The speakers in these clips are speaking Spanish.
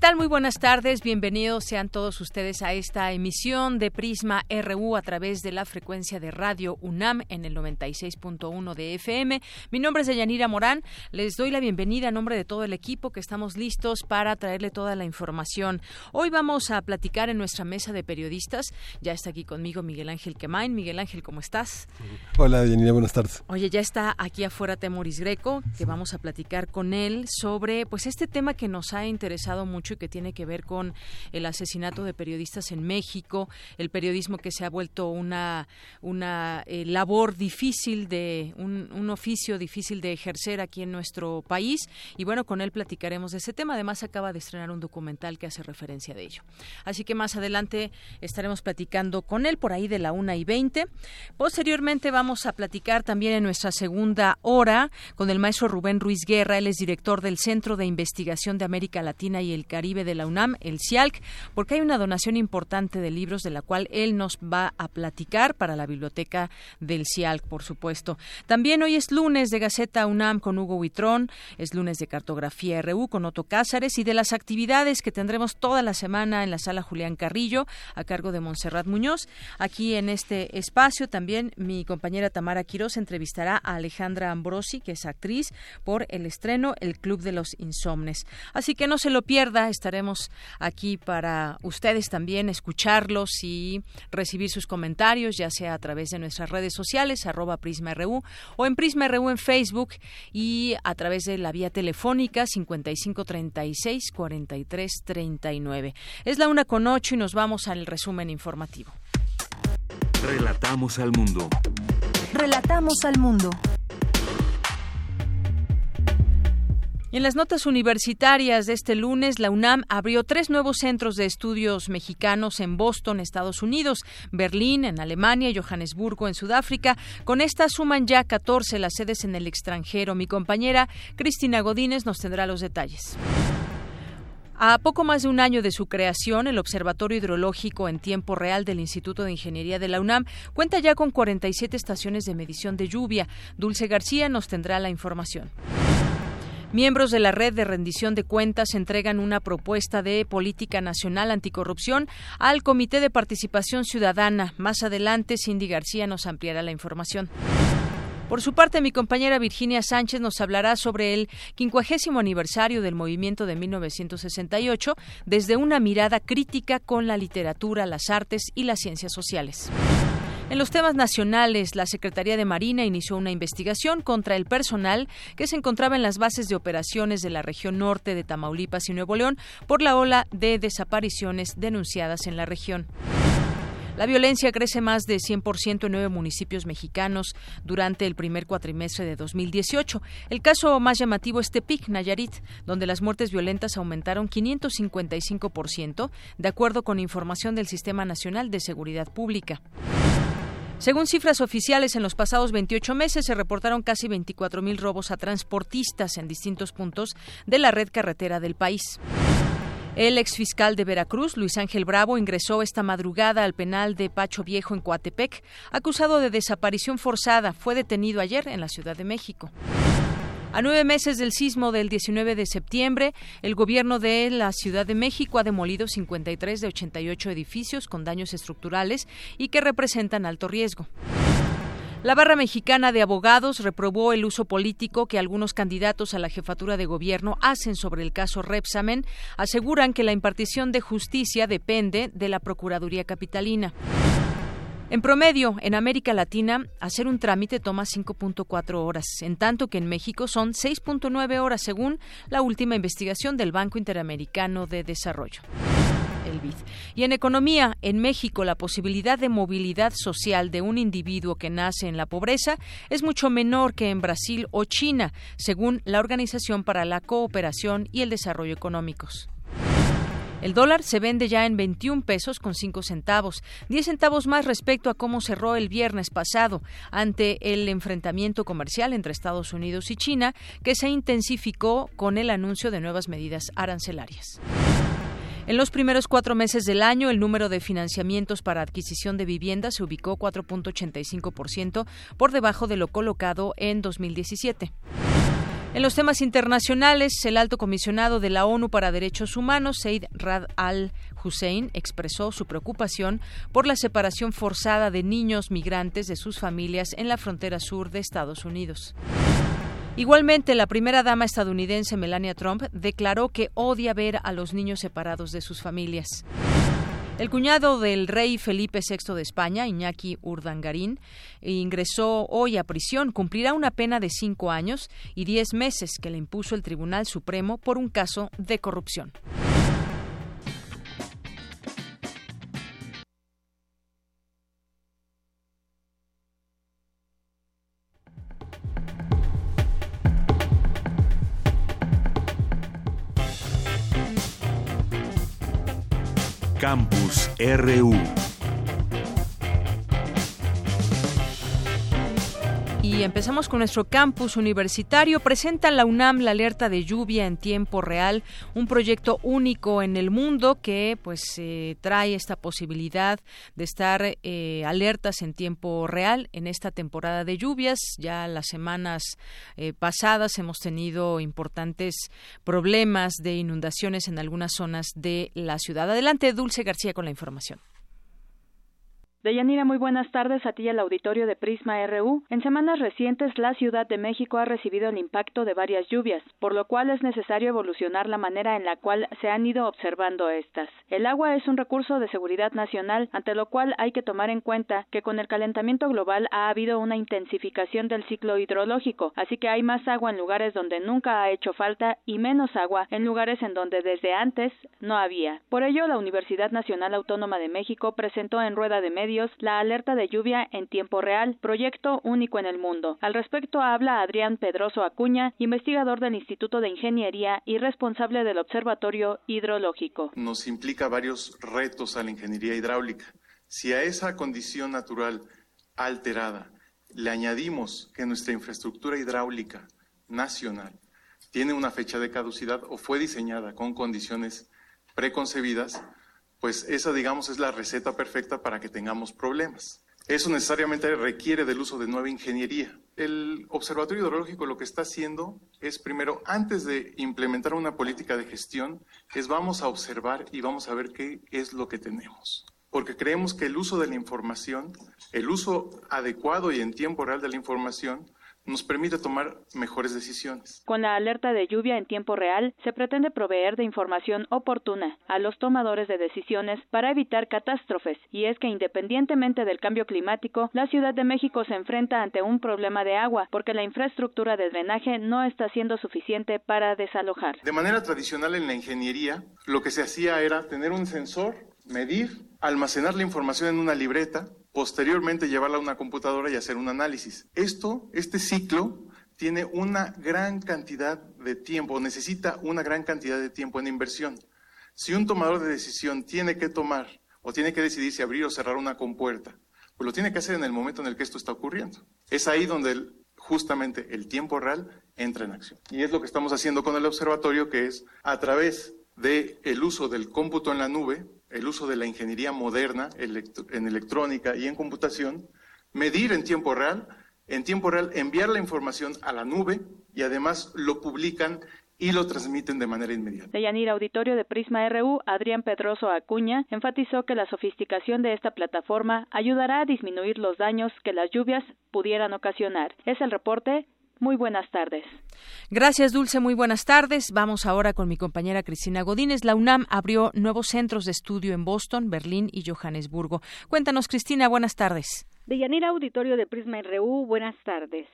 Tal? Muy buenas tardes. Bienvenidos sean todos ustedes a esta emisión de Prisma RU a través de la frecuencia de Radio UNAM en el 96.1 de FM. Mi nombre es Deyanira Morán. Les doy la bienvenida a nombre de todo el equipo que estamos listos para traerle toda la información. Hoy vamos a platicar en nuestra mesa de periodistas. Ya está aquí conmigo Miguel Ángel Quemain. Miguel Ángel, ¿cómo estás? Hola, Deyanira, buenas tardes. Oye, ya está aquí afuera Temoris Greco, que vamos a platicar con él sobre pues este tema que nos ha interesado mucho que tiene que ver con el asesinato de periodistas en México, el periodismo que se ha vuelto una, una eh, labor difícil de un, un, oficio difícil de ejercer aquí en nuestro país y bueno, con él platicaremos de ese tema. Además acaba de estrenar un documental que hace referencia de ello. Así que más adelante estaremos platicando con él por ahí de la una y veinte. Posteriormente vamos a platicar también en nuestra segunda hora con el maestro Rubén Ruiz Guerra. Él es director del Centro de Investigación de América Latina y el Caribe de la UNAM, el CIALC, porque hay una donación importante de libros de la cual él nos va a platicar para la biblioteca del CIALC, por supuesto. También hoy es lunes de Gaceta UNAM con Hugo Huitrón, es lunes de Cartografía RU con Otto Cázares y de las actividades que tendremos toda la semana en la sala Julián Carrillo a cargo de Montserrat Muñoz. Aquí en este espacio también mi compañera Tamara Quiroz entrevistará a Alejandra Ambrosi, que es actriz, por el estreno El Club de los Insomnes. Así que no se lo pierda Estaremos aquí para ustedes también escucharlos y recibir sus comentarios, ya sea a través de nuestras redes sociales, arroba PrismaRU, o en PrismaRU en Facebook y a través de la vía telefónica 5536 4339. Es la una con ocho y nos vamos al resumen informativo. Relatamos al mundo. Relatamos al mundo. En las notas universitarias de este lunes, la UNAM abrió tres nuevos centros de estudios mexicanos en Boston, Estados Unidos, Berlín, en Alemania y Johannesburgo, en Sudáfrica. Con esta suman ya 14 las sedes en el extranjero. Mi compañera Cristina Godínez nos tendrá los detalles. A poco más de un año de su creación, el Observatorio Hidrológico en Tiempo Real del Instituto de Ingeniería de la UNAM cuenta ya con 47 estaciones de medición de lluvia. Dulce García nos tendrá la información. Miembros de la Red de Rendición de Cuentas entregan una propuesta de política nacional anticorrupción al Comité de Participación Ciudadana. Más adelante, Cindy García nos ampliará la información. Por su parte, mi compañera Virginia Sánchez nos hablará sobre el quincuagésimo aniversario del movimiento de 1968 desde una mirada crítica con la literatura, las artes y las ciencias sociales. En los temas nacionales, la Secretaría de Marina inició una investigación contra el personal que se encontraba en las bases de operaciones de la región norte de Tamaulipas y Nuevo León por la ola de desapariciones denunciadas en la región. La violencia crece más de 100% en nueve municipios mexicanos durante el primer cuatrimestre de 2018. El caso más llamativo es Tepic, Nayarit, donde las muertes violentas aumentaron 555%, de acuerdo con información del Sistema Nacional de Seguridad Pública. Según cifras oficiales, en los pasados 28 meses se reportaron casi 24.000 robos a transportistas en distintos puntos de la red carretera del país. El exfiscal de Veracruz, Luis Ángel Bravo, ingresó esta madrugada al penal de Pacho Viejo en Coatepec, acusado de desaparición forzada. Fue detenido ayer en la Ciudad de México. A nueve meses del sismo del 19 de septiembre, el gobierno de la Ciudad de México ha demolido 53 de 88 edificios con daños estructurales y que representan alto riesgo. La Barra Mexicana de Abogados reprobó el uso político que algunos candidatos a la jefatura de gobierno hacen sobre el caso Repsamen. Aseguran que la impartición de justicia depende de la Procuraduría Capitalina. En promedio, en América Latina, hacer un trámite toma 5.4 horas, en tanto que en México son 6.9 horas, según la última investigación del Banco Interamericano de Desarrollo. Y en economía, en México la posibilidad de movilidad social de un individuo que nace en la pobreza es mucho menor que en Brasil o China, según la Organización para la Cooperación y el Desarrollo Económicos. El dólar se vende ya en 21 pesos con 5 centavos, 10 centavos más respecto a cómo cerró el viernes pasado ante el enfrentamiento comercial entre Estados Unidos y China, que se intensificó con el anuncio de nuevas medidas arancelarias. En los primeros cuatro meses del año, el número de financiamientos para adquisición de viviendas se ubicó 4.85% por debajo de lo colocado en 2017. En los temas internacionales, el alto comisionado de la ONU para Derechos Humanos, Said Rad al-Hussein, expresó su preocupación por la separación forzada de niños migrantes de sus familias en la frontera sur de Estados Unidos. Igualmente, la primera dama estadounidense Melania Trump declaró que odia ver a los niños separados de sus familias. El cuñado del rey Felipe VI de España, Iñaki Urdangarín, ingresó hoy a prisión. Cumplirá una pena de cinco años y diez meses que le impuso el Tribunal Supremo por un caso de corrupción. Campus RU. Y empezamos con nuestro campus universitario. Presenta la UNAM la alerta de lluvia en tiempo real, un proyecto único en el mundo que pues eh, trae esta posibilidad de estar eh, alertas en tiempo real en esta temporada de lluvias. Ya las semanas eh, pasadas hemos tenido importantes problemas de inundaciones en algunas zonas de la ciudad. Adelante, Dulce García, con la información. Deyanira, muy buenas tardes a ti al auditorio de Prisma RU. En semanas recientes, la Ciudad de México ha recibido el impacto de varias lluvias, por lo cual es necesario evolucionar la manera en la cual se han ido observando estas. El agua es un recurso de seguridad nacional, ante lo cual hay que tomar en cuenta que con el calentamiento global ha habido una intensificación del ciclo hidrológico, así que hay más agua en lugares donde nunca ha hecho falta y menos agua en lugares en donde desde antes no había. Por ello, la Universidad Nacional Autónoma de México presentó en rueda de la alerta de lluvia en tiempo real, proyecto único en el mundo. Al respecto habla Adrián Pedroso Acuña, investigador del Instituto de Ingeniería y responsable del Observatorio Hidrológico. Nos implica varios retos a la ingeniería hidráulica. Si a esa condición natural alterada le añadimos que nuestra infraestructura hidráulica nacional tiene una fecha de caducidad o fue diseñada con condiciones preconcebidas, pues esa, digamos, es la receta perfecta para que tengamos problemas. Eso necesariamente requiere del uso de nueva ingeniería. El Observatorio Hidrológico lo que está haciendo es, primero, antes de implementar una política de gestión, es vamos a observar y vamos a ver qué es lo que tenemos. Porque creemos que el uso de la información, el uso adecuado y en tiempo real de la información, nos permite tomar mejores decisiones. Con la alerta de lluvia en tiempo real, se pretende proveer de información oportuna a los tomadores de decisiones para evitar catástrofes, y es que independientemente del cambio climático, la Ciudad de México se enfrenta ante un problema de agua, porque la infraestructura de drenaje no está siendo suficiente para desalojar. De manera tradicional en la ingeniería, lo que se hacía era tener un sensor, medir, almacenar la información en una libreta, posteriormente llevarla a una computadora y hacer un análisis. Esto, este ciclo, tiene una gran cantidad de tiempo, necesita una gran cantidad de tiempo en inversión. Si un tomador de decisión tiene que tomar o tiene que decidir si abrir o cerrar una compuerta, pues lo tiene que hacer en el momento en el que esto está ocurriendo. Es ahí donde justamente el tiempo real entra en acción. Y es lo que estamos haciendo con el observatorio, que es a través del el uso del cómputo en la nube, el uso de la ingeniería moderna en electrónica y en computación, medir en tiempo real, en tiempo real enviar la información a la nube y además lo publican y lo transmiten de manera inmediata. Deyanira Auditorio de Prisma RU, Adrián Pedroso Acuña, enfatizó que la sofisticación de esta plataforma ayudará a disminuir los daños que las lluvias pudieran ocasionar. Es el reporte Muy buenas tardes. Gracias, Dulce. Muy buenas tardes. Vamos ahora con mi compañera Cristina Godínez. La UNAM abrió nuevos centros de estudio en Boston, Berlín y Johannesburgo. Cuéntanos, Cristina. Buenas tardes. De Yanira Auditorio de Prisma RU, buenas tardes.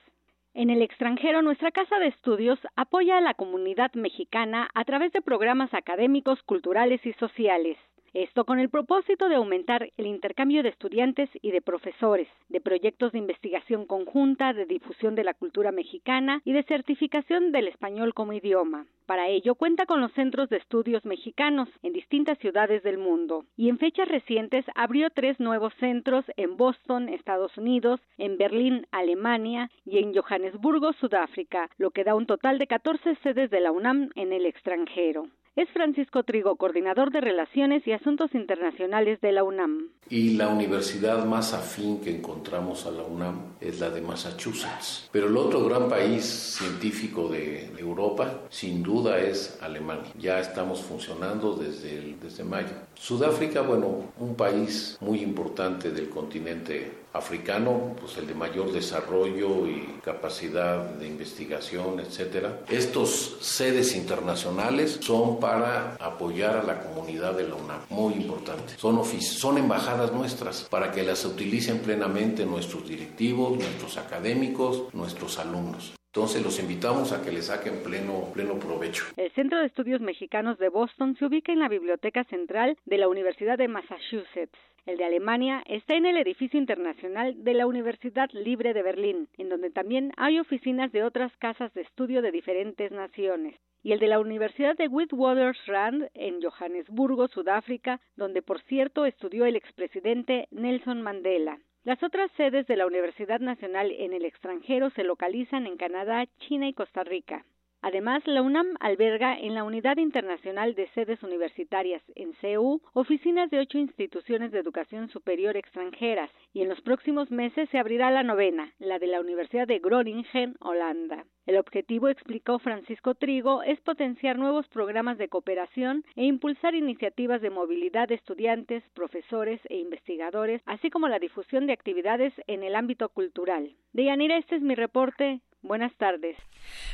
En el extranjero, nuestra Casa de Estudios apoya a la comunidad mexicana a través de programas académicos, culturales y sociales. Esto con el propósito de aumentar el intercambio de estudiantes y de profesores, de proyectos de investigación conjunta, de difusión de la cultura mexicana y de certificación del español como idioma. Para ello cuenta con los centros de estudios mexicanos en distintas ciudades del mundo y en fechas recientes abrió tres nuevos centros en Boston, Estados Unidos, en Berlín, Alemania y en Johannesburgo, Sudáfrica, lo que da un total de 14 sedes de la UNAM en el extranjero es Francisco Trigo, coordinador de Relaciones y Asuntos Internacionales de la UNAM. Y la universidad más afín que encontramos a la UNAM es la de Massachusetts. Pero el otro gran país científico de Europa, sin duda, es Alemania. Ya estamos funcionando desde, desde mayo. Sudáfrica, bueno, un país muy importante del continente africano, pues el de mayor desarrollo y capacidad de investigación, etcétera. Estos sedes internacionales son para apoyar a la comunidad de la UNAM, muy importante. Son, son embajadas nuestras para que las utilicen plenamente nuestros directivos, nuestros académicos, nuestros alumnos. Entonces los invitamos a que le saquen pleno, pleno provecho. El Centro de Estudios Mexicanos de Boston se ubica en la Biblioteca Central de la Universidad de Massachusetts. El de Alemania está en el edificio internacional de la Universidad Libre de Berlín, en donde también hay oficinas de otras casas de estudio de diferentes naciones. Y el de la Universidad de Witwatersrand en Johannesburgo, Sudáfrica, donde por cierto estudió el expresidente Nelson Mandela. Las otras sedes de la Universidad Nacional en el extranjero se localizan en Canadá, China y Costa Rica. Además, la UNAM alberga en la Unidad Internacional de Sedes Universitarias en CEU oficinas de ocho instituciones de educación superior extranjeras y en los próximos meses se abrirá la novena, la de la Universidad de Groningen, Holanda. El objetivo, explicó Francisco Trigo, es potenciar nuevos programas de cooperación e impulsar iniciativas de movilidad de estudiantes, profesores e investigadores, así como la difusión de actividades en el ámbito cultural. Deyanira, este es mi reporte. Buenas tardes.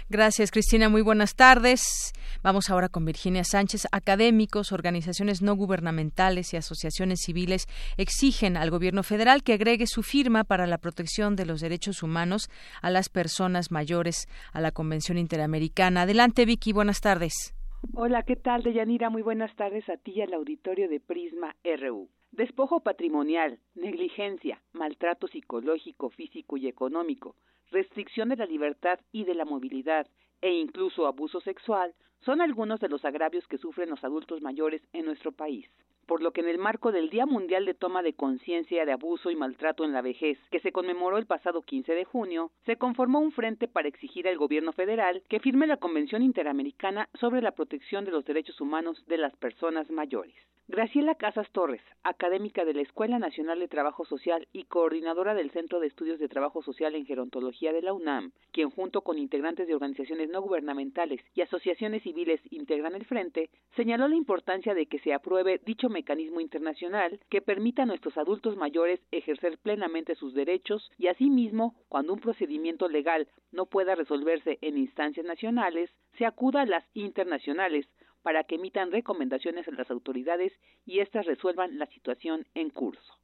Gracias, Cristina. Muy buenas tardes. Vamos ahora con Virginia Sánchez. Académicos, organizaciones no gubernamentales y asociaciones civiles exigen al gobierno federal que agregue su firma para la protección de los derechos humanos a las personas mayores a la Convención Interamericana. Adelante, Vicky. Buenas tardes. Hola, ¿qué tal, Deyanira? Muy buenas tardes a ti y al auditorio de Prisma RU. Despojo patrimonial, negligencia, maltrato psicológico, físico y económico, restricción de la libertad y de la movilidad e incluso abuso sexual son algunos de los agravios que sufren los adultos mayores en nuestro país por lo que en el marco del Día Mundial de Toma de Conciencia de Abuso y Maltrato en la Vejez, que se conmemoró el pasado 15 de junio, se conformó un frente para exigir al gobierno federal que firme la Convención Interamericana sobre la protección de los derechos humanos de las personas mayores. Graciela Casas Torres, académica de la Escuela Nacional de Trabajo Social y coordinadora del Centro de Estudios de Trabajo Social en Gerontología de la UNAM, quien junto con integrantes de organizaciones no gubernamentales y asociaciones civiles integran el frente, señaló la importancia de que se apruebe dicho mecanismo internacional que permita a nuestros adultos mayores ejercer plenamente sus derechos y asimismo, cuando un procedimiento legal no pueda resolverse en instancias nacionales, se acuda a las internacionales para que emitan recomendaciones a las autoridades y éstas resuelvan la situación en curso.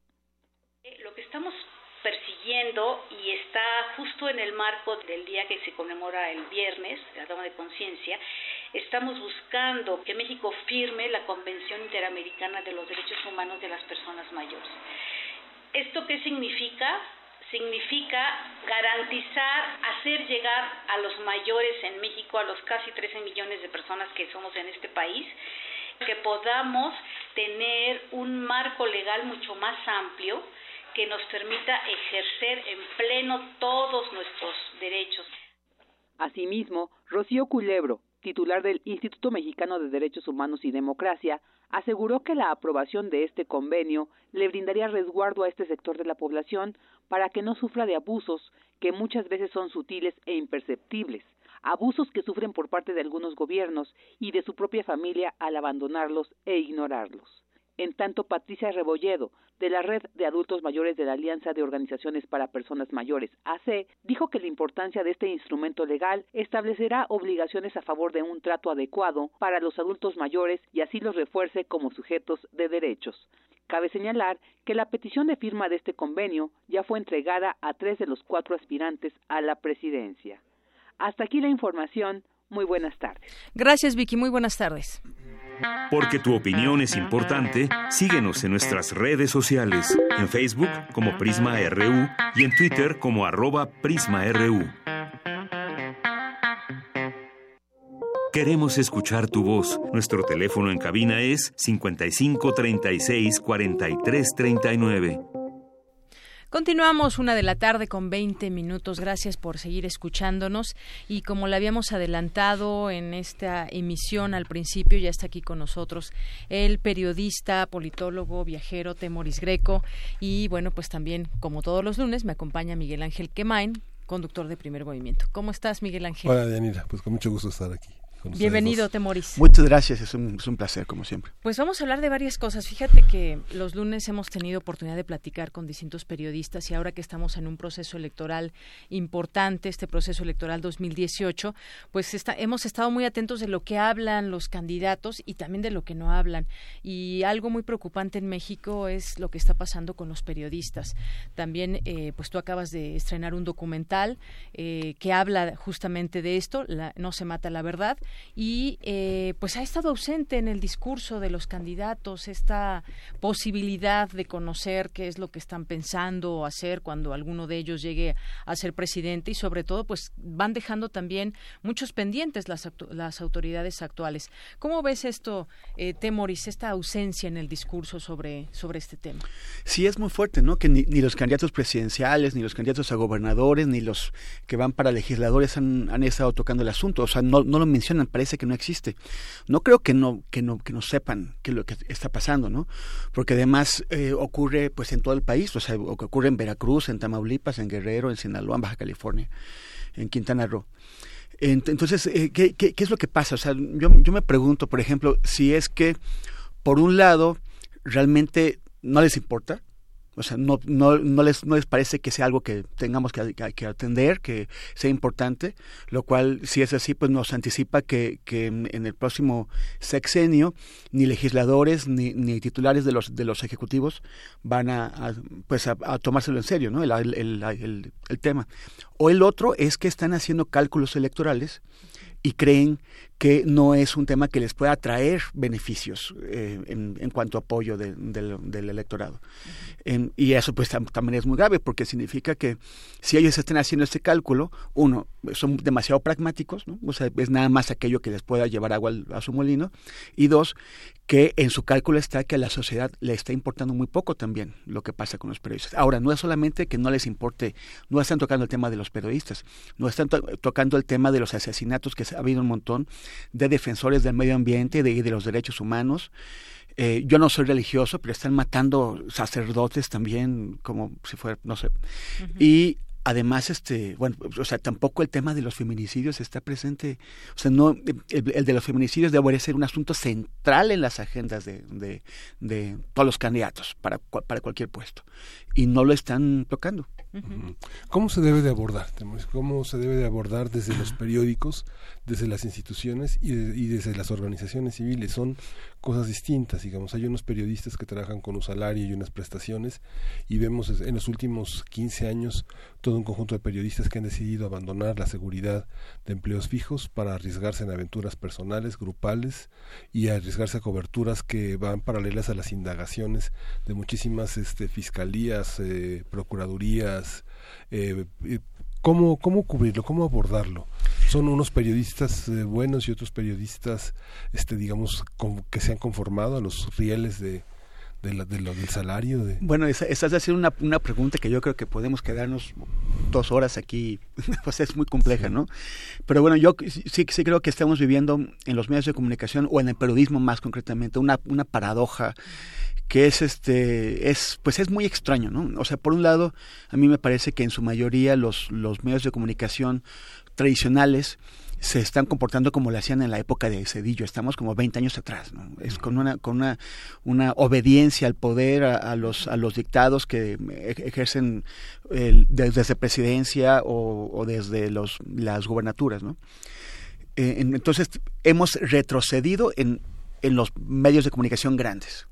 Eh, lo que estamos persiguiendo y está justo en el marco del día que se conmemora el viernes, la toma de conciencia, estamos buscando que México firme la Convención Interamericana de los Derechos Humanos de las Personas Mayores. ¿Esto qué significa? significa garantizar, hacer llegar a los mayores en México, a los casi 13 millones de personas que somos en este país, que podamos tener un marco legal mucho más amplio que nos permita ejercer en pleno todos nuestros derechos. Asimismo, Rocío Culebro, titular del Instituto Mexicano de Derechos Humanos y Democracia, aseguró que la aprobación de este convenio le brindaría resguardo a este sector de la población para que no sufra de abusos que muchas veces son sutiles e imperceptibles, abusos que sufren por parte de algunos gobiernos y de su propia familia al abandonarlos e ignorarlos. En tanto, Patricia Rebolledo, de la Red de Adultos Mayores de la Alianza de Organizaciones para Personas Mayores, AC, dijo que la importancia de este instrumento legal establecerá obligaciones a favor de un trato adecuado para los adultos mayores y así los refuerce como sujetos de derechos. Cabe señalar que la petición de firma de este convenio ya fue entregada a tres de los cuatro aspirantes a la presidencia. Hasta aquí la información. Muy buenas tardes. Gracias, Vicky. Muy buenas tardes. Porque tu opinión es importante, síguenos en nuestras redes sociales, en Facebook como Prisma RU y en Twitter como arroba PrismaRU. Queremos escuchar tu voz. Nuestro teléfono en cabina es 55 36 43 39. Continuamos una de la tarde con 20 minutos. Gracias por seguir escuchándonos. Y como le habíamos adelantado en esta emisión al principio, ya está aquí con nosotros el periodista, politólogo, viajero Temoris Greco. Y bueno, pues también, como todos los lunes, me acompaña Miguel Ángel Quemain, conductor de Primer Movimiento. ¿Cómo estás, Miguel Ángel? Hola, Dianira. Pues con mucho gusto estar aquí. Bienvenido, Temoris. Muchas gracias, es un, es un, placer, como siempre. Pues vamos a hablar de varias cosas. Fíjate que los lunes hemos tenido oportunidad de platicar con distintos periodistas y ahora que estamos en un proceso electoral importante, este proceso electoral 2018, pues está, hemos estado muy atentos de lo que hablan los candidatos y también de lo que no hablan. Y algo muy preocupante en México es lo que está pasando con los periodistas. También, eh, pues tú acabas de estrenar un documental eh, que habla justamente de esto, la, No se mata la verdad y eh, pues ha estado ausente en el discurso de los candidatos esta posibilidad de conocer qué es lo que están pensando o hacer cuando alguno de ellos llegue a ser presidente y sobre todo pues van dejando también muchos pendientes las, las autoridades actuales. ¿Cómo ves esto, eh, Temoris, esta ausencia en el discurso sobre, sobre este tema? Sí, es muy fuerte, ¿no? Que ni, ni los candidatos presidenciales, ni los candidatos a gobernadores, ni los que van para legisladores han, han estado tocando el asunto. O sea, no, no lo mencionan, parece que no existe. No creo que no que no que no sepan qué es lo que está pasando, ¿no? Porque además eh, ocurre pues en todo el país, o sea, ocurre en Veracruz, en Tamaulipas, en Guerrero, en Sinaloa, en Baja California, en Quintana Roo. Entonces, eh, ¿qué, qué, qué es lo que pasa? O sea, yo, yo me pregunto, por ejemplo, si es que, por un lado, realmente no les importa, o sea, no, no, les, no les parece que sea algo que tengamos que, que, atender, que sea importante, lo cual, si es así, pues nos anticipa que, que en el próximo sexenio ni legisladores ni, ni titulares de los, de los ejecutivos van a, pues a, tomárselo en serio, ¿no? El, el, el tema. O el otro es que están haciendo cálculos electorales y creen que no es un tema que les pueda traer beneficios eh, en, en, cuanto a apoyo de, de, del electorado. Uh -huh. en, y eso pues tam también es muy grave porque significa que si ellos están haciendo este cálculo, uno, son demasiado pragmáticos, ¿no? o sea, es nada más aquello que les pueda llevar agua al, a su molino, y dos, que en su cálculo está que a la sociedad le está importando muy poco también lo que pasa con los periodistas. Ahora, no es solamente que no les importe, no están tocando el tema de los periodistas, no están to tocando el tema de los asesinatos que ha habido un montón, de defensores del medio ambiente y de, de, los derechos humanos. Eh, yo no soy religioso, pero están matando sacerdotes también, como si fuera, no sé. Uh -huh. Y además, este, bueno, o sea, tampoco el tema de los feminicidios está presente. O sea, no, el, el de los feminicidios debería ser un asunto central en las agendas de, de, de todos los candidatos para, para cualquier puesto. Y no lo están tocando. ¿Cómo se debe de abordar? ¿Cómo se debe de abordar desde los periódicos, desde las instituciones y, de, y, desde las organizaciones civiles? Son cosas distintas, digamos. Hay unos periodistas que trabajan con un salario y unas prestaciones y vemos en los últimos 15 años todo un conjunto de periodistas que han decidido abandonar la seguridad de empleos fijos para arriesgarse en aventuras personales, grupales y arriesgarse a coberturas que van paralelas a las indagaciones de muchísimas este, fiscalías, eh, procuradurías, eh, eh, ¿Cómo, ¿Cómo cubrirlo? ¿Cómo abordarlo? ¿Son unos periodistas buenos y otros periodistas, este, digamos, que se han conformado a los rieles de, de, la, de lo, del salario? De... Bueno, esa, esa es decir una, una pregunta que yo creo que podemos quedarnos dos horas aquí, pues es muy compleja, sí. ¿no? Pero bueno, yo sí, sí creo que estamos viviendo en los medios de comunicación o en el periodismo más concretamente una, una paradoja que es este es pues es muy extraño no o sea por un lado a mí me parece que en su mayoría los los medios de comunicación tradicionales se están comportando como lo hacían en la época de Cedillo. Estamos como 20 años atrás. ¿no? Es con una, con una, una obediencia al poder, a, los, a los dictados que ejercen desde presidencia o, desde los, las gubernaturas. Eh, entonces, hemos retrocedido en, en los medios de comunicación grandes.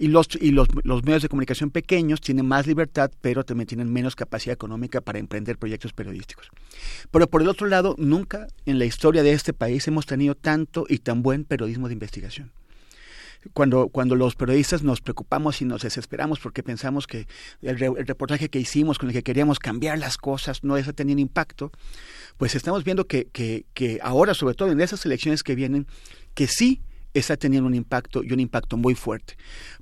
Y los, y los, los, medios de comunicación pequeños tienen más libertad, pero también tienen menos capacidad económica para emprender proyectos periodísticos. Pero por el otro lado, nunca en la historia de este país hemos tenido tanto y tan buen periodismo de investigación. Cuando, cuando los periodistas nos preocupamos y nos desesperamos porque pensamos que el, reportaje que hicimos con el que queríamos cambiar las cosas no está teniendo impacto, pues estamos viendo que, que, que ahora, sobre todo en esas elecciones que vienen, que sí está teniendo un impacto y un impacto muy fuerte.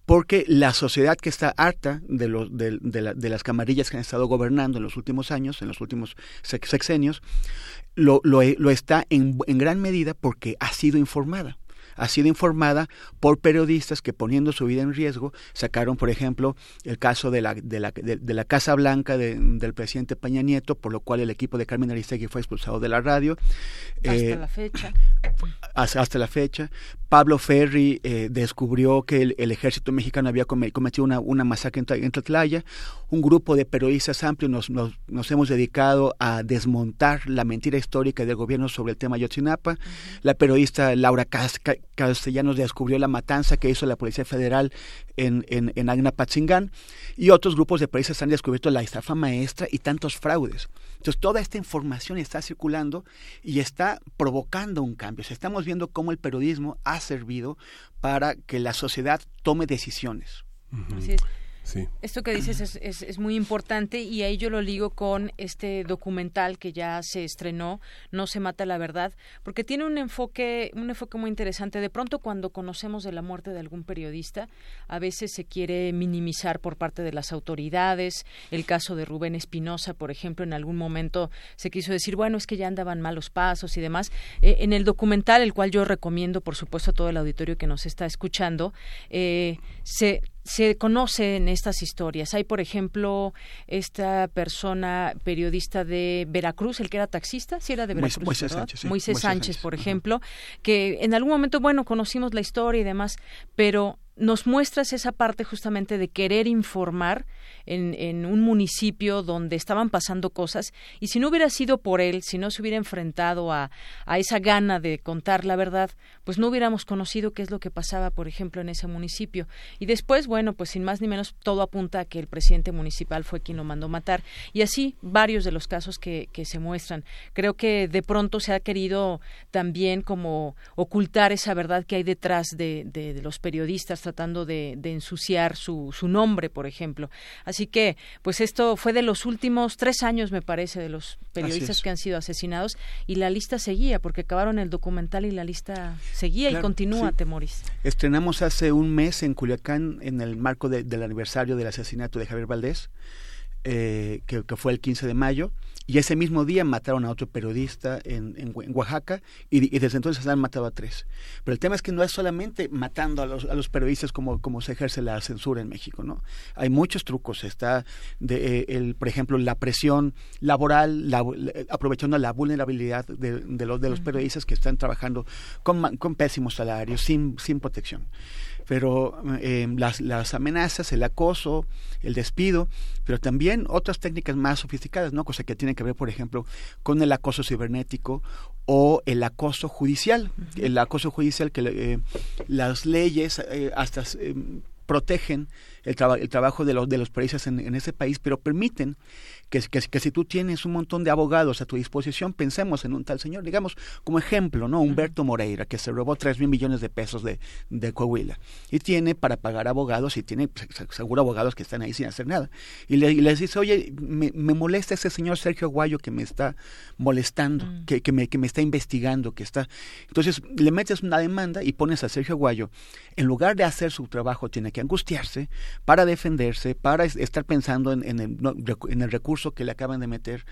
Porque la sociedad que está harta de, de, de, las camarillas que han estado gobernando en los últimos años, en los últimos sexenios, lo, lo, está en gran medida porque ha sido informada ha sido informada por periodistas que poniendo su vida en riesgo sacaron, por ejemplo, el caso de la, de la, de, la Casa Blanca del presidente Peña Nieto, por lo cual el equipo de Carmen Aristegui fue expulsado de la radio. Hasta eh, la fecha. Hasta, la fecha. Pablo Ferri eh, descubrió que el, ejército mexicano había cometido una, una masacre en, en, Tlatlaya. Un grupo de periodistas amplios nos, nos, nos, hemos dedicado a desmontar la mentira histórica del gobierno sobre el tema Yotzinapa. La periodista Laura Casca, Castellanos descubrió la matanza que hizo la Policía Federal en, en, en Agnapatzingán y otros grupos de periodistas han descubierto la estafa maestra y tantos fraudes. Entonces toda esta información está circulando y está provocando un cambio. estamos viendo cómo el periodismo ha servido para que la sociedad tome decisiones. Así es. Esto que dices es, es, muy importante y ahí yo lo ligo con este documental que ya se estrenó, No se mata la verdad, porque tiene un enfoque, un enfoque muy interesante. De pronto cuando conocemos de la muerte de algún periodista, a veces se quiere minimizar por parte de las autoridades. El caso de Rubén Espinosa, por ejemplo, en algún momento se quiso decir, bueno, es que ya andaban malos pasos y demás. Eh, en el documental, el cual yo recomiendo, por supuesto, a todo el auditorio que nos está escuchando, eh, se se conocen estas historias. Hay, por ejemplo, esta persona periodista de Veracruz, el que era taxista, sí era de Veracruz, Moisés Sánchez, Moisés Sánchez, por ejemplo, que en algún momento, bueno, conocimos la historia y demás, pero nos muestras esa parte justamente de querer informar en, en, un municipio donde estaban pasando cosas y si no hubiera sido por él, si no se hubiera enfrentado a, a esa gana de contar la verdad, pues no hubiéramos conocido qué es lo que pasaba, por ejemplo, en ese municipio. Y después, bueno, pues sin más ni menos, todo apunta a que el presidente municipal fue quien lo mandó matar. Y así varios de los casos que, que se muestran. Creo que de pronto se ha querido también como ocultar esa verdad que hay detrás de, de, los periodistas tratando de, de ensuciar su, su nombre, por ejemplo. Así que, pues esto fue de los últimos tres años, me parece, de los periodistas que han sido asesinados y la lista seguía, porque acabaron el documental y la lista seguía y continúa, Temoris. Estrenamos hace un mes en Culiacán, en el marco del aniversario del asesinato de Javier Valdés, eh, que, que, fue el 15 de mayo. Y ese mismo día mataron a otro periodista en, en, Oaxaca y, desde entonces han matado a tres. Pero el tema es que no es solamente matando a los, a los periodistas como, como se ejerce la censura en México, ¿no? Hay muchos trucos. Está, de, eh, el, por ejemplo, la presión laboral, la, aprovechando la vulnerabilidad de, de, los, de los periodistas que están trabajando con, con pésimos salarios, sin, sin protección pero eh, las, las amenazas, el acoso, el despido, pero también otras técnicas más sofisticadas, ¿no? Cosa que tiene que ver, por ejemplo, con el acoso cibernético o el acoso judicial. El acoso judicial que eh, las leyes eh, hasta protegen el, el, trabajo de los, de los periodistas en, en ese país, pero permiten que, que, si tú tienes un montón de abogados a tu disposición, pensemos en un tal señor, digamos, como ejemplo, ¿no? Humberto Moreira, que se robó tres mil millones de pesos de, de Coahuila y tiene para pagar abogados y tiene pues, seguro abogados que están ahí sin hacer nada. Y, le, les dice, oye, me, me, molesta ese señor Sergio Aguayo que me está molestando, mm. que, que, me, que me está investigando, que está... Entonces le metes una demanda y pones a Sergio Aguayo, en lugar de hacer su trabajo, tiene que angustiarse para defenderse, para estar pensando en, en, el, en el recurso que le acaban de meter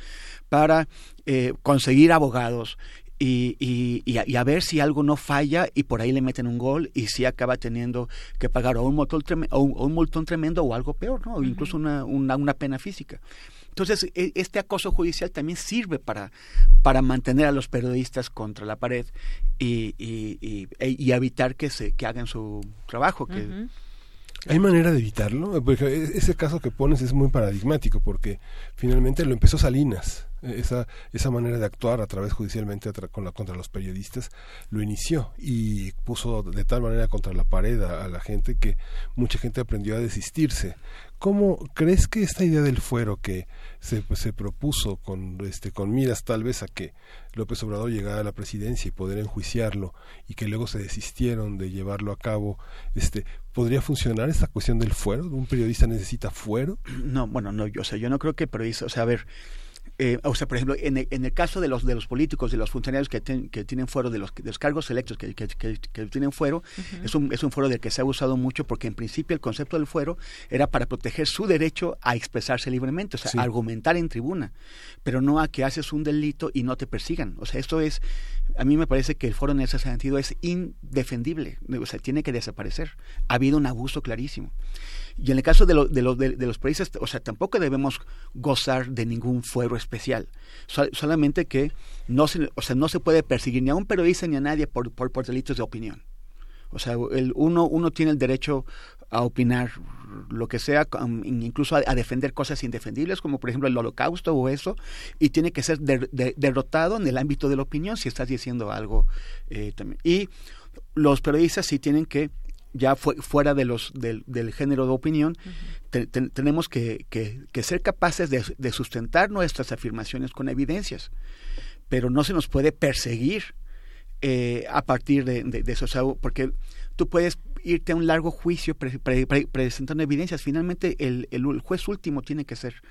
para eh, conseguir abogados y, y, a, ver si algo no falla y por ahí le meten un gol y si acaba teniendo que pagar o un montón, o un, montón tremendo o algo peor, ¿no? O incluso una, una, una pena física. Entonces, e, este acoso judicial también sirve para, para mantener a los periodistas contra la pared y, y, y, evitar que, se, que hagan su trabajo. Que, ¿Hay manera de evitarlo? Porque e, ese caso que pones es muy paradigmático porque finalmente lo empezó Salinas esa, esa manera de actuar a través judicialmente contra los periodistas lo inició y puso de tal manera contra la pared a, la gente que mucha gente aprendió a desistirse. ¿Cómo crees que esta idea del fuero que se, se propuso con, este, con miras tal vez a que López Obrador llegara a la presidencia y poder enjuiciarlo y que luego se desistieron de llevarlo a cabo, este, ¿podría funcionar esta cuestión del fuero? ¿Un periodista necesita fuero? No, bueno, no, yo, o sea, yo no creo que periodista, o sea, a ver, eh, o sea, por ejemplo, en el, en el, caso de los de los políticos, de los funcionarios que, que tienen fuero, de los, de los cargos electos que, que, que tienen fuero, es, un, es un fuero del que se ha usado mucho porque en principio el concepto del fuero era para proteger su derecho a expresarse libremente, o sea, argumentar en tribuna, pero no a que haces un delito y no te persigan. O sea, esto es, a mí me parece que el foro en ese sentido es indefendible, o sea, tiene que desaparecer. Ha habido un abuso clarísimo. Y en el caso de, de, de, los países, o sea, tampoco debemos gozar de ningún fuero especial. solamente que no se, o sea, no se puede perseguir ni a un periodista ni a nadie por, por, delitos de opinión. O sea, el, uno, uno tiene el derecho a opinar lo que sea, incluso a, defender cosas indefendibles, como por ejemplo el holocausto o eso, y tiene que ser derrotado en el ámbito de la opinión si estás diciendo algo eh, también. Y los periodistas sí tienen que ya fuera de los del, género de opinión, tenemos que, que, ser capaces de, sustentar nuestras afirmaciones con evidencias, pero no se nos puede perseguir eh, a partir de, eso, porque tú puedes irte a un largo juicio presentando evidencias, finalmente el, el, juez último tiene que ser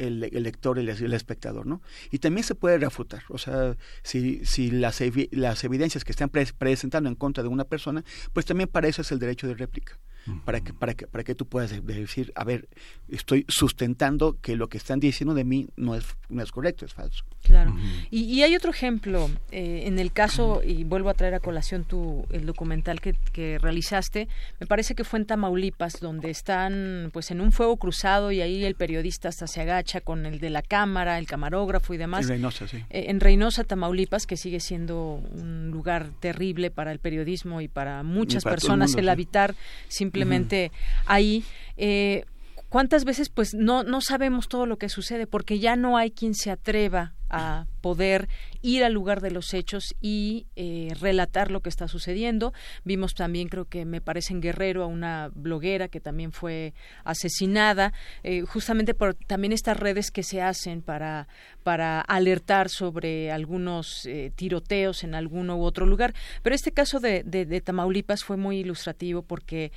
el, el lector, el, el, espectador, ¿no? Y también se puede refutar, o sea, si, si las, las evidencias que están presentando en contra de una persona, pues también para eso es el derecho de réplica para que para que para que tú puedas decir a ver estoy sustentando que lo que están diciendo de mí no es no es correcto es falso. Claro. Y, hay otro ejemplo eh, en el caso y vuelvo a traer a colación tu el documental que, que realizaste me parece que fue en Tamaulipas donde están pues en un fuego cruzado y ahí el periodista hasta se agacha con el de la cámara el camarógrafo y demás. En Reynosa sí. Eh, en Reynosa Tamaulipas que sigue siendo un lugar terrible para el periodismo y para muchas personas el habitar sin simplemente ahí. Eh, ¿Cuántas veces pues no, no sabemos todo lo que sucede porque ya no hay quien se atreva a poder ir al lugar de los hechos y eh, relatar lo que está sucediendo. Vimos también, creo que me parece en Guerrero, a una bloguera que también fue asesinada, eh, justamente por también estas redes que se hacen para, para alertar sobre algunos eh, tiroteos en alguno u otro lugar. Pero este caso de, de, Tamaulipas fue muy ilustrativo porque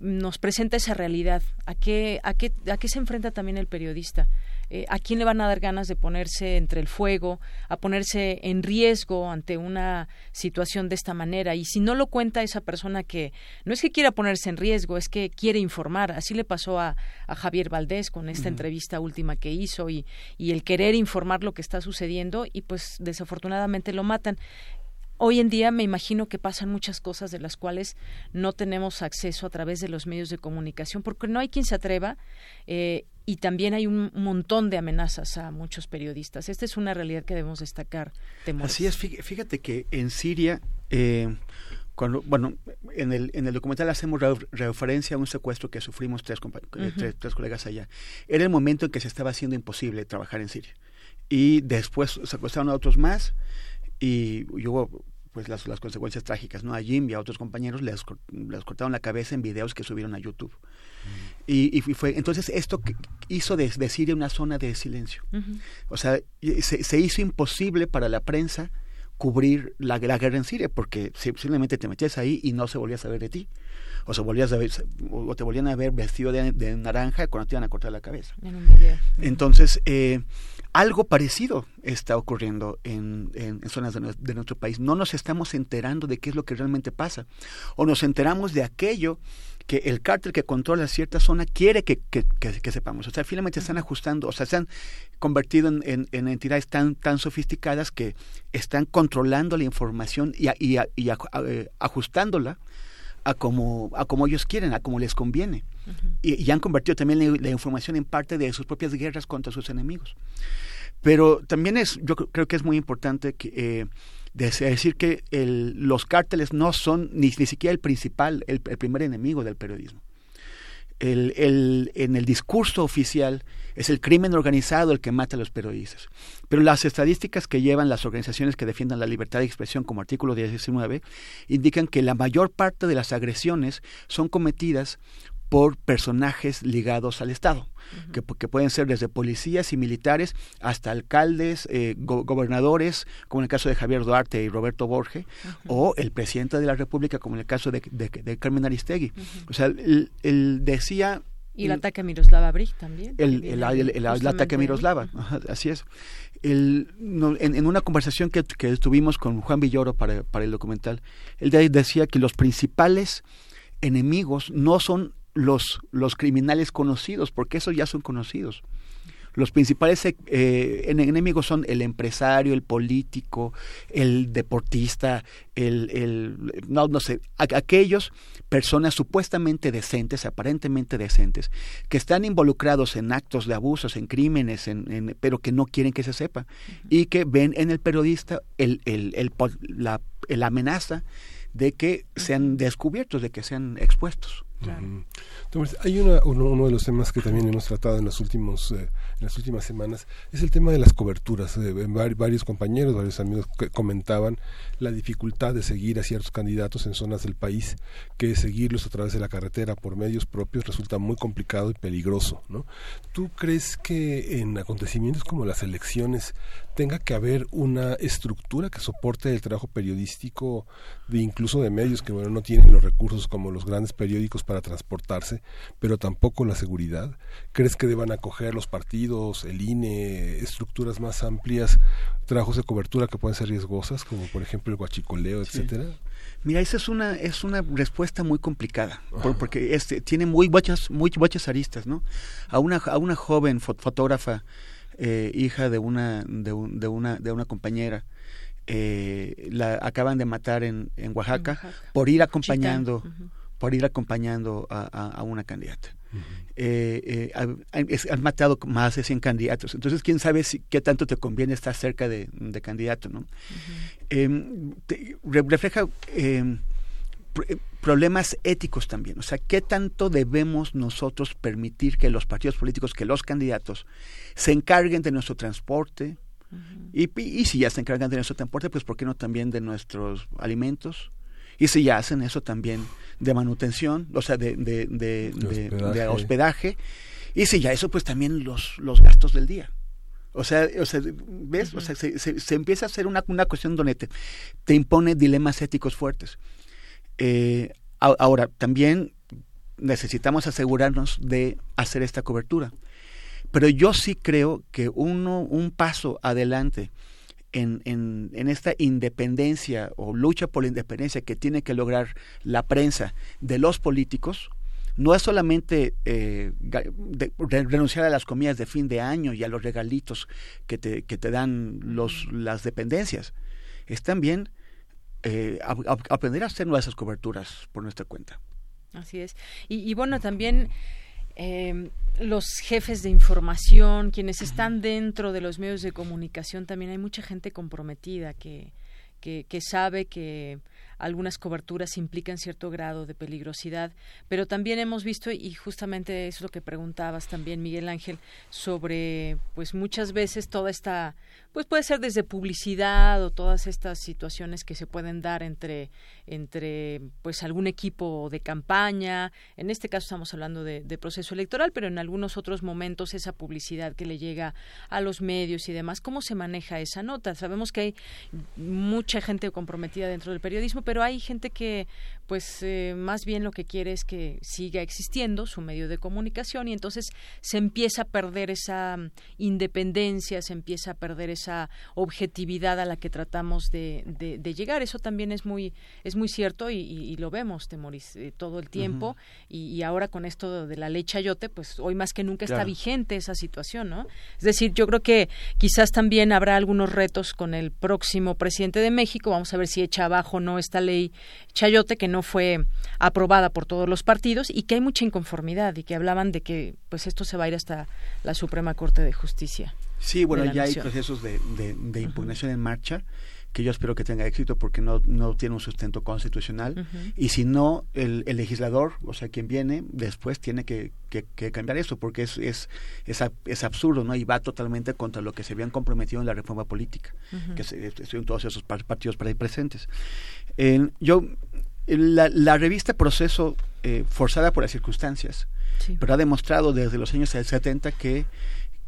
nos presenta esa realidad. ¿A qué, a, qué, ¿A qué se enfrenta también el periodista? Eh, a quién le van a dar ganas de ponerse entre el fuego, a ponerse en riesgo ante una situación de esta manera. Y si no lo cuenta esa persona que no es que quiera ponerse en riesgo, es que quiere informar. Así le pasó a, Javier Valdés con esta entrevista última que hizo y, y el querer informar lo que está sucediendo y pues desafortunadamente lo matan hoy en día me imagino que pasan muchas cosas de las cuales no tenemos acceso a través de los medios de comunicación porque no hay quien se atreva eh, y también hay un montón de amenazas a muchos periodistas. Esta es una realidad que debemos destacar. Así es, fíjate que en Siria, eh, cuando, bueno, en el, en el documental hacemos referencia a un secuestro que sufrimos tres, eh, tres, colegas allá. Era el momento en que se estaba haciendo imposible trabajar en Siria. Y después secuestraron a otros más y hubo pues las, las consecuencias trágicas, ¿no? A Jim y a otros compañeros les, les cortaron la cabeza en videos que subieron a YouTube. Y, y, fue entonces esto hizo de, de, Siria una zona de silencio. O sea, se, se, hizo imposible para la prensa cubrir la, la, guerra en Siria porque simplemente te metías ahí y no se volvía a saber de ti. O, se volvías a ver, o te volvían a ver vestido de, de naranja cuando te iban a cortar la cabeza. Entonces, eh, algo parecido está ocurriendo en, en, zonas de, nuestro país. No nos estamos enterando de qué es lo que realmente pasa. O nos enteramos de aquello que el cártel que controla cierta zona quiere que, que, que, sepamos. O sea, finalmente están ajustando, o sea, se han convertido en, en, entidades tan, tan sofisticadas que están controlando la información y, y, y eh, ajustándola a como, a como ellos quieren, a como les conviene. y, y, han convertido también la, información en parte de sus propias guerras contra sus enemigos. Pero también es, yo creo que es muy importante que, eh, decir que los cárteles no son ni, ni siquiera el principal, el, el, primer enemigo del periodismo. El, el, en el discurso oficial es el crimen organizado el que mata a los periodistas. Pero las estadísticas que llevan las organizaciones que defiendan la libertad de expresión como artículo 19 indican que la mayor parte de las agresiones son cometidas por personajes ligados al Estado, que, que, pueden ser desde policías y militares hasta alcaldes, eh, go gobernadores, como en el caso de Javier Duarte y Roberto Borge, o el presidente de la República, como en el caso de, de, de Carmen Aristegui. O sea, él, él decía y el ataque a Miroslava Brig también. El, el, el, el ataque a Miroslava, Ajá, así es. El, no, en, en, una conversación que, que, tuvimos con Juan Villoro para, para el documental, él decía que los principales enemigos no son los, los criminales conocidos, porque esos ya son conocidos. Los principales eh, enemigos son el empresario, el político, el deportista, el, el no, no sé, aquellos personas supuestamente decentes, aparentemente decentes, que están involucrados en actos de abusos, en crímenes, en, en, pero que no quieren que se sepa, uh -huh. y que ven en el periodista el, el, el, la, la amenaza de que sean descubiertos, de que sean expuestos. Hay una, uno, uno, de los temas que también hemos tratado en los últimos eh, en las últimas semanas es el tema de las coberturas. Eh, varios compañeros, varios amigos que comentaban la dificultad de seguir a ciertos candidatos en zonas del país, que seguirlos a través de la carretera por medios propios resulta muy complicado y peligroso. ¿no? ¿Tú crees que en acontecimientos como las elecciones tenga que haber una estructura que soporte el trabajo periodístico, de incluso de medios que bueno no tienen los recursos como los grandes periódicos para transportarse, pero tampoco la seguridad? ¿Crees que deban acoger los partidos, el INE, estructuras más amplias, trabajos de cobertura que pueden ser riesgosas, como por ejemplo el guachicoleo, sí. etcétera? Mira, esa es una es una respuesta muy complicada, por, porque este tiene muy muchas muy muchas aristas, ¿no? A una a una joven fotógrafa eh, hija de una de, un, de, una de una compañera eh, la acaban de matar en, en, Oaxaca, en Oaxaca, por ir acompañando uh -huh. Por ir acompañando a, a, a una candidata uh -huh. eh, han matado más de 100 candidatos entonces quién sabe si, qué tanto te conviene estar cerca de, de candidato no te, refleja problemas éticos también. O sea, ¿qué tanto debemos nosotros permitir que los partidos políticos, que los candidatos se encarguen de nuestro transporte? Uh -huh. y, y, si ya se encargan de nuestro transporte, pues ¿por qué no también de nuestros alimentos? Y si ya hacen eso también de manutención, o sea, de, de, de, de hospedaje. Y si ya eso, pues también los, los gastos del día. O sea, o sea ¿ves? Uh -huh. O sea, se, se, se, empieza a hacer una, una cuestión donde te, te impone dilemas éticos fuertes. Eh, ahora, también necesitamos asegurarnos de hacer esta cobertura. Pero yo sí creo que uno, un paso adelante en, en, en, esta independencia o lucha por la independencia que tiene que lograr la prensa de los políticos, no es solamente eh, de, de renunciar a las comidas de fin de año y a los regalitos que te, que te dan los, las dependencias, es también eh, a, a aprender a hacer nuestras coberturas por nuestra cuenta. Así es. Y, y bueno, también eh, los jefes de información, quienes están dentro de los medios de comunicación, también hay mucha gente comprometida que, que, que sabe que algunas coberturas implican cierto grado de peligrosidad, pero también hemos visto y justamente es lo que preguntabas también Miguel Ángel sobre pues muchas veces toda esta pues puede ser desde publicidad o todas estas situaciones que se pueden dar entre entre pues algún equipo de campaña. En este caso estamos hablando de, de, proceso electoral pero en algunos otros momentos esa publicidad que le llega a los medios y demás cómo se maneja esa nota sabemos que hay mucha gente comprometida dentro del periodismo pero hay gente que pues eh, más bien lo que quiere es que siga existiendo su medio de comunicación y entonces se empieza a perder esa independencia, se empieza a perder esa objetividad a la que tratamos de, de, llegar. Eso también es muy es muy cierto y, lo vemos, Temoris, eh, todo el tiempo y, ahora con esto de la ley Chayote, pues hoy más que nunca está vigente esa situación, ¿no? Es decir, yo creo que quizás también habrá algunos retos con el próximo presidente de México. Vamos a ver si echa abajo o no esta ley Chayote que no fue aprobada por todos los partidos y que hay mucha inconformidad y que hablaban de que pues esto se va a ir hasta la Suprema Corte de Justicia. Sí, bueno, ya hay procesos de, impugnación en marcha que yo espero que tenga éxito porque no, no tiene un sustento constitucional. Y si no, el, legislador, o sea, quien viene después tiene que, cambiar eso porque es, es, es, absurdo ¿no? y va totalmente contra lo que se habían comprometido en la reforma política, que estuvieron todos esos partidos para ahí presentes. yo la, revista Proceso, eh, forzada por las circunstancias, pero ha demostrado desde los años 70 que,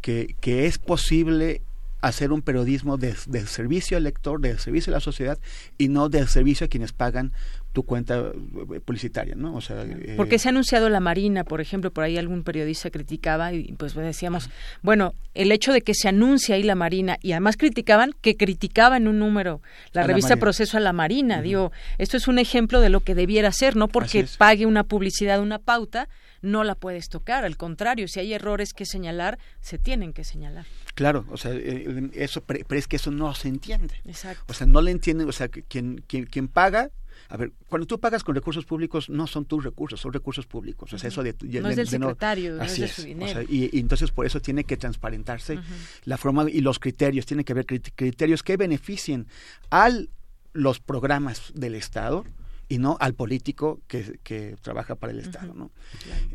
que, que es posible hacer un periodismo de, servicio al lector, de servicio a la sociedad y no de servicio a quienes pagan tu cuenta eh, publicitaria, ¿no? O sea, eh, porque se ha anunciado la Marina, por ejemplo, por ahí algún periodista criticaba y pues decíamos, bueno, el hecho de que se anuncie ahí la Marina y además criticaban que criticaba en un número la revista Proceso a la Marina, digo, esto es un ejemplo de lo que debiera ser, no porque pague una publicidad, una pauta, no la puedes tocar, al contrario, si hay errores que señalar, se tienen que señalar. Claro, o sea, eh, eso, pero es que eso no se entiende. Exacto. O sea, no le entienden, o sea, quien, quien, quien paga a ver, cuando tú pagas con recursos públicos, no son tus recursos, son recursos públicos. O sea, eso de, no es del secretario, no, es de su dinero. y, entonces por eso tiene que transparentarse la forma y los criterios. Tiene que haber criterios que beneficien a los programas del Estado y no al político que, que trabaja para el Estado. ¿no?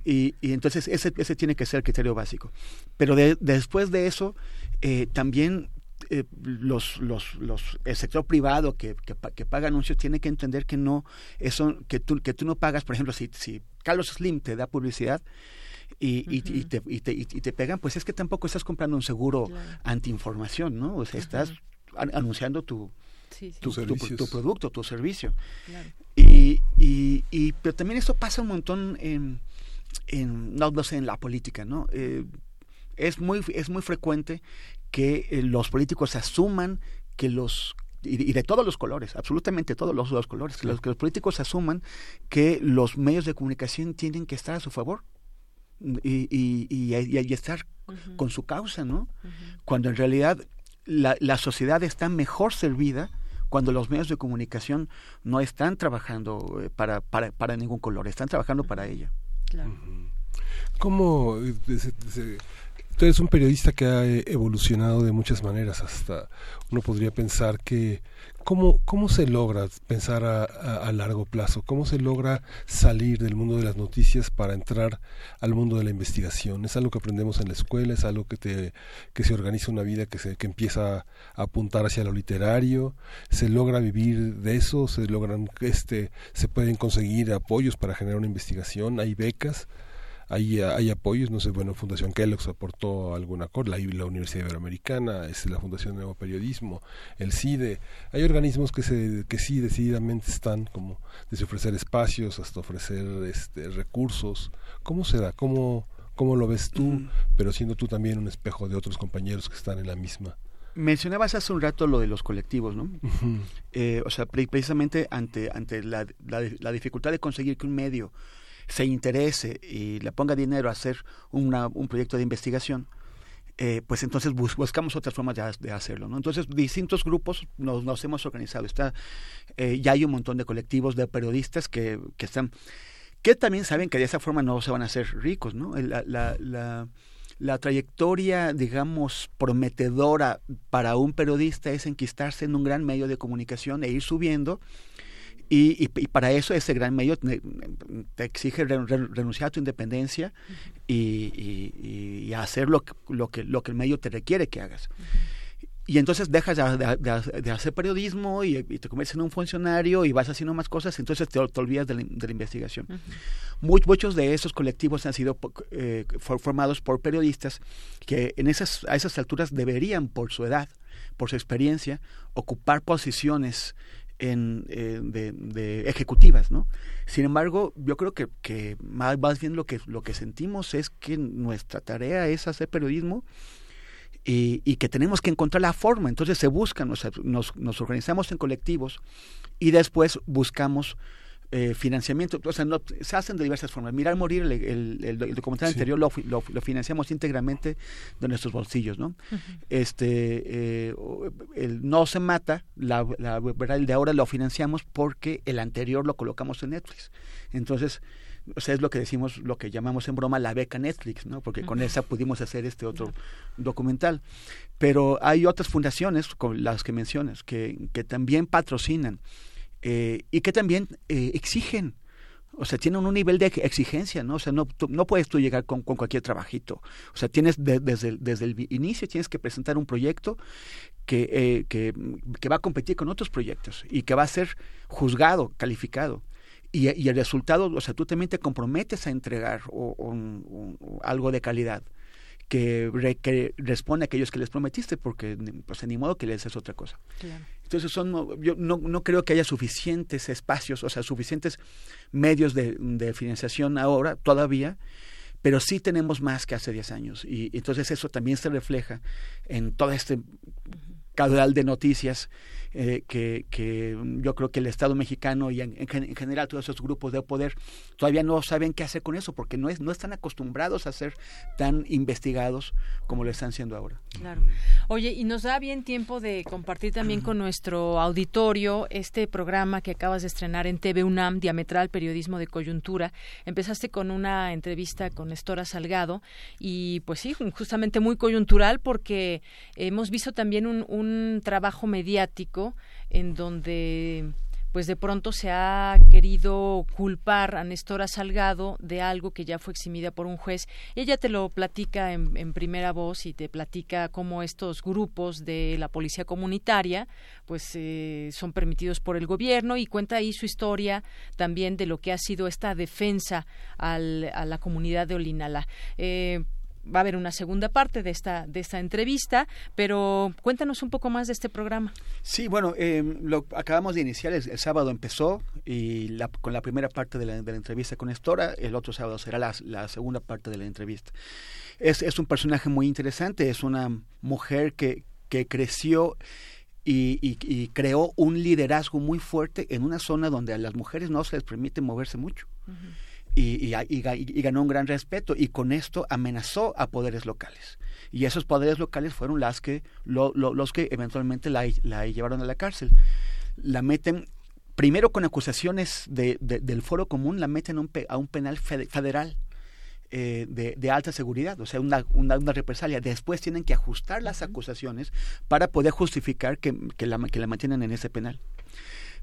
Y, y, entonces ese, ese tiene que ser el criterio básico. Pero después de eso, eh, también eh, los, los, los, el sector privado que, que, paga anuncios tiene que entender que no, eso, que tú, que tú no pagas, por ejemplo, si, si Carlos Slim te da publicidad, y, y, te, y, te, y, te, pegan, pues es que tampoco estás comprando un seguro antiinformación, ¿no? O sea, estás anunciando tu, Tu, tu, producto, tu servicio. Y, y, pero también esto pasa un montón en, en no, no sé, en la política, ¿no? Eh, es muy, es muy frecuente que eh, los políticos asuman que los y, de todos los colores, absolutamente todos los, los colores, que los, que los políticos asuman que los medios de comunicación tienen que estar a su favor y, y, y estar con su causa, ¿no? Cuando en realidad la, la, sociedad está mejor servida cuando los medios de comunicación no están trabajando eh, para, para, para ningún color, están trabajando para ella. Claro. ¿Cómo eh, Tú eres un periodista que ha eh, evolucionado de muchas maneras, hasta uno podría pensar que ¿cómo, cómo se logra pensar a, largo plazo? ¿Cómo se logra salir del mundo de las noticias para entrar al mundo de la investigación? ¿Es algo que aprendemos en la escuela? ¿Es algo que, te, que se organiza una vida que, se, que empieza a apuntar hacia lo literario? ¿Se logra vivir de eso? ¿Se logran, este, se pueden conseguir apoyos para generar una investigación? ¿Hay becas? Hay, hay apoyos, no sé, bueno, Fundación Kellogg's aportó alguna cosa, la, la Universidad Iberoamericana, es la Fundación Nuevo Periodismo, el CIDE, hay organismos que, se, que sí decididamente están como desde ofrecer espacios hasta ofrecer este, recursos. ¿Cómo se da? ¿Cómo, cómo lo ves tú, pero siendo tú también un espejo de otros compañeros que están en la misma? Mencionabas hace un rato lo de los colectivos, ¿no? Eh, o sea, precisamente ante, ante la, la dificultad de conseguir que un medio se interese y le ponga dinero a hacer una, un proyecto de investigación, eh, pues entonces buscamos otras formas de, hacerlo. Entonces, distintos grupos nos, nos hemos organizado. Está, eh, ya hay un montón de colectivos de periodistas que, que, están, que también saben que de esa forma no se van a hacer ricos. ¿no? La, la, la, la trayectoria, digamos, prometedora para un periodista es enquistarse en un gran medio de comunicación e ir subiendo y, y, para eso ese gran medio te, exige renunciar a tu independencia y, y, hacer lo, lo, que, lo que el medio te requiere que hagas. Y entonces dejas de, hacer periodismo y, te conviertes en un funcionario y vas haciendo más cosas, entonces te, olvidas de la, investigación. muchos de esos colectivos han sido eh, formados por periodistas que en esas, a esas alturas deberían, por su edad, por su experiencia, ocupar posiciones en, eh, de, ejecutivas, ¿no? Sin embargo, yo creo que, que más, más, bien lo que, lo que sentimos es que nuestra tarea es hacer periodismo y, y que tenemos que encontrar la forma. Entonces se buscan, nos, nos organizamos en colectivos y después buscamos eh, financiamiento, o sea, no, se hacen de diversas formas. Mirar morir, el, el, documental anterior lo, lo, financiamos íntegramente de nuestros bolsillos, ¿no? Este, eh, el No se mata, la, la, el de ahora lo financiamos porque el anterior lo colocamos en Netflix. Entonces, o sea, es lo que decimos, lo que llamamos en broma la beca Netflix, ¿no? Porque con esa pudimos hacer este otro documental. Pero hay otras fundaciones, con las que mencionas, que, que también patrocinan eh, y que también eh, exigen, o sea, tienen un nivel de exigencia, ¿no? O sea, no, no puedes tú llegar con, cualquier trabajito. O sea, tienes desde, el, desde el inicio tienes que presentar un proyecto que, eh, que, que, va a competir con otros proyectos y que va a ser juzgado, calificado. Y, y el resultado, o sea, tú también te comprometes a entregar algo de calidad que, que, responde a aquellos que les prometiste, porque pues ni modo que les es otra cosa. Entonces son, yo no, no creo que haya suficientes espacios, o sea, suficientes medios de, de financiación ahora todavía, pero sí tenemos más que hace 10 años. Y, entonces eso también se refleja en todo este caudal de noticias eh, que, yo creo que el Estado mexicano y en, general todos esos grupos de poder todavía no saben qué hacer con eso porque no, es, no están acostumbrados a ser tan investigados como lo están siendo ahora. Claro. Oye, y nos da bien tiempo de compartir también con nuestro auditorio este programa que acabas de estrenar en TV UNAM, Diametral Periodismo de Coyuntura. Empezaste con una entrevista con Estora Salgado y pues sí, justamente muy coyuntural porque hemos visto también un trabajo mediático en donde pues de pronto se ha querido culpar a Nestora Salgado de algo que ya fue eximida por un juez. Ella te lo platica en, primera voz y te platica cómo estos grupos de la policía comunitaria pues eh, son permitidos por el gobierno y cuenta ahí su historia también de lo que ha sido esta defensa a la comunidad de Olinala. Eh, va a haber una segunda parte de esta de esta entrevista, pero cuéntanos un poco más de este programa. Sí, bueno, eh, lo acabamos de iniciar, el, sábado empezó y la, con la primera parte de la, de la, entrevista con Estora, el otro sábado será la, la segunda parte de la entrevista. Es, es, un personaje muy interesante, es una mujer que, que creció y, y, creó un liderazgo muy fuerte en una zona donde a las mujeres no se les permite moverse mucho y, y, ganó un gran respeto y con esto amenazó a poderes locales. Y esos poderes locales fueron las que, los que eventualmente la, la, llevaron a la cárcel. La meten, primero con acusaciones de, del foro común, la meten a un, a un penal federal. Eh, de, de, alta seguridad, o sea, una, una, una, represalia. Después tienen que ajustar las acusaciones para poder justificar que, que, la, que la mantienen en ese penal.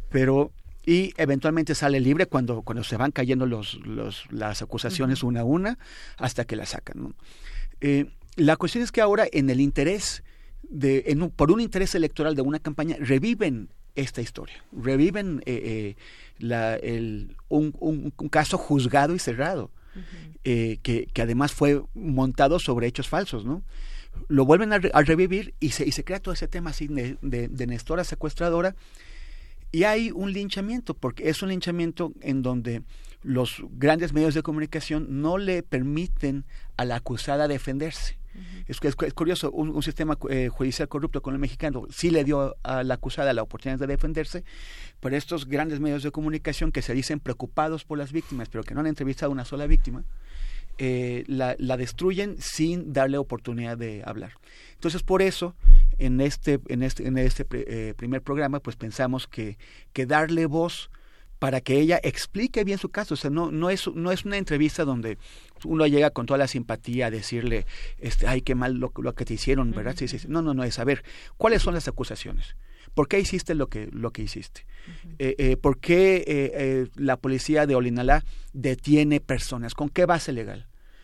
Pero y eventualmente sale libre cuando, cuando se van cayendo los, los, las acusaciones una a una hasta que la sacan. Eh, la cuestión es que ahora en el interés, de, en por un interés electoral de una campaña, reviven esta historia, reviven eh, eh, la, el, un, un, caso juzgado y cerrado, que, que, además fue montado sobre hechos falsos, ¿no? Lo vuelven a, revivir y se, y se crea todo ese tema así de, de, de Nestora secuestradora, y hay un linchamiento, porque es un linchamiento en donde los grandes medios de comunicación no le permiten a la acusada defenderse. es, es, curioso, un, sistema eh, judicial corrupto con el mexicano sí le dio a la acusada la oportunidad de defenderse, pero estos grandes medios de comunicación que se dicen preocupados por las víctimas, pero que no han entrevistado a una sola víctima, eh, la, la, destruyen sin darle oportunidad de hablar. Entonces, por eso, en este, en este, en este eh, primer programa, pues pensamos que, que darle voz para que ella explique bien su caso. O sea, no, no, es, no es una entrevista donde uno llega con toda la simpatía a decirle, este, ay, qué mal lo, lo que te hicieron, ¿verdad? sí, sí, No, no, no, es saber cuáles son las acusaciones. ¿Por qué hiciste lo que, lo que hiciste? Eh, eh, ¿Por qué la policía de Olinalá detiene personas? ¿Con qué base legal?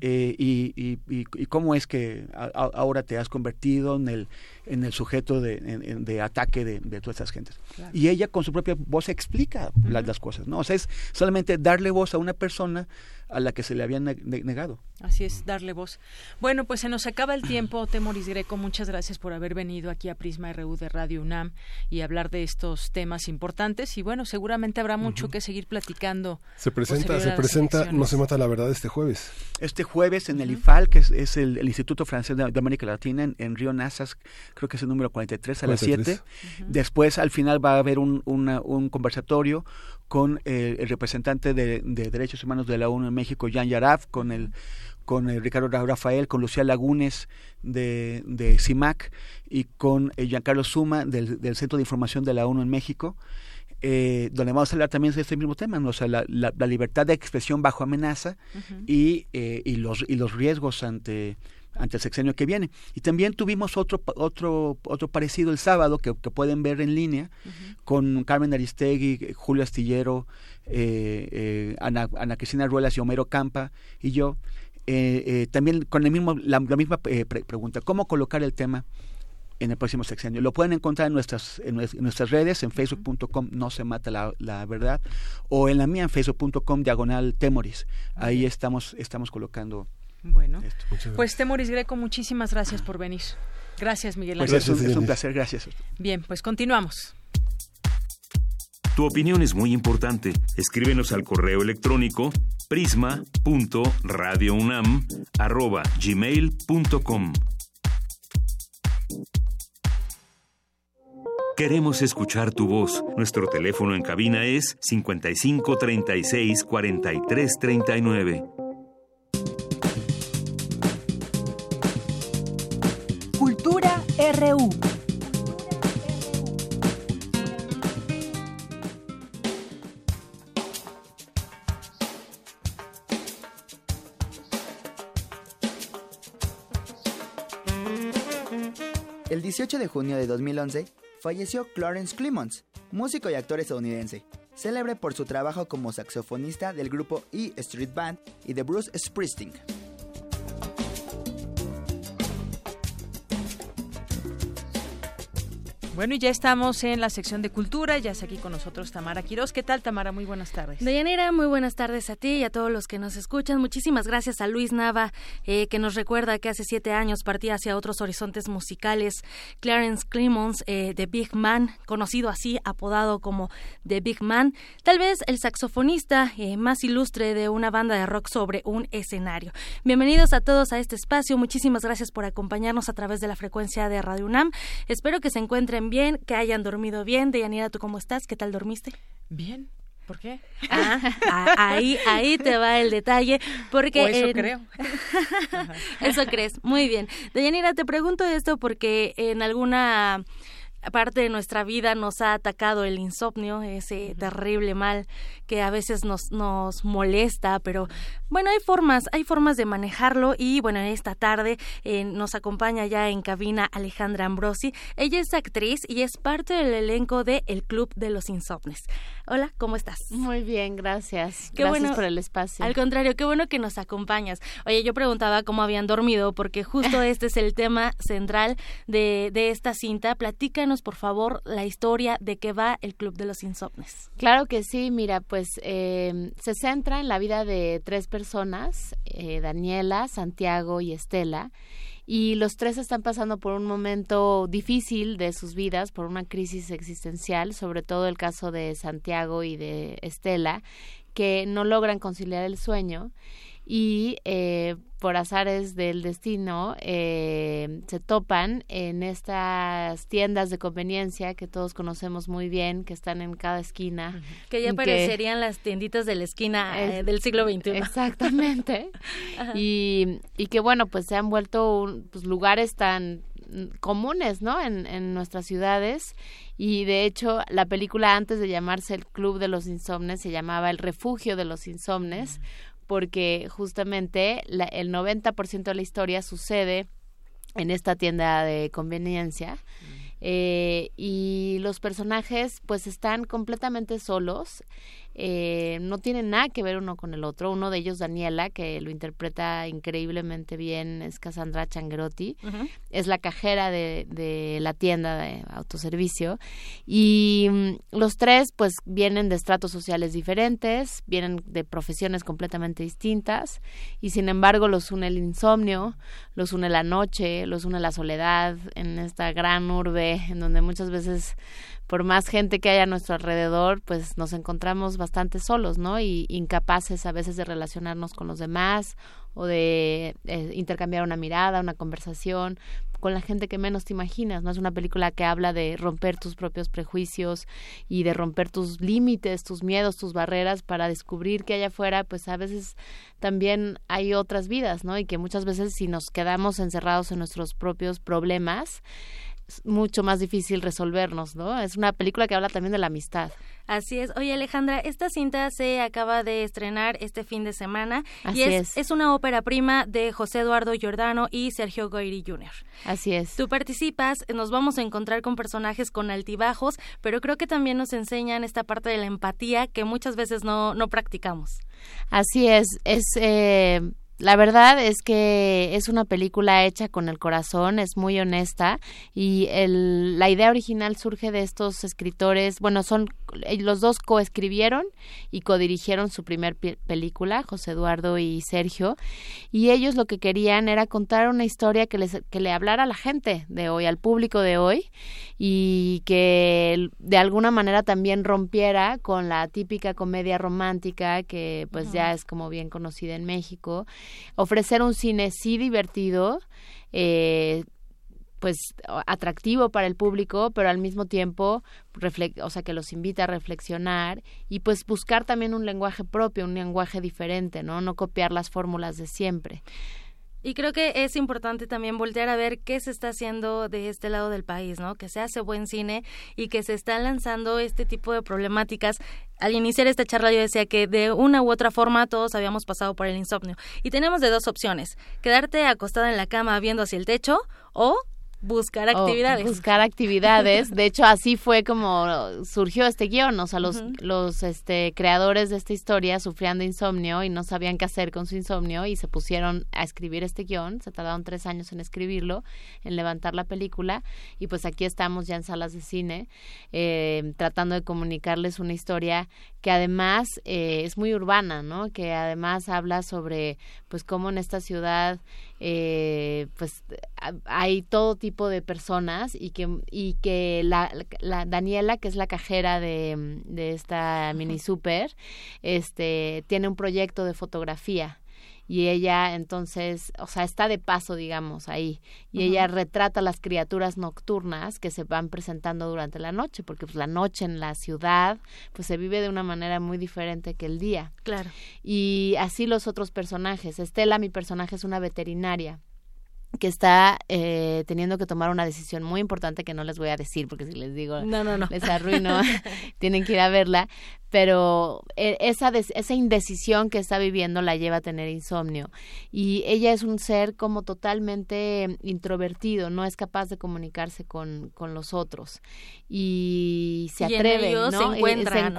Eh, y, y, y, cómo es que ahora te has convertido en el, en el sujeto de, de ataque de, de, todas estas gentes. Y ella con su propia voz explica las, las, cosas, ¿no? O sea, es solamente darle voz a una persona a la que se le habían negado. Así es, darle voz. Bueno, pues se nos acaba el tiempo. Temoris Greco, muchas gracias por haber venido aquí a Prisma RU de Radio UNAM y hablar de estos temas importantes. Y bueno, seguramente habrá mucho que seguir platicando. Se presenta, se presenta, no se mata la verdad este jueves. Este jueves en el IFAL, que es, el, Instituto Francés de, América Latina, en, Río Nazas, creo que es el número 43 a las 7. Después, al final, va a haber un, un conversatorio con eh, el representante de, Derechos Humanos de la ONU en México, Jan Yaraf, con el con el Ricardo Rafael, con Lucía Lagunes de, de CIMAC y con eh, Giancarlo Suma del, Centro de Información de la ONU en México, eh, donde vamos a hablar también de este mismo tema, o sea, la, la, libertad de expresión bajo amenaza y, y, los, y los riesgos ante ante el sexenio que viene. Y también tuvimos otro otro otro parecido el sábado que, pueden ver en línea con Carmen Aristegui, Julio Astillero, eh, eh, Ana, Ana, Cristina Ruelas y Homero Campa y yo. Eh, también con el mismo, la, misma pregunta, ¿cómo colocar el tema en el próximo sexenio? Lo pueden encontrar en nuestras, en, nuestras redes, en facebook.com no se mata la, la, verdad, o en la mía en facebook.com diagonal temoris. Ahí estamos, estamos colocando bueno, pues Temoris Greco, muchísimas gracias por venir. Gracias, Miguel pues Ángel. es, un, placer, gracias. Bien, pues continuamos. Tu opinión es muy importante. Escríbenos al correo electrónico prisma.radiounam@gmail.com. Queremos escuchar tu voz. Nuestro teléfono en cabina es 55 36 43 39. RU. El 18 de junio de 2011 falleció Clarence Clemons, músico y actor estadounidense, célebre por su trabajo como saxofonista del grupo E Street Band y de Bruce Springsteen. Bueno, y ya estamos en la sección de cultura, ya está aquí con nosotros Tamara Quiroz. ¿Qué tal, Tamara? Muy buenas tardes. Deyanira, muy buenas tardes a ti y a todos los que nos escuchan. Muchísimas gracias a Luis Nava, eh, que nos recuerda que hace siete años partía hacia otros horizontes musicales. Clarence Clemons, eh, The Big Man, conocido así, apodado como The Big Man, tal vez el saxofonista eh, más ilustre de una banda de rock sobre un escenario. Bienvenidos a todos a este espacio. Muchísimas gracias por acompañarnos a través de la frecuencia de Radio UNAM. Espero que se encuentren bien, que hayan dormido bien. Deyanira, ¿tú cómo estás? ¿Qué tal dormiste? Bien. ¿Por qué? Ah, ahí, ahí te va el detalle, porque... eso creo. eso crees, muy bien. Deyanira, te pregunto esto porque en alguna parte de nuestra vida nos ha atacado el insomnio, ese terrible mal que a veces nos, nos molesta, pero bueno, hay formas, hay formas de manejarlo y bueno, esta tarde eh, nos acompaña ya en cabina Alejandra Ambrosi. Ella es actriz y es parte del elenco de El Club de los Insomnes. Hola, ¿cómo estás? Muy bien, gracias. Qué gracias por el espacio. Al contrario, qué bueno que nos acompañas. Oye, yo preguntaba cómo habían dormido porque justo este es el tema central de, de esta cinta. Platícanos, por favor, la historia de qué va el Club de los Insomnes. Claro que sí, mira, pues eh, se centra en la vida de tres personas, eh, Daniela, Santiago y Estela y los tres están pasando por un momento difícil de sus vidas, por una crisis existencial, sobre todo el caso de Santiago y de Estela, que no logran conciliar el sueño y eh, por azares del destino eh, se topan en estas tiendas de conveniencia que todos conocemos muy bien, que están en cada esquina. Que ya parecerían las tienditas de la esquina eh, del siglo XXI. Exactamente. y, y que bueno, pues se han vuelto pues, lugares tan comunes, ¿no? En, en nuestras ciudades y de hecho la película antes de llamarse el Club de los Insomnes se llamaba El Refugio de los Insomnes porque justamente el 90% de la historia sucede en esta tienda de conveniencia. Eh, y los personajes pues están completamente solos eh, no tienen nada que ver uno con el otro. Uno de ellos, Daniela, que lo interpreta increíblemente bien, es Cassandra Changerotti, es la cajera de, de, la tienda de autoservicio. Y mm, los tres, pues, vienen de estratos sociales diferentes, vienen de profesiones completamente distintas, y sin embargo los une el insomnio, los une la noche, los une la soledad en esta gran urbe en donde muchas veces por más gente que haya a nuestro alrededor, pues nos encontramos bastante solos, ¿no? Y incapaces a veces de relacionarnos con los demás o de eh, intercambiar una mirada, una conversación con la gente que menos te imaginas, ¿no? Es una película que habla de romper tus propios prejuicios y de romper tus límites, tus miedos, tus barreras para descubrir que allá afuera, pues a veces también hay otras vidas, ¿no? Y que muchas veces si nos quedamos encerrados en nuestros propios problemas, mucho más difícil resolvernos, ¿no? Es una película que habla también de la amistad. Así es. Oye, Alejandra, esta cinta se acaba de estrenar este fin de semana y es, es, una ópera prima de José Eduardo Giordano y Sergio Goyri Jr. Así es. Tú participas, nos vamos a encontrar con personajes con altibajos, pero creo que también nos enseñan esta parte de la empatía que muchas veces no, no practicamos. Así es. Es. Eh la verdad es que es una película hecha con el corazón, es muy honesta y el, la idea original surge de estos escritores, bueno, son eh, los dos coescribieron y codirigieron su primer película, José Eduardo y Sergio, y ellos lo que querían era contar una historia que, les, que le hablara a la gente de hoy, al público de hoy, y que de alguna manera también rompiera con la típica comedia romántica que pues ya es como bien conocida en México, ofrecer un cine sí divertido, eh, pues atractivo para el público, pero al mismo tiempo, o sea, que los invita a reflexionar y pues buscar también un lenguaje propio, un lenguaje diferente, ¿no? No copiar las fórmulas de siempre. Y creo que es importante también voltear a ver qué se está haciendo de este lado del país, ¿no? Que se hace buen cine y que se están lanzando este tipo de problemáticas. Al iniciar esta charla yo decía que de una u otra forma todos habíamos pasado por el insomnio. Y tenemos de dos opciones, quedarte acostada en la cama viendo hacia el techo o Buscar actividades. buscar actividades. De hecho, así fue como surgió este guion. O sea, los, los este, creadores de esta historia sufrían de insomnio y no sabían qué hacer con su insomnio y se pusieron a escribir este guion. Se tardaron tres años en escribirlo, en levantar la película. Y pues aquí estamos ya en salas de cine, eh, tratando de comunicarles una historia que además eh, es muy urbana, ¿no? Que además habla sobre, pues, cómo en esta ciudad eh, pues hay todo tipo de personas y que y que la, la Daniela que es la cajera de, de esta mini super este tiene un proyecto de fotografía y ella entonces, o sea, está de paso, digamos, ahí, y ella retrata las criaturas nocturnas que se van presentando durante la noche, porque pues la noche en la ciudad, pues se vive de una manera muy diferente que el día. Claro. Y así los otros personajes. Estela, mi personaje, es una veterinaria que está eh, teniendo que tomar una decisión muy importante que no les voy a decir porque si les digo no, no, no. les arruino, tienen que ir a verla, pero eh, esa, esa indecisión que está viviendo la lleva a tener insomnio y ella es un ser como totalmente introvertido, no es capaz de comunicarse con, con los otros y se atreve, ¿no? Se encuentran,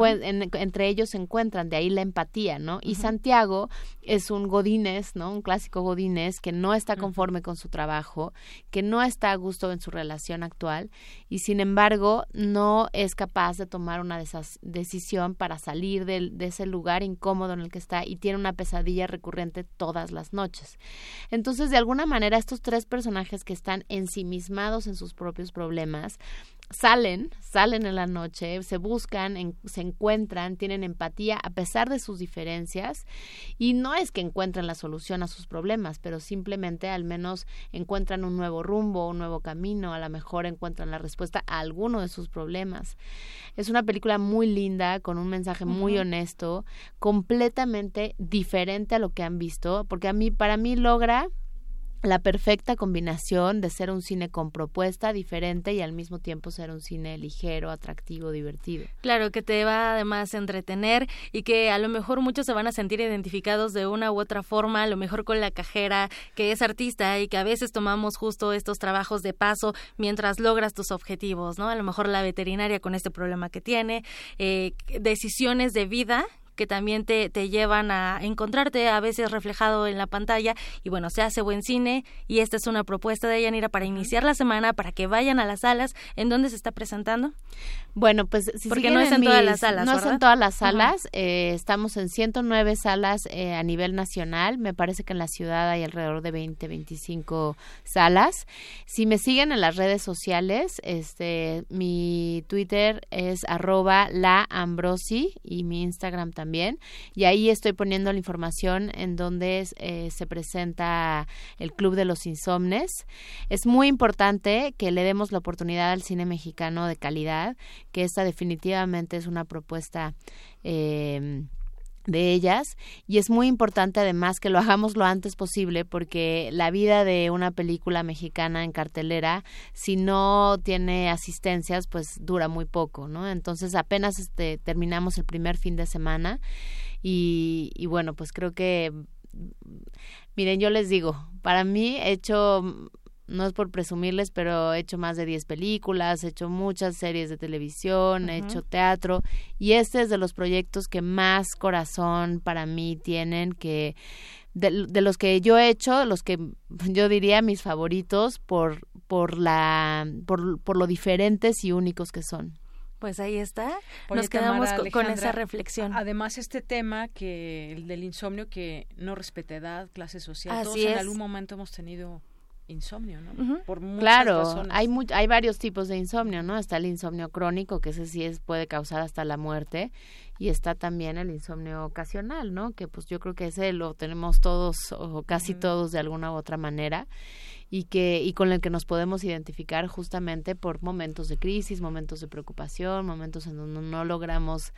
entre ellos se encuentran, de ahí la empatía, ¿no? Y Santiago es un godínez, ¿no? Un clásico godínez que no está conforme con su trabajo, que no está a gusto en su relación actual y sin embargo no es capaz de tomar una decisión para salir de, ese lugar incómodo en el que está y tiene una pesadilla recurrente todas las noches. Entonces, de alguna manera, estos tres personajes que están ensimismados en sus propios problemas, salen, salen en la noche, se buscan, se encuentran, tienen empatía a pesar de sus diferencias y no es que encuentren la solución a sus problemas, pero simplemente al menos encuentran un nuevo rumbo, un nuevo camino, a lo mejor encuentran la respuesta a alguno de sus problemas. Es una película muy linda, con un mensaje muy honesto, completamente diferente a lo que han visto, porque a mí, para mí logra la perfecta combinación de ser un cine con propuesta diferente y al mismo tiempo ser un cine ligero, atractivo, divertido. Claro, que te va además a entretener y que a lo mejor muchos se van a sentir identificados de una u otra forma, a lo mejor con la cajera que es artista y que a veces tomamos justo estos trabajos de paso mientras logras tus objetivos, ¿no? A lo mejor la veterinaria con este problema que tiene, eh, decisiones de vida que también te, te llevan a encontrarte a veces reflejado en la pantalla y bueno, se hace buen cine y esta es una propuesta de Yanira para iniciar la semana, para que vayan a las salas. ¿En dónde se está presentando? Bueno, pues si Porque no es en, todas las salas, No es en todas las salas, eh, estamos en 109 salas eh, a nivel nacional, me parece que en la ciudad hay alrededor de 20, 25 salas. Si me siguen en las redes sociales, este mi Twitter es arroba la ambrosi y mi Instagram también también y ahí estoy poniendo la información en donde eh, se presenta el Club de los Insomnes. Es muy importante que le demos la oportunidad al cine mexicano de calidad, que esta definitivamente es una propuesta eh, de ellas y es muy importante además que lo hagamos lo antes posible porque la vida de una película mexicana en cartelera si no tiene asistencias pues dura muy poco no entonces apenas este terminamos el primer fin de semana y, y bueno pues creo que miren yo les digo para mí he hecho no es por presumirles, pero he hecho más de 10 películas, he hecho muchas series de televisión, he hecho teatro y este es de los proyectos que más corazón para mí tienen, que de, de, los que yo he hecho, los que yo diría mis favoritos por por la por, por lo diferentes y únicos que son. Pues ahí está. Nos quedamos con, esa reflexión. Además, este tema que el del insomnio que no respeta edad, clase social, todos en algún momento hemos tenido insomnio, ¿no? Por muchas claro, hay hay varios tipos de insomnio, ¿no? Está el insomnio crónico, que ese sí es, puede causar hasta la muerte, y está también el insomnio ocasional, ¿no? Que pues yo creo que ese lo tenemos todos o casi todos de alguna u otra manera y que y con el que nos podemos identificar justamente por momentos de crisis, momentos de preocupación, momentos en donde no logramos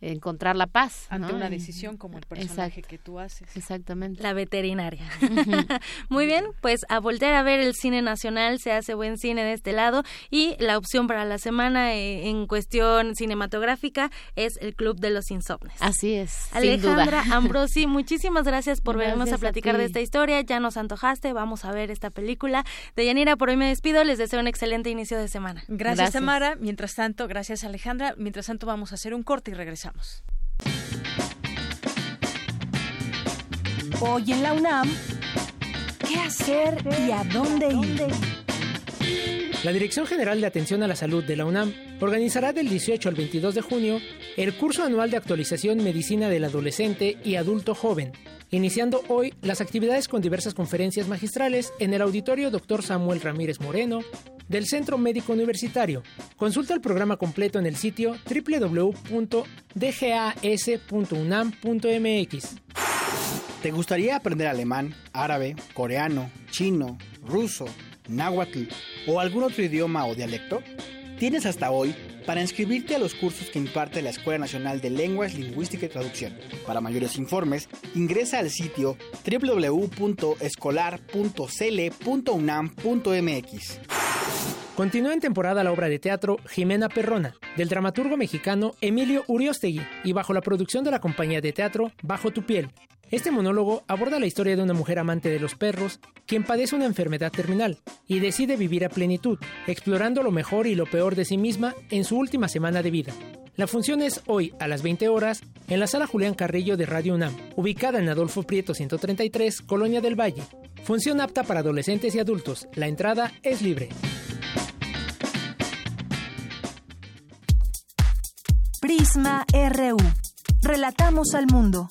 encontrar la paz. Ante una decisión como el personaje que tú haces. Exactamente. La veterinaria. Muy bien, pues a volver a ver el cine nacional, se hace buen cine de este lado y la opción para la semana eh, en cuestión cinematográfica es el Club de los Insomnes. Así es. Alejandra Ambrosi, muchísimas gracias por vernos a platicar de esta historia. Ya nos antojaste, vamos a ver esta película. De Yanira, por hoy me despido, les deseo un excelente inicio de semana. Gracias, gracias. Tamara. Mientras tanto, gracias Alejandra. Mientras tanto, vamos a hacer un corte y regresamos. Hoy en la UNAM, ¿qué hacer y a dónde ir? La Dirección General de Atención a la Salud de la UNAM organizará del 18 al 22 de junio el curso anual de actualización Medicina del Adolescente y Adulto Joven, iniciando hoy las actividades con diversas conferencias magistrales en el auditorio Dr. Samuel Ramírez Moreno del Centro Médico Universitario. Consulta el programa completo en el sitio www.dgas.unam.mx. ¿Te gustaría aprender alemán, árabe, coreano, chino, ruso, náhuatl o algún otro idioma o dialecto? Tienes hasta hoy para inscribirte a los cursos que imparte la Escuela Nacional de Lenguas, Lingüística y Traducción. Para mayores informes, ingresa al sitio www.escolar.cl.unam.mx. Continúa en temporada la obra de teatro Jimena Perrona, del dramaturgo mexicano Emilio Uriostegui, y bajo la producción de la compañía de teatro Bajo tu piel. Este monólogo aborda la historia de una mujer amante de los perros, quien padece una enfermedad terminal y decide vivir a plenitud, explorando lo mejor y lo peor de sí misma en su última semana de vida. La función es hoy a las 20 horas en la sala Julián Carrillo de Radio UNAM, ubicada en Adolfo Prieto 133, Colonia del Valle. Función apta para adolescentes y adultos. La entrada es libre. Prisma RU. Relatamos al mundo.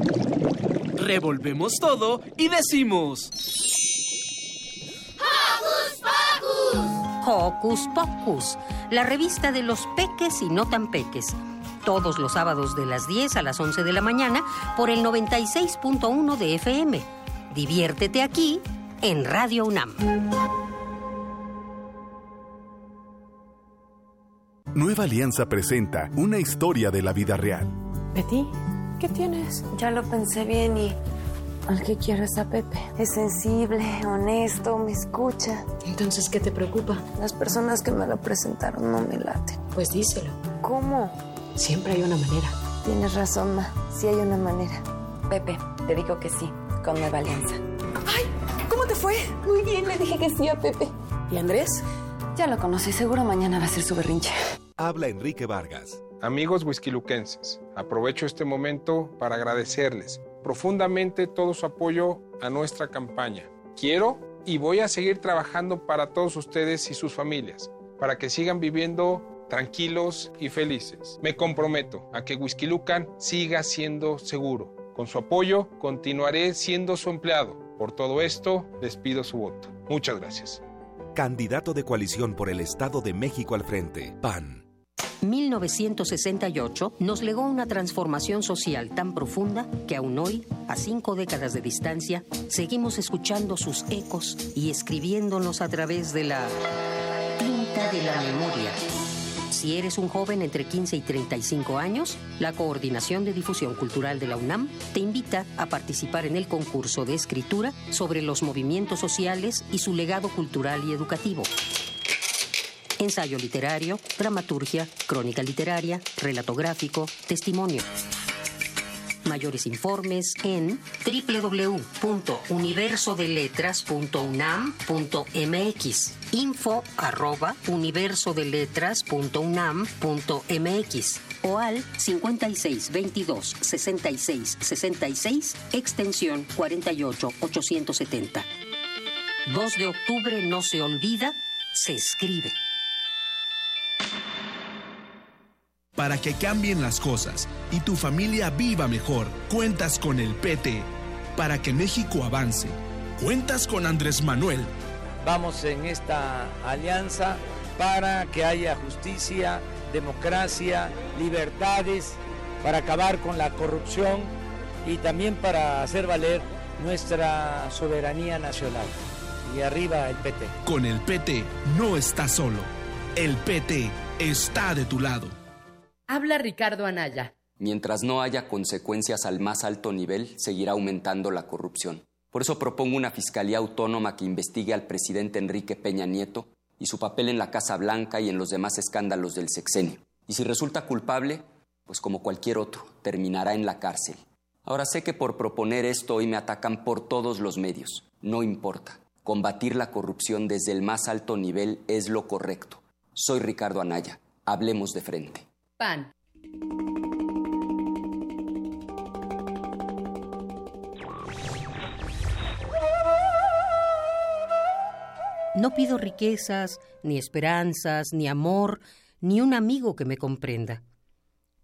Revolvemos todo y decimos... Hocus Pocus, la revista de los peques y no tan peques. Todos los sábados de las 10 a las 11 de la mañana por el 96.1 de FM. Diviértete aquí en Radio UNAM. Nueva Alianza presenta una historia de la vida real. Betty, ¿qué tienes? Ya lo pensé bien y al que quiero es a Pepe. Es sensible, honesto, me escucha. Entonces, ¿qué te preocupa? Las personas que me lo presentaron no me laten. Pues díselo. ¿Cómo? Siempre hay una manera. Tienes razón, Ma. Sí hay una manera. Pepe, te digo que sí, con Nueva Alianza. ¡Ay! ¿Cómo te fue? Muy bien, le dije que sí a Pepe. ¿Y Andrés? Ya lo conocí, seguro mañana va a ser su berrinche. Habla Enrique Vargas. Amigos whiskyluquenses, aprovecho este momento para agradecerles profundamente todo su apoyo a nuestra campaña. Quiero y voy a seguir trabajando para todos ustedes y sus familias, para que sigan viviendo tranquilos y felices. Me comprometo a que Whisky Lucan siga siendo seguro. Con su apoyo continuaré siendo su empleado. Por todo esto, les pido su voto. Muchas gracias. Candidato de coalición por el Estado de México al frente, PAN. 1968 nos legó una transformación social tan profunda que aún hoy, a cinco décadas de distancia, seguimos escuchando sus ecos y escribiéndonos a través de la tinta de la memoria. Si eres un joven entre 15 y 35 años, la Coordinación de Difusión Cultural de la UNAM te invita a participar en el concurso de escritura sobre los movimientos sociales y su legado cultural y educativo ensayo literario, dramaturgia, crónica literaria, relato gráfico, testimonio. Mayores informes en www.universodeletras.unam.mx info arroba universodeletras.unam.mx o al 56 22 66 66 extensión 48 870. 2 de octubre no se olvida, se escribe. Para que cambien las cosas y tu familia viva mejor, cuentas con el PT. Para que México avance, cuentas con Andrés Manuel. Vamos en esta alianza para que haya justicia, democracia, libertades, para acabar con la corrupción y también para hacer valer nuestra soberanía nacional. Y arriba el PT. Con el PT no estás solo. El PT está de tu lado. Habla Ricardo Anaya. Mientras no haya consecuencias al más alto nivel, seguirá aumentando la corrupción. Por eso propongo una fiscalía autónoma que investigue al presidente Enrique Peña Nieto y su papel en la Casa Blanca y en los demás escándalos del sexenio. Y si resulta culpable, pues como cualquier otro, terminará en la cárcel. Ahora sé que por proponer esto hoy me atacan por todos los medios. No importa. Combatir la corrupción desde el más alto nivel es lo correcto. Soy Ricardo Anaya. Hablemos de frente. PAN. No pido riquezas, ni esperanzas, ni amor, ni un amigo que me comprenda.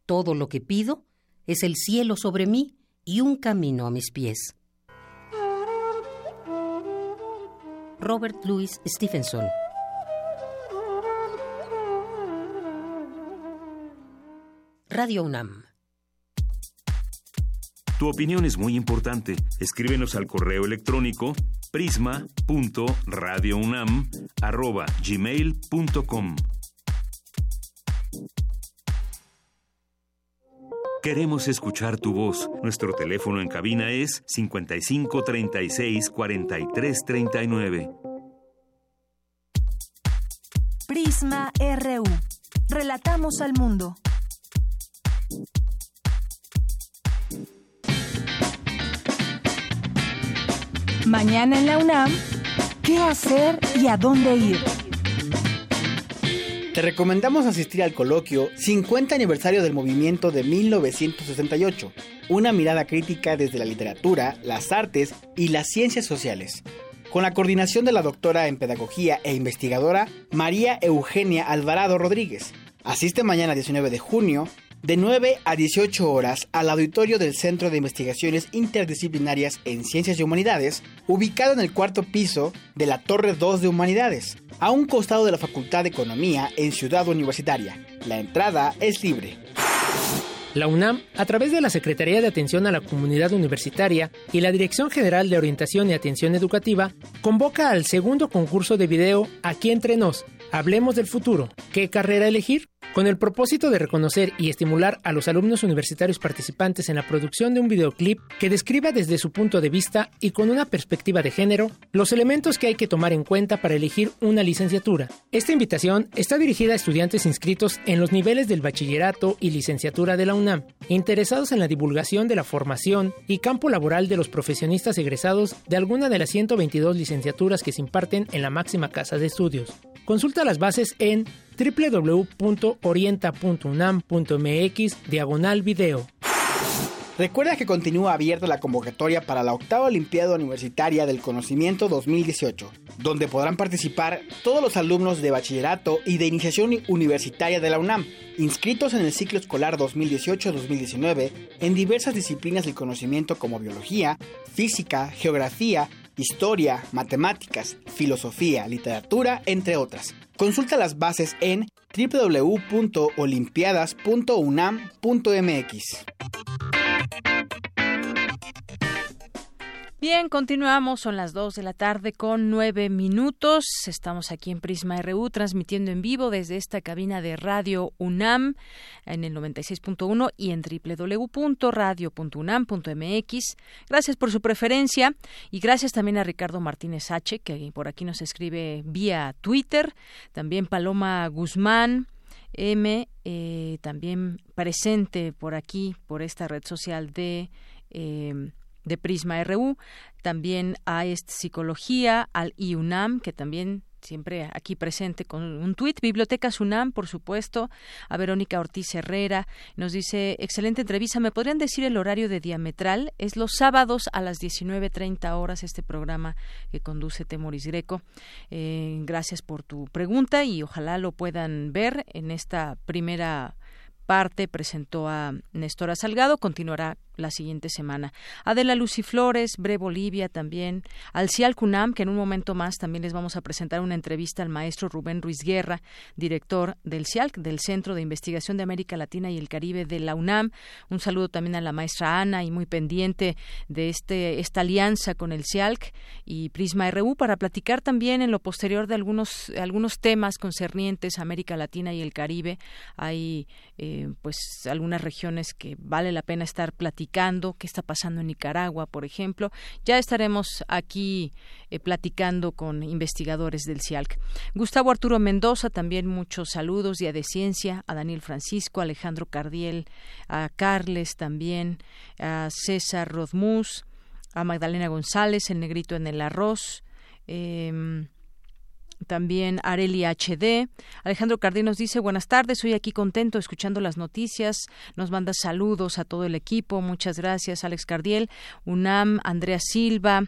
Todo lo que pido es el cielo sobre mí y un camino a mis pies. Robert Louis Stevenson Radio UNAM. Tu opinión es muy importante. Escríbenos al correo electrónico prisma.radiounam@gmail.com. Queremos escuchar tu voz. Nuestro teléfono en cabina es 55 36 43 39. Prisma RU. Relatamos al mundo. Mañana en la UNAM, ¿qué hacer y a dónde ir? Te recomendamos asistir al coloquio 50 aniversario del movimiento de 1968, una mirada crítica desde la literatura, las artes y las ciencias sociales, con la coordinación de la doctora en pedagogía e investigadora María Eugenia Alvarado Rodríguez. Asiste mañana 19 de junio de 9 a 18 horas al auditorio del Centro de Investigaciones Interdisciplinarias en Ciencias y Humanidades, ubicado en el cuarto piso de la Torre 2 de Humanidades, a un costado de la Facultad de Economía en Ciudad Universitaria. La entrada es libre. La UNAM, a través de la Secretaría de Atención a la Comunidad Universitaria y la Dirección General de Orientación y Atención Educativa, convoca al segundo concurso de video Aquí entre nos, Hablemos del futuro. ¿Qué carrera elegir? Con el propósito de reconocer y estimular a los alumnos universitarios participantes en la producción de un videoclip que describa desde su punto de vista y con una perspectiva de género los elementos que hay que tomar en cuenta para elegir una licenciatura. Esta invitación está dirigida a estudiantes inscritos en los niveles del bachillerato y licenciatura de la UNAM, interesados en la divulgación de la formación y campo laboral de los profesionistas egresados de alguna de las 122 licenciaturas que se imparten en la máxima casa de estudios. Consulta las bases en www.orienta.unam.mx diagonal video. Recuerda que continúa abierta la convocatoria para la octava Olimpiada Universitaria del Conocimiento 2018, donde podrán participar todos los alumnos de bachillerato y de iniciación universitaria de la UNAM, inscritos en el ciclo escolar 2018-2019 en diversas disciplinas del conocimiento como biología, física, geografía, historia, matemáticas, filosofía, literatura, entre otras. Consulta las bases en www.olimpiadas.unam.mx. Bien, continuamos, son las 2 de la tarde con 9 minutos. Estamos aquí en Prisma RU transmitiendo en vivo desde esta cabina de Radio UNAM en el 96.1 y en www.radio.unam.mx. Gracias por su preferencia y gracias también a Ricardo Martínez H, que por aquí nos escribe vía Twitter, también Paloma Guzmán. M, eh, también presente por aquí, por esta red social de eh, de Prisma RU, también a esta Psicología, al IUNAM, que también siempre aquí presente con un tuit. Biblioteca UNAM, por supuesto, a Verónica Ortiz Herrera. Nos dice, excelente entrevista. ¿Me podrían decir el horario de diametral? Es los sábados a las 19.30 horas este programa que conduce Temoris Greco. Eh, gracias por tu pregunta y ojalá lo puedan ver en esta primera parte presentó a Néstor Salgado, continuará la siguiente semana. Adela Luciflores, Bre Bolivia también, al Cial Cunam, que en un momento más también les vamos a presentar una entrevista al maestro Rubén Ruiz Guerra, director del CIALC, del Centro de Investigación de América Latina y el Caribe de la UNAM. Un saludo también a la maestra Ana y muy pendiente de este esta alianza con el CIALC y Prisma RU para platicar también en lo posterior de algunos algunos temas concernientes a América Latina y el Caribe. Hay eh, pues algunas regiones que vale la pena estar platicando qué está pasando en Nicaragua, por ejemplo. Ya estaremos aquí eh, platicando con investigadores del CIALC. Gustavo Arturo Mendoza, también muchos saludos, Día de Ciencia, a Daniel Francisco, a Alejandro Cardiel, a Carles también, a César Rodmus, a Magdalena González, el negrito en el arroz. Eh, también Areli HD. Alejandro Cardinos dice, buenas tardes, soy aquí contento escuchando las noticias. Nos manda saludos a todo el equipo. Muchas gracias, Alex Cardiel. UNAM, Andrea Silva.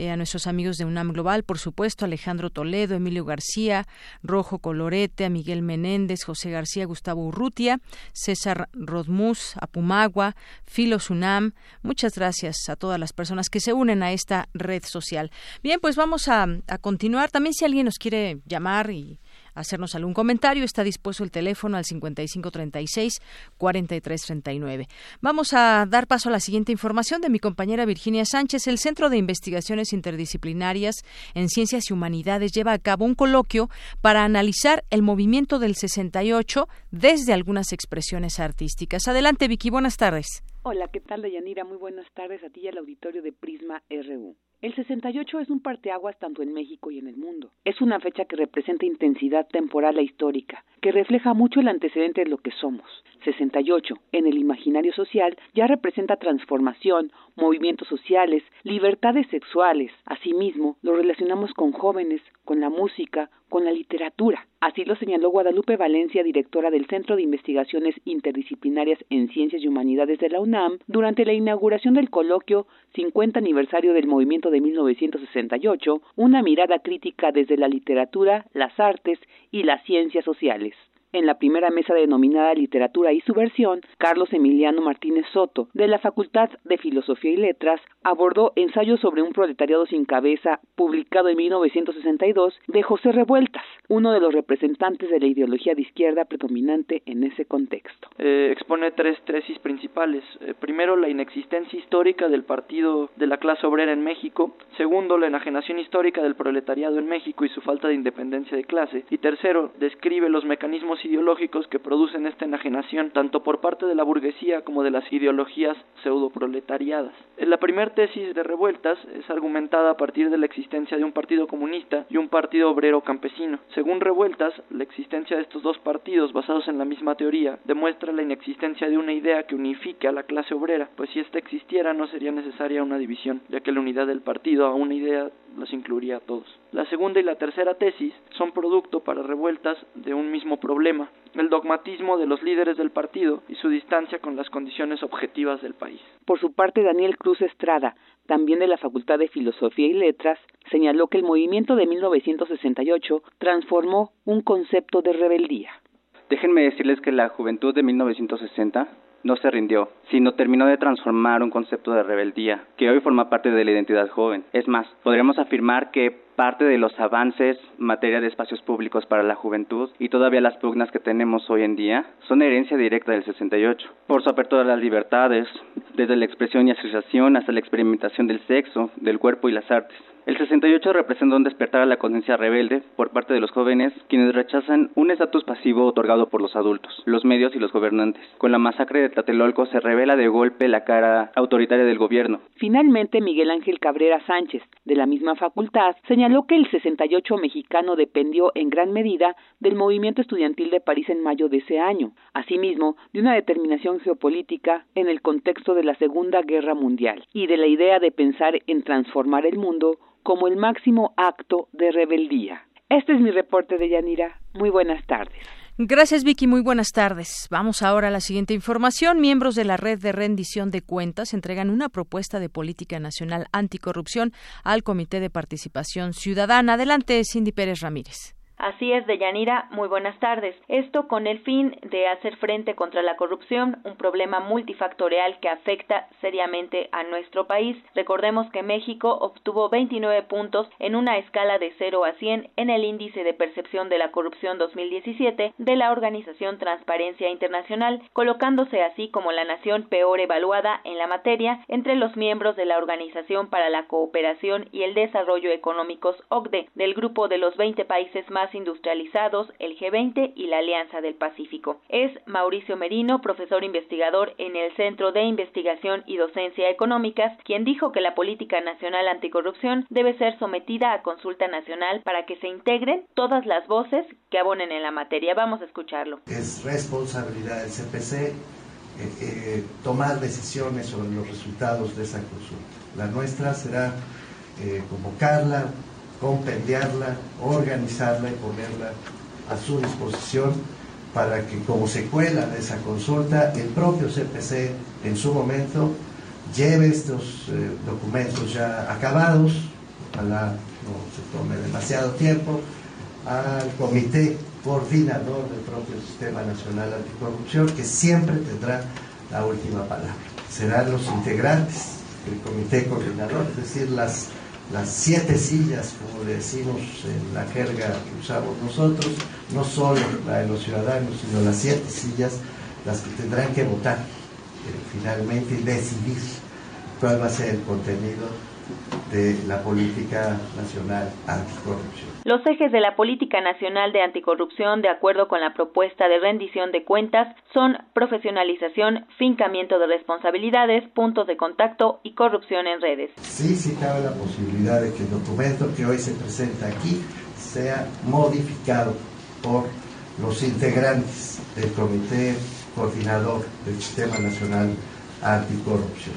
Eh, a nuestros amigos de UNAM Global, por supuesto, Alejandro Toledo, Emilio García, Rojo Colorete, a Miguel Menéndez, José García, Gustavo Urrutia, César Rodmus, Apumagua, Filos UNAM. Muchas gracias a todas las personas que se unen a esta red social. Bien, pues vamos a, a continuar. También si alguien nos quiere llamar y hacernos algún comentario, está dispuesto el teléfono al 5536-4339. Vamos a dar paso a la siguiente información de mi compañera Virginia Sánchez. El Centro de Investigaciones Interdisciplinarias en Ciencias y Humanidades lleva a cabo un coloquio para analizar el movimiento del 68 desde algunas expresiones artísticas. Adelante, Vicky, buenas tardes. Hola, ¿qué tal, Dayanira? Muy buenas tardes a ti y al auditorio de Prisma RU. El 68 es un parteaguas tanto en México y en el mundo. Es una fecha que representa intensidad temporal e histórica, que refleja mucho el antecedente de lo que somos. 68, en el imaginario social, ya representa transformación, movimientos sociales, libertades sexuales. Asimismo, lo relacionamos con jóvenes, con la música, con la literatura. Así lo señaló Guadalupe Valencia, directora del Centro de Investigaciones Interdisciplinarias en Ciencias y Humanidades de la UNAM, durante la inauguración del coloquio 50 aniversario del movimiento de 1968, una mirada crítica desde la literatura, las artes y las ciencias sociales. En la primera mesa denominada Literatura y Subversión, Carlos Emiliano Martínez Soto, de la Facultad de Filosofía y Letras, abordó Ensayo sobre un proletariado sin cabeza, publicado en 1962, de José Revueltas, uno de los representantes de la ideología de izquierda predominante en ese contexto. Eh, expone tres tesis principales. Eh, primero, la inexistencia histórica del partido de la clase obrera en México. Segundo, la enajenación histórica del proletariado en México y su falta de independencia de clase. Y tercero, describe los mecanismos ideológicos que producen esta enajenación tanto por parte de la burguesía como de las ideologías pseudoproletariadas. La primera tesis de revueltas es argumentada a partir de la existencia de un partido comunista y un partido obrero campesino. Según revueltas, la existencia de estos dos partidos basados en la misma teoría demuestra la inexistencia de una idea que unifique a la clase obrera, pues si ésta existiera no sería necesaria una división, ya que la unidad del partido a una idea los incluiría a todos. La segunda y la tercera tesis son producto para revueltas de un mismo problema, el dogmatismo de los líderes del partido y su distancia con las condiciones objetivas del país. Por su parte, Daniel Cruz Estrada, también de la Facultad de Filosofía y Letras, señaló que el movimiento de 1968 transformó un concepto de rebeldía. Déjenme decirles que la juventud de 1960 no se rindió, sino terminó de transformar un concepto de rebeldía que hoy forma parte de la identidad joven. Es más, podríamos afirmar que parte de los avances en materia de espacios públicos para la juventud y todavía las pugnas que tenemos hoy en día son herencia directa del 68. Por su apertura a las libertades, desde la expresión y asociación hasta la experimentación del sexo, del cuerpo y las artes. El 68 representa un despertar a la conciencia rebelde por parte de los jóvenes, quienes rechazan un estatus pasivo otorgado por los adultos, los medios y los gobernantes. Con la masacre de Tlatelolco se revela de golpe la cara autoritaria del gobierno. Finalmente, Miguel Ángel Cabrera Sánchez, de la misma facultad, señaló que el 68 mexicano dependió en gran medida del movimiento estudiantil de París en mayo de ese año, asimismo de una determinación geopolítica en el contexto de la Segunda Guerra Mundial y de la idea de pensar en transformar el mundo como el máximo acto de rebeldía. Este es mi reporte de Yanira. Muy buenas tardes. Gracias Vicky, muy buenas tardes. Vamos ahora a la siguiente información. Miembros de la red de rendición de cuentas entregan una propuesta de política nacional anticorrupción al Comité de Participación Ciudadana. Adelante, Cindy Pérez Ramírez. Así es, Deyanira, muy buenas tardes. Esto con el fin de hacer frente contra la corrupción, un problema multifactorial que afecta seriamente a nuestro país. Recordemos que México obtuvo 29 puntos en una escala de 0 a 100 en el índice de percepción de la corrupción 2017 de la organización Transparencia Internacional, colocándose así como la nación peor evaluada en la materia entre los miembros de la Organización para la Cooperación y el Desarrollo Económicos OCDE, del grupo de los 20 países más industrializados, el G20 y la Alianza del Pacífico. Es Mauricio Merino, profesor investigador en el Centro de Investigación y Docencia Económicas, quien dijo que la política nacional anticorrupción debe ser sometida a consulta nacional para que se integren todas las voces que abonen en la materia. Vamos a escucharlo. Es responsabilidad del CPC eh, eh, tomar decisiones sobre los resultados de esa consulta. La nuestra será eh, convocarla, compendiarla, organizarla y ponerla a su disposición para que como secuela de esa consulta el propio CPC en su momento lleve estos eh, documentos ya acabados, ojalá no se tome demasiado tiempo, al comité coordinador del propio Sistema Nacional Anticorrupción, que siempre tendrá la última palabra. Serán los integrantes del comité coordinador, es decir, las las siete sillas, como decimos en la jerga que usamos nosotros, no solo la de los ciudadanos, sino las siete sillas, las que tendrán que votar eh, finalmente y decidir cuál va a ser el contenido de la política nacional anticorrupción. Los ejes de la política nacional de anticorrupción, de acuerdo con la propuesta de rendición de cuentas, son profesionalización, fincamiento de responsabilidades, puntos de contacto y corrupción en redes. Sí, sí cabe la posibilidad de que el documento que hoy se presenta aquí sea modificado por los integrantes del Comité Coordinador del Sistema Nacional Anticorrupción,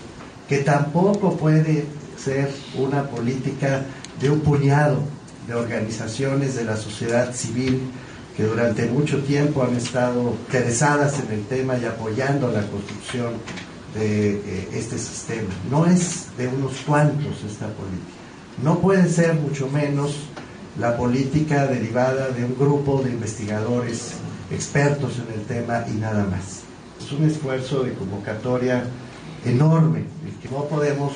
que tampoco puede ser una política de un puñado de organizaciones de la sociedad civil que durante mucho tiempo han estado interesadas en el tema y apoyando la construcción de eh, este sistema. No es de unos cuantos esta política. No puede ser mucho menos la política derivada de un grupo de investigadores expertos en el tema y nada más. Es un esfuerzo de convocatoria enorme, que no podemos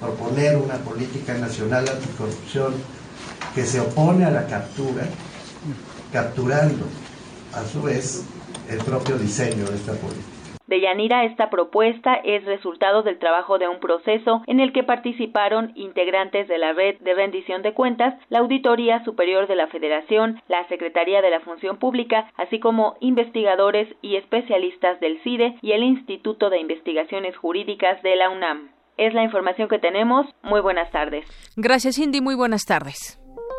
proponer una política nacional anticorrupción que se opone a la captura, capturando a su vez el propio diseño de esta política. De Yanira, esta propuesta es resultado del trabajo de un proceso en el que participaron integrantes de la Red de Rendición de Cuentas, la Auditoría Superior de la Federación, la Secretaría de la Función Pública, así como investigadores y especialistas del CIDE y el Instituto de Investigaciones Jurídicas de la UNAM. Es la información que tenemos. Muy buenas tardes. Gracias, Cindy. Muy buenas tardes.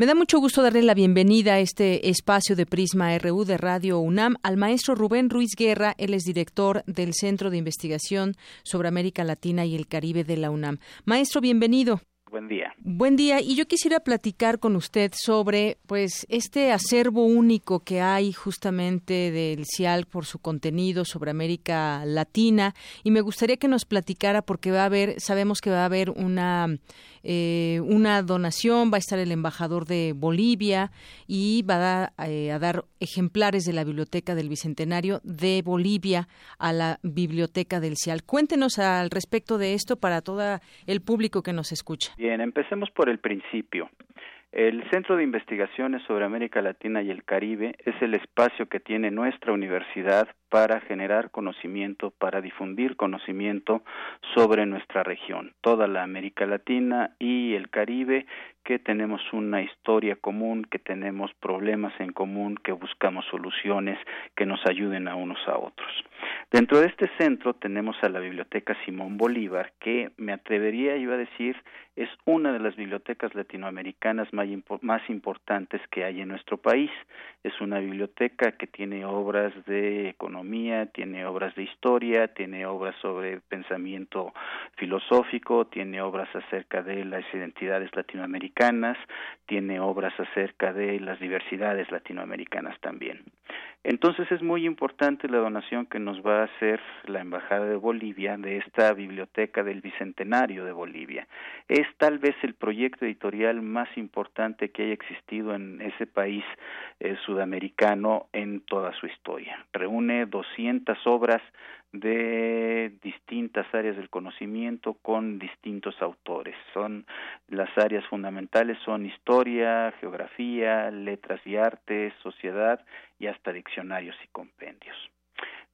Me da mucho gusto darle la bienvenida a este espacio de Prisma RU de Radio UNAM al maestro Rubén Ruiz Guerra. Él es director del Centro de Investigación sobre América Latina y el Caribe de la UNAM. Maestro, bienvenido. Buen día. Buen día. Y yo quisiera platicar con usted sobre, pues, este acervo único que hay justamente del CIAL por su contenido sobre América Latina. Y me gustaría que nos platicara porque va a haber, sabemos que va a haber una eh, una donación, va a estar el embajador de Bolivia y va a, eh, a, dar ejemplares de la Biblioteca del Bicentenario de Bolivia a la Biblioteca del CIAL. Cuéntenos al respecto de esto para todo el público que nos escucha. Bien, empecemos por el principio. El Centro de Investigaciones sobre América Latina y el Caribe es el espacio que tiene nuestra universidad para generar conocimiento, para difundir conocimiento sobre nuestra región, toda la América Latina y el Caribe, que tenemos una historia común, que tenemos problemas en común, que buscamos soluciones que nos ayuden a unos a otros. Dentro de este centro tenemos a la Biblioteca Simón Bolívar, que me atrevería yo a decir es una de las bibliotecas latinoamericanas más, importantes que hay en nuestro país. Es una biblioteca que tiene obras de economía, tiene obras de historia, tiene obras sobre pensamiento filosófico, tiene obras acerca de las identidades latinoamericanas, tiene obras acerca de las diversidades latinoamericanas también. Entonces es muy importante la donación que nos va a hacer la Embajada de Bolivia de esta biblioteca del Bicentenario de Bolivia. Es tal vez el proyecto editorial más importante que haya existido en ese país eh, sudamericano en toda su historia. Reúne 200 obras de distintas áreas del conocimiento con distintos autores. Son las áreas fundamentales son historia, geografía, letras y artes, sociedad y hasta diccionarios y compendios.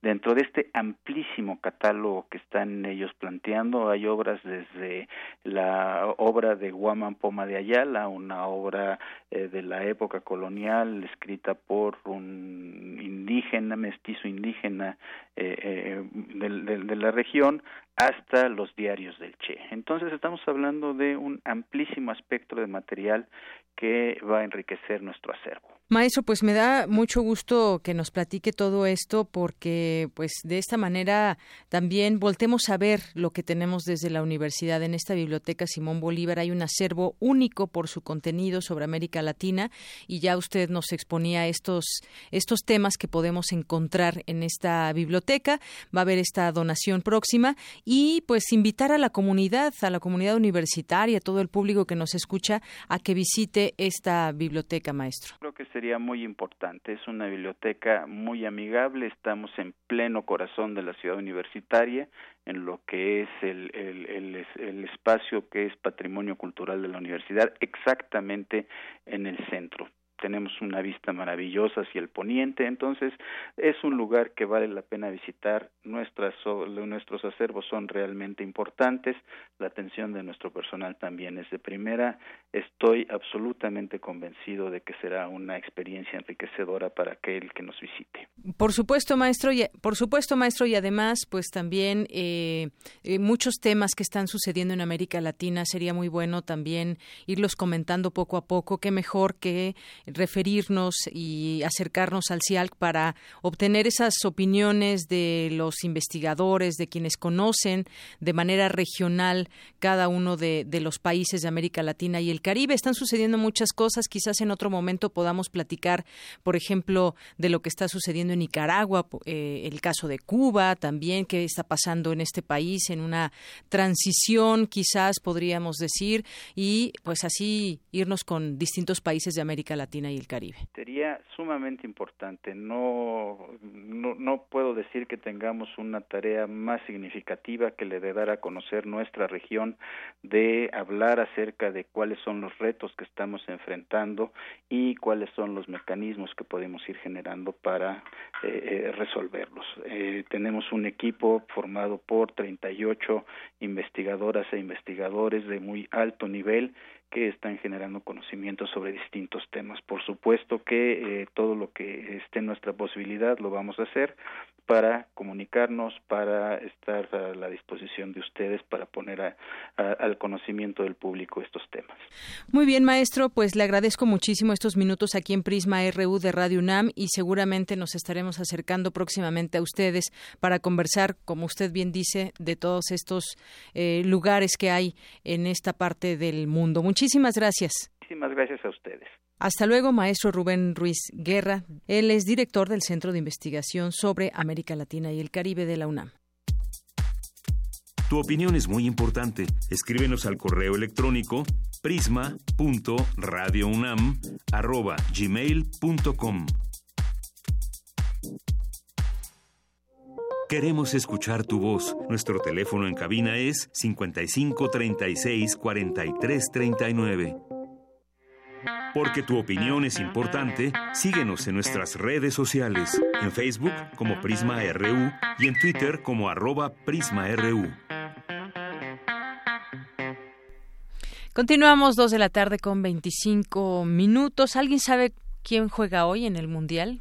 Dentro de este amplísimo catálogo que están ellos planteando, hay obras desde la obra de Guaman Poma de Ayala, una obra eh, de la época colonial escrita por un indígena, mestizo indígena eh, eh, de, de la región, hasta los diarios del Che. Entonces estamos hablando de un amplísimo espectro de material que va a enriquecer nuestro acervo. Maestro, pues me da mucho gusto que nos platique todo esto porque pues de esta manera también voltemos a ver lo que tenemos desde la universidad. En esta biblioteca Simón Bolívar hay un acervo único por su contenido sobre América Latina y ya usted nos exponía estos estos temas que podemos encontrar en esta biblioteca. Va a haber esta donación próxima y pues invitar a la comunidad, a la comunidad universitaria, a todo el público que nos escucha a que visite esta biblioteca, maestro. Sería muy importante. Es una biblioteca muy amigable. Estamos en pleno corazón de la ciudad universitaria, en lo que es el, el, el, espacio que es patrimonio cultural de la universidad, exactamente en el centro tenemos una vista maravillosa hacia el poniente, entonces es un lugar que vale la pena visitar, Nuestras, nuestros acervos son realmente importantes, la atención de nuestro personal también es de primera, estoy absolutamente convencido de que será una experiencia enriquecedora para aquel que nos visite. Por supuesto, maestro, y, por supuesto, maestro, y además, pues también eh, eh, muchos temas que están sucediendo en América Latina, sería muy bueno también irlos comentando poco a poco, qué mejor que referirnos y acercarnos al CIALC para obtener esas opiniones de los investigadores, de quienes conocen de manera regional cada uno de, los países de América Latina y el Caribe. Están sucediendo muchas cosas, quizás en otro momento podamos platicar, por ejemplo, de lo que está sucediendo en Nicaragua, eh, el caso de Cuba también, qué está pasando en este país, en una transición quizás podríamos decir, y pues así irnos con distintos países de América Latina y el Caribe. Sería sumamente importante. No, no, no puedo decir que tengamos una tarea más significativa que le de dar a conocer nuestra región, de hablar acerca de cuáles son los retos que estamos enfrentando y cuáles son los mecanismos que podemos ir generando para eh, eh, resolverlos. Eh, tenemos un equipo formado por 38 investigadoras e investigadores de muy alto nivel que están generando conocimiento sobre distintos temas. Por supuesto que eh, todo lo que esté en nuestra posibilidad lo vamos a hacer para comunicarnos, para estar a la disposición de ustedes, para poner al conocimiento del público estos temas. Muy bien, maestro, pues le agradezco muchísimo estos minutos aquí en Prisma RU de Radio UNAM y seguramente nos estaremos acercando próximamente a ustedes para conversar, como usted bien dice, de todos estos eh, lugares que hay en esta parte del mundo. Muchísimas gracias. Muchísimas gracias a ustedes. Hasta luego, maestro Rubén Ruiz Guerra. Él es director del Centro de Investigación sobre América Latina y el Caribe de la UNAM. Tu opinión es muy importante. Escríbenos al correo electrónico prisma.radiounam@gmail.com. Queremos escuchar tu voz. Nuestro teléfono en cabina es 55 36 43 39. Porque tu opinión es importante, síguenos en nuestras redes sociales, en Facebook como Prisma RU y en Twitter como arroba PrismaRU. Continuamos dos de la tarde con 25 minutos. ¿Alguien sabe quién juega hoy en el Mundial?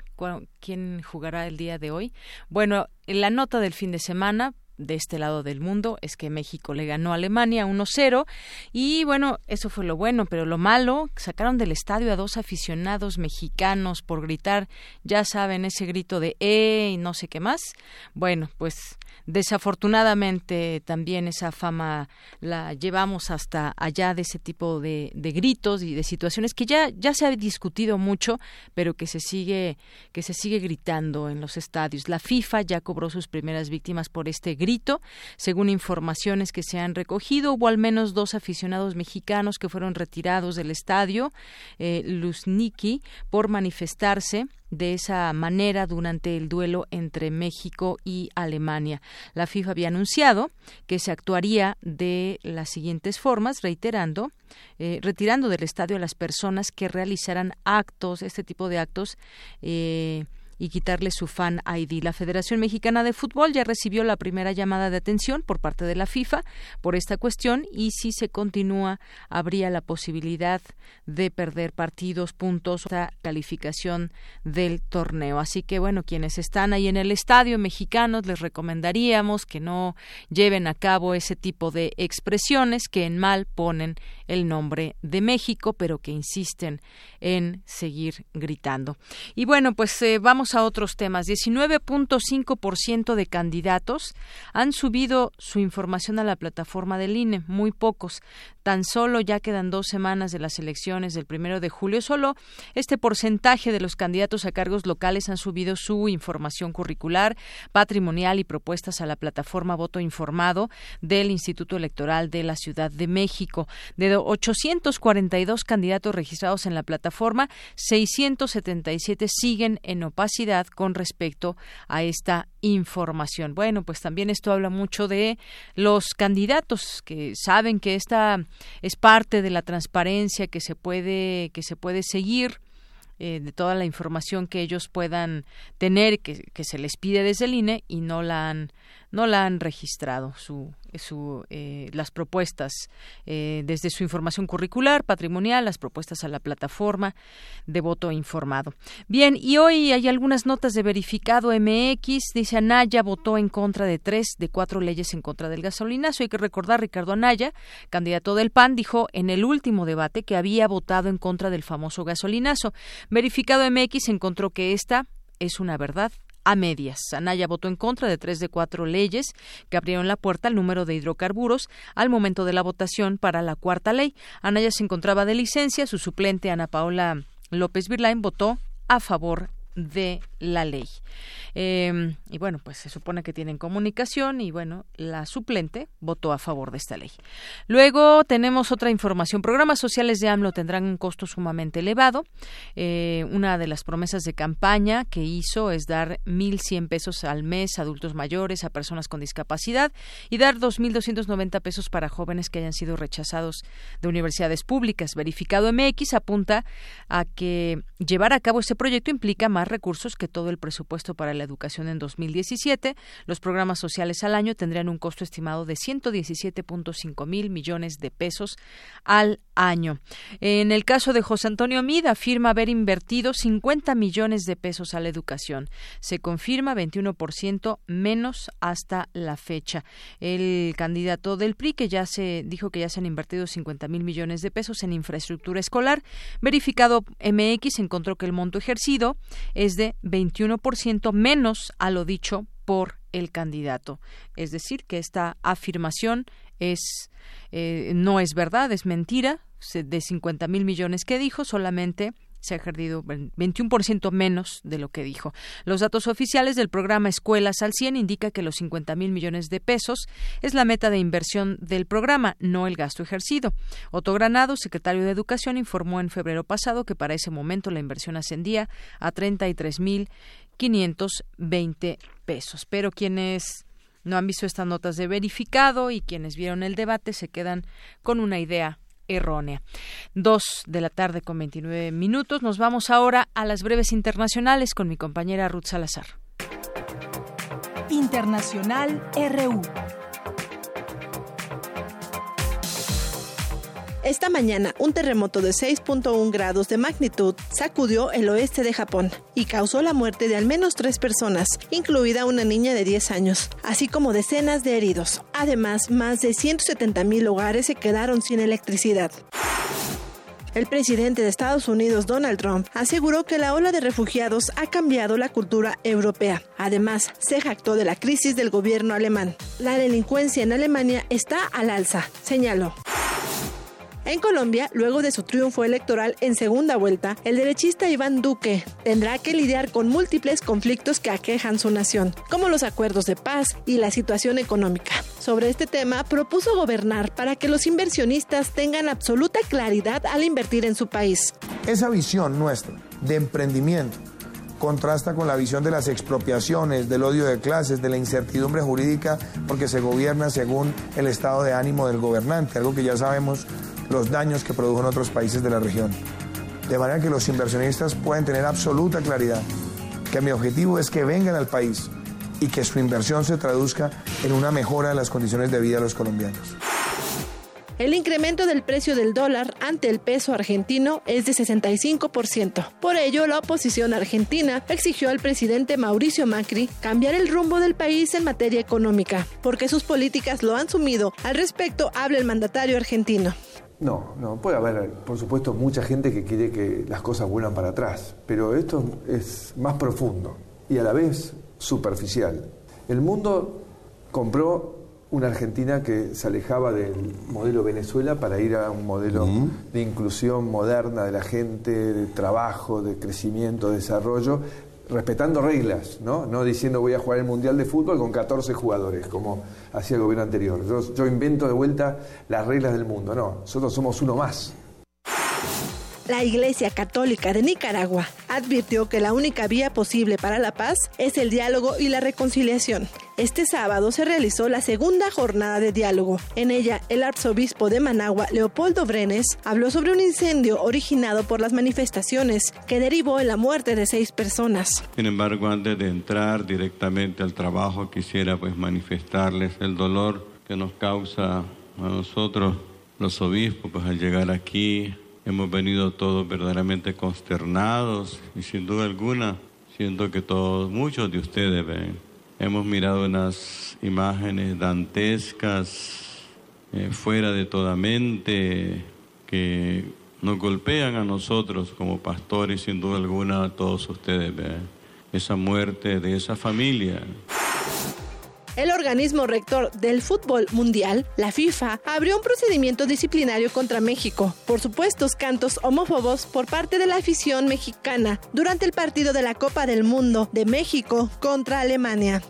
¿Quién jugará el día de hoy? Bueno, en la nota del fin de semana de este lado del mundo es que México le ganó a Alemania 1-0 y bueno, eso fue lo bueno, pero lo malo, sacaron del estadio a dos aficionados mexicanos por gritar, ya saben, ese grito de ¡eh! y no sé qué más. Bueno, pues desafortunadamente también esa fama la llevamos hasta allá de ese tipo de, de gritos y de situaciones que ya, ya se ha discutido mucho, pero que se sigue, que se sigue gritando en los estadios. La FIFA ya cobró sus primeras víctimas por este grito Según informaciones que se han recogido, hubo al menos dos aficionados mexicanos que fueron retirados del estadio eh, por manifestarse de esa manera durante el duelo entre México y Alemania. La FIFA había anunciado que se actuaría de las siguientes formas, reiterando, eh, retirando del estadio a las personas que realizaran actos, este tipo de actos. Eh, y quitarle su fan ID. La Federación Mexicana de Fútbol ya recibió la primera llamada de atención por parte de la FIFA por esta cuestión y si se continúa habría la posibilidad de perder partidos, puntos, la calificación del torneo. Así que bueno, quienes están ahí en el estadio mexicanos les recomendaríamos que no lleven a cabo ese tipo de expresiones que en mal ponen el nombre de México, pero que insisten en seguir gritando. Y bueno, pues eh, vamos a otros temas. 19.5% de candidatos han subido su información a la plataforma del INE, muy pocos. Tan solo ya quedan dos semanas de las elecciones del primero de julio. Solo este porcentaje de los candidatos a cargos locales han subido su información curricular, patrimonial y propuestas a la plataforma Voto Informado del Instituto Electoral de la Ciudad de México. De 842 candidatos registrados en la plataforma, 677 siguen en opacidad con respecto a esta información. Bueno, pues también esto habla mucho de los candidatos que saben que esta es parte de la transparencia que se puede que se puede seguir eh, de toda la información que ellos puedan tener que, que se les pide desde el INE y no la han no la han registrado su su, eh, las propuestas eh, desde su información curricular, patrimonial, las propuestas a la plataforma de voto informado. Bien, y hoy hay algunas notas de verificado MX. Dice Anaya votó en contra de tres de cuatro leyes en contra del gasolinazo. Hay que recordar, Ricardo Anaya, candidato del PAN, dijo en el último debate que había votado en contra del famoso gasolinazo. Verificado MX encontró que esta es una verdad a medias. Anaya votó en contra de tres de cuatro leyes que abrieron la puerta al número de hidrocarburos al momento de la votación para la cuarta ley. Anaya se encontraba de licencia, su suplente Ana Paola López Virlain votó a favor de la ley. Em, y bueno, pues se supone que tienen comunicación y bueno, la suplente votó a favor de esta ley. Luego tenemos otra información. Programas sociales de AMLO tendrán un costo sumamente elevado. Eh, una de las promesas de campaña que hizo es dar 1.100 pesos al mes a adultos mayores, a personas con discapacidad y dar 2.290 pesos para jóvenes que hayan sido rechazados de universidades públicas. Verificado MX apunta a que llevar a cabo este proyecto implica más recursos que todo el presupuesto para la educación en 2017. Los programas sociales al año tendrían un costo estimado de 117.5 mil millones de pesos al año. En el caso de José Antonio Mida, afirma haber invertido 50 millones de pesos a la educación. Se confirma 21% menos hasta la fecha. El candidato del PRI, que ya se dijo que ya se han invertido 50 mil millones de pesos en infraestructura escolar, verificado MX encontró que el monto ejercido es de 21% menos a lo dicho por el candidato. Es decir, que esta afirmación es eh, no es verdad, es mentira. De 50 mil millones que dijo, solamente se ha ejercido 21% menos de lo que dijo. Los datos oficiales del programa Escuelas al 100 indica que los 50 mil millones de pesos es la meta de inversión del programa, no el gasto ejercido. Otto Granado, secretario de Educación, informó en febrero pasado que para ese momento la inversión ascendía a 33 mil 520 pesos. Pero quienes no han visto estas notas de verificado y quienes vieron el debate se quedan con una idea errónea. Dos de la tarde con 29 minutos. Nos vamos ahora a las breves internacionales con mi compañera Ruth Salazar. Internacional RU. Esta mañana, un terremoto de 6.1 grados de magnitud sacudió el oeste de Japón y causó la muerte de al menos tres personas, incluida una niña de 10 años, así como decenas de heridos. Además, más de 170.000 hogares se quedaron sin electricidad. El presidente de Estados Unidos, Donald Trump, aseguró que la ola de refugiados ha cambiado la cultura europea. Además, se jactó de la crisis del gobierno alemán. La delincuencia en Alemania está al alza, señaló. En Colombia, luego de su triunfo electoral en segunda vuelta, el derechista Iván Duque tendrá que lidiar con múltiples conflictos que aquejan su nación, como los acuerdos de paz y la situación económica. Sobre este tema, propuso gobernar para que los inversionistas tengan absoluta claridad al invertir en su país. Esa visión nuestra de emprendimiento contrasta con la visión de las expropiaciones, del odio de clases, de la incertidumbre jurídica, porque se gobierna según el estado de ánimo del gobernante, algo que ya sabemos los daños que produjo en otros países de la región. De manera que los inversionistas pueden tener absoluta claridad que mi objetivo es que vengan al país y que su inversión se traduzca en una mejora de las condiciones de vida de los colombianos. El incremento del precio del dólar ante el peso argentino es de 65%. Por ello, la oposición argentina exigió al presidente Mauricio Macri cambiar el rumbo del país en materia económica, porque sus políticas lo han sumido. Al respecto, habla el mandatario argentino. No, no, puede haber, por supuesto, mucha gente que quiere que las cosas vuelvan para atrás, pero esto es más profundo y a la vez superficial. El mundo compró una Argentina que se alejaba del modelo Venezuela para ir a un modelo de inclusión moderna de la gente, de trabajo, de crecimiento, de desarrollo, respetando reglas, ¿no? No diciendo voy a jugar el Mundial de Fútbol con 14 jugadores, como hacía el gobierno anterior. Yo, yo invento de vuelta las reglas del mundo. No, nosotros somos uno más. La Iglesia Católica de Nicaragua advirtió que la única vía posible para la paz es el diálogo y la reconciliación. Este sábado se realizó la segunda jornada de diálogo. En ella, el arzobispo de Managua, Leopoldo Brenes, habló sobre un incendio originado por las manifestaciones que derivó en la muerte de seis personas. Sin embargo, antes de entrar directamente al trabajo, quisiera pues manifestarles el dolor que nos causa a nosotros los obispos pues al llegar aquí hemos venido todos verdaderamente consternados y sin duda alguna siento que todos muchos de ustedes ven hemos mirado unas imágenes dantescas eh, fuera de toda mente que nos golpean a nosotros como pastores sin duda alguna a todos ustedes esa muerte de esa familia el organismo rector del fútbol mundial, la FIFA, abrió un procedimiento disciplinario contra México por supuestos cantos homófobos por parte de la afición mexicana durante el partido de la Copa del Mundo de México contra Alemania.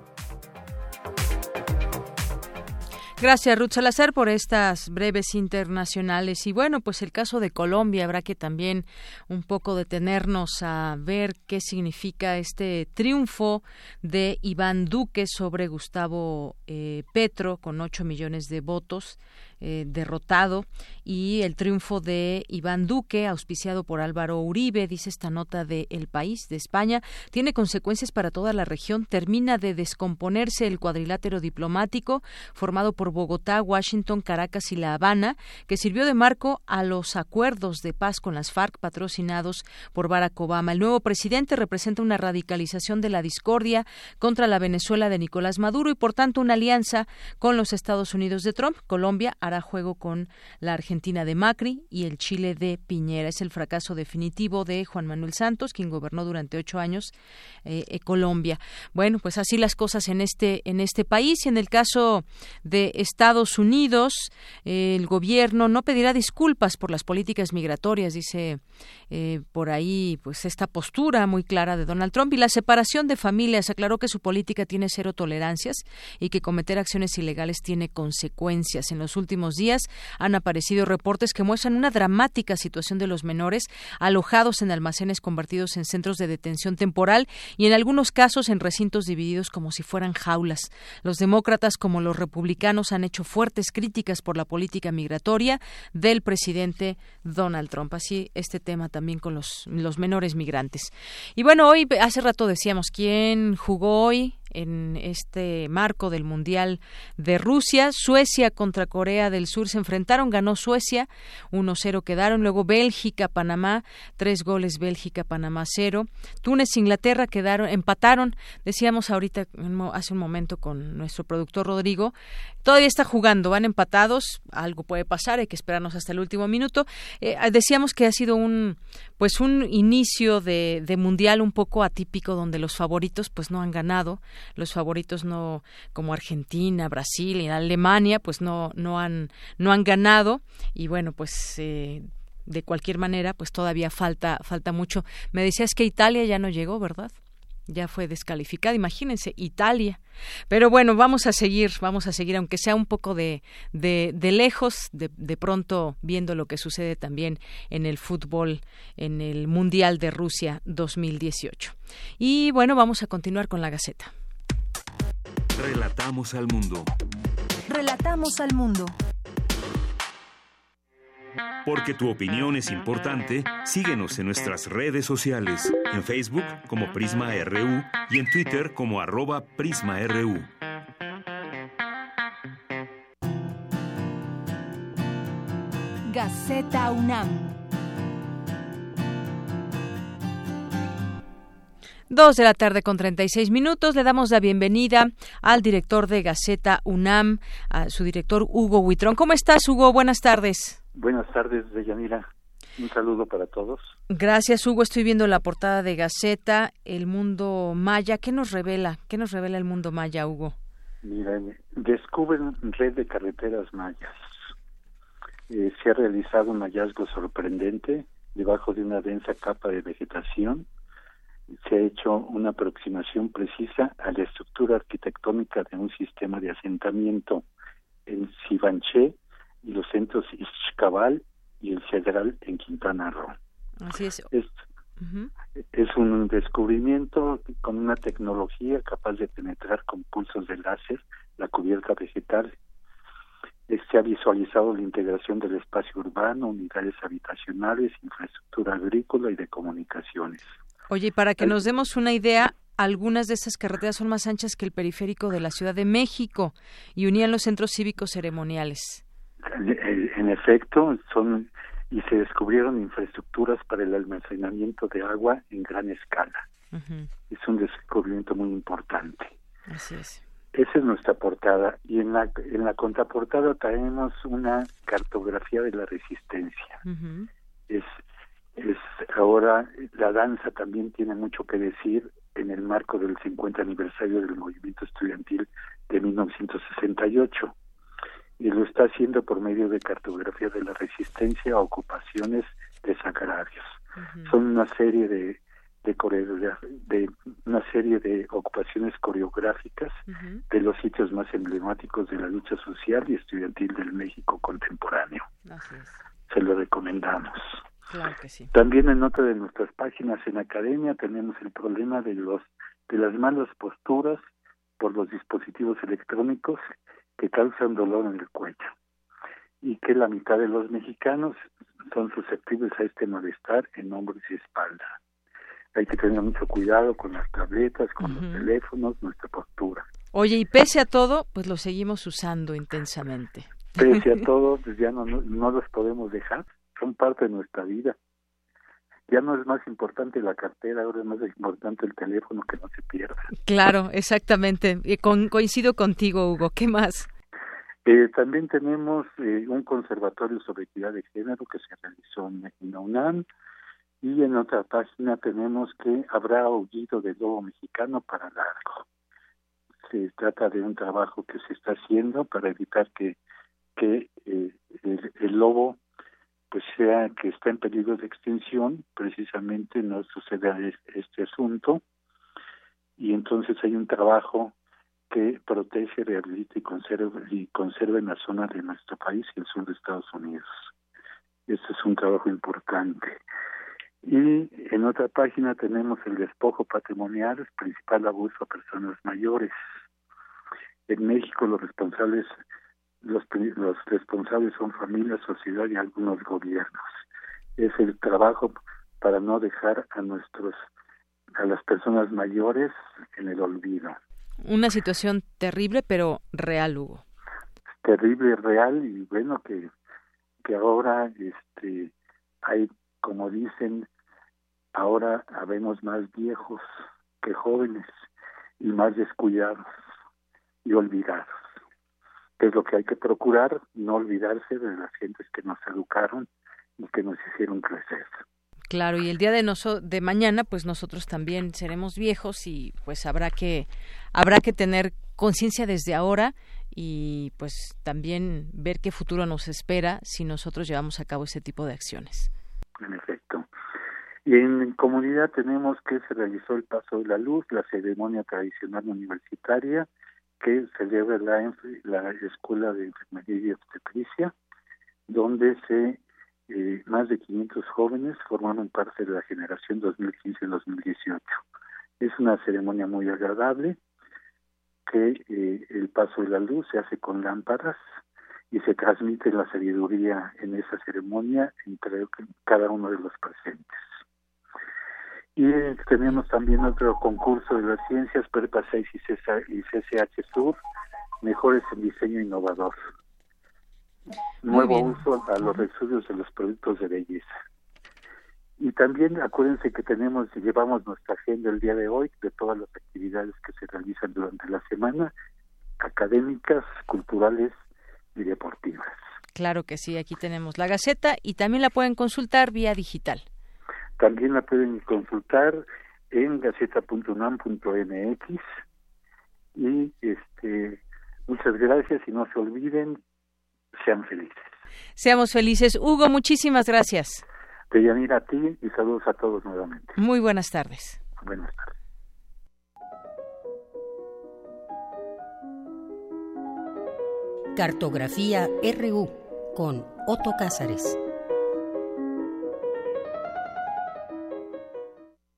Gracias, Ruth Salazar, por estas breves internacionales. Y bueno, pues el caso de Colombia, habrá que también un poco detenernos a ver qué significa este triunfo de Iván Duque sobre Gustavo eh, Petro, con ocho millones de votos. Eh, derrotado y el triunfo de Iván Duque, auspiciado por Álvaro Uribe, dice esta nota de El País de España, tiene consecuencias para toda la región. Termina de descomponerse el cuadrilátero diplomático formado por Bogotá, Washington, Caracas y La Habana, que sirvió de marco a los acuerdos de paz con las FARC patrocinados por Barack Obama. El nuevo presidente representa una radicalización de la discordia contra la Venezuela de Nicolás Maduro y, por tanto, una alianza con los Estados Unidos de Trump. Colombia hará juego con la Argentina de Macri y el Chile de Piñera. Es el fracaso definitivo de Juan Manuel Santos, quien gobernó durante ocho años eh, eh, Colombia. Bueno, pues así las cosas en este en este país y en el caso de Estados Unidos, el gobierno no pedirá disculpas por las políticas migratorias, dice eh, por ahí, pues esta postura muy clara de Donald Trump y la separación de familias. Aclaró que su política tiene cero tolerancias y que cometer acciones ilegales tiene consecuencias. En los últimos días han aparecido reportes que muestran una dramática situación de los menores alojados en almacenes convertidos en centros de detención temporal y en algunos casos en recintos divididos como si fueran jaulas. Los demócratas como los republicanos han hecho fuertes críticas por la política migratoria del presidente Donald Trump. Así este tema también con los, los menores migrantes. Y bueno, hoy hace rato decíamos quién jugó hoy en este marco del Mundial de Rusia. Suecia contra Corea del Sur se enfrentaron, ganó Suecia, 1-0 quedaron, luego Bélgica, Panamá, tres goles Bélgica, Panamá 0. Túnez, Inglaterra quedaron, empataron, decíamos ahorita hace un momento con nuestro productor Rodrigo, todavía está jugando, van empatados, algo puede pasar, hay que esperarnos hasta el último minuto. Eh, decíamos que ha sido un pues un inicio de, de mundial un poco atípico donde los favoritos pues no han ganado los favoritos no como Argentina, Brasil y Alemania, pues no no han no han ganado y bueno, pues eh, de cualquier manera, pues todavía falta falta mucho. Me decías que Italia ya no llegó, ¿verdad? Ya fue descalificada. Imagínense, Italia. Pero bueno, vamos a seguir, vamos a seguir, aunque sea un poco de, de, de lejos, de, de, pronto viendo lo que sucede también en el fútbol, en el Mundial de Rusia 2018. Y bueno, vamos a continuar con la Gaceta. Relatamos al mundo. Relatamos al mundo. Porque tu opinión es importante, síguenos en nuestras redes sociales, en Facebook como Prisma RU y en Twitter como arroba PrismaRU. Gaceta UNAM. Dos de la tarde con 36 minutos. Le damos la bienvenida al director de Gaceta UNAM, a su director Hugo Huitrón. ¿Cómo estás, Hugo? Buenas tardes. Buenas tardes, Deyanira. Un saludo para todos. Gracias, Hugo. Estoy viendo la portada de Gaceta, El Mundo Maya. ¿Qué nos revela? ¿Qué nos revela el Mundo Maya, Hugo? Miren, descubren red de carreteras mayas. Eh, se ha realizado un hallazgo sorprendente debajo de una densa capa de vegetación. Se ha hecho una aproximación precisa a la estructura arquitectónica de un sistema de asentamiento en Sibanché y los centros Ixcabal y el Cedral en Quintana Roo. Así es. Es un descubrimiento con una tecnología capaz de penetrar con pulsos de láser la cubierta vegetal. Se ha visualizado la integración del espacio urbano, unidades habitacionales, infraestructura agrícola y de comunicaciones. Oye, para que nos demos una idea, algunas de esas carreteras son más anchas que el periférico de la Ciudad de México y unían los centros cívicos ceremoniales. En efecto, son y se descubrieron infraestructuras para el almacenamiento de agua en gran escala. Es un descubrimiento muy importante. Así es. Esa es nuestra portada. Y en la, en la contraportada traemos una cartografía de la resistencia. Es es ahora la danza también tiene mucho que decir en el marco del 50 aniversario del movimiento estudiantil de 1968 y lo está haciendo por medio de cartografía de la resistencia a ocupaciones desagrarios. Son una serie de de, de una serie de ocupaciones coreográficas de los sitios más emblemáticos de la lucha social y estudiantil del México contemporáneo. Se lo recomendamos. También en otra de nuestras páginas en academia tenemos el problema de los de las malas posturas por los dispositivos electrónicos que causan dolor en el cuello y que la mitad de los mexicanos son susceptibles a este malestar en hombros y espalda. Hay que tener mucho cuidado con las tabletas, con los teléfonos, nuestra postura. Oye, y pese a todo, pues lo seguimos usando intensamente. Pese a todo, pues ya no, no los podemos dejar son parte de nuestra vida. Ya no es más importante la cartera, ahora es más importante el teléfono que no se pierda. Claro, exactamente. Y con, coincido contigo, Hugo. ¿Qué más? Eh, también tenemos eh, un conservatorio sobre equidad de género que se realizó en la UNAM y en otra página tenemos que habrá aullido de lobo mexicano para largo. Se trata de un trabajo que se está haciendo para evitar que, que eh, el, lobo pues sea que está en peligro de extinción, precisamente no sucede este asunto, y entonces hay un trabajo que protege, rehabilita y conserva, y conserva en la zona de nuestro país y el sur de Estados Unidos. Este es un trabajo importante. Y en otra página tenemos el despojo patrimonial, principal abuso a personas mayores. En México los responsables los, los responsables son familias, sociedad y algunos gobiernos. Es el trabajo para no dejar a nuestros a las personas mayores en el olvido. Una situación terrible pero real, Hugo. Terrible, real y bueno que que ahora este hay como dicen ahora habemos más viejos que jóvenes y más descuidados y olvidados es lo que hay que procurar, no olvidarse de las gentes que nos educaron y que nos hicieron crecer. Claro, y el día de, noso de mañana, pues nosotros también seremos viejos y pues habrá que habrá que tener conciencia desde ahora y pues también ver qué futuro nos espera si nosotros llevamos a cabo ese tipo de acciones. En efecto. Y en comunidad tenemos que se realizó el paso de la luz, la ceremonia tradicional universitaria, que celebra la, la Escuela de Enfermería y Obstetricia, donde se eh, más de 500 jóvenes formaron parte de la generación 2015-2018. Es una ceremonia muy agradable, que eh, el paso de la luz se hace con lámparas y se transmite la sabiduría en esa ceremonia entre cada uno de los presentes. Y tenemos también otro concurso de las ciencias, PREPA 6 y CCH Sur, mejores en diseño innovador. Nuevo uso a los residuos de los productos de belleza. Y también acuérdense que tenemos y llevamos nuestra agenda el día de hoy de todas las actividades que se realizan durante la semana, académicas, culturales y deportivas. Claro que sí, aquí tenemos la Gaceta y también la pueden consultar vía digital. También la pueden consultar en gaceta.unam.mx y este muchas gracias y no se olviden, sean felices. Seamos felices. Hugo, muchísimas gracias. Te a ti y saludos a todos nuevamente. Muy buenas tardes. Buenas tardes. Cartografía RU con Otto Cázares.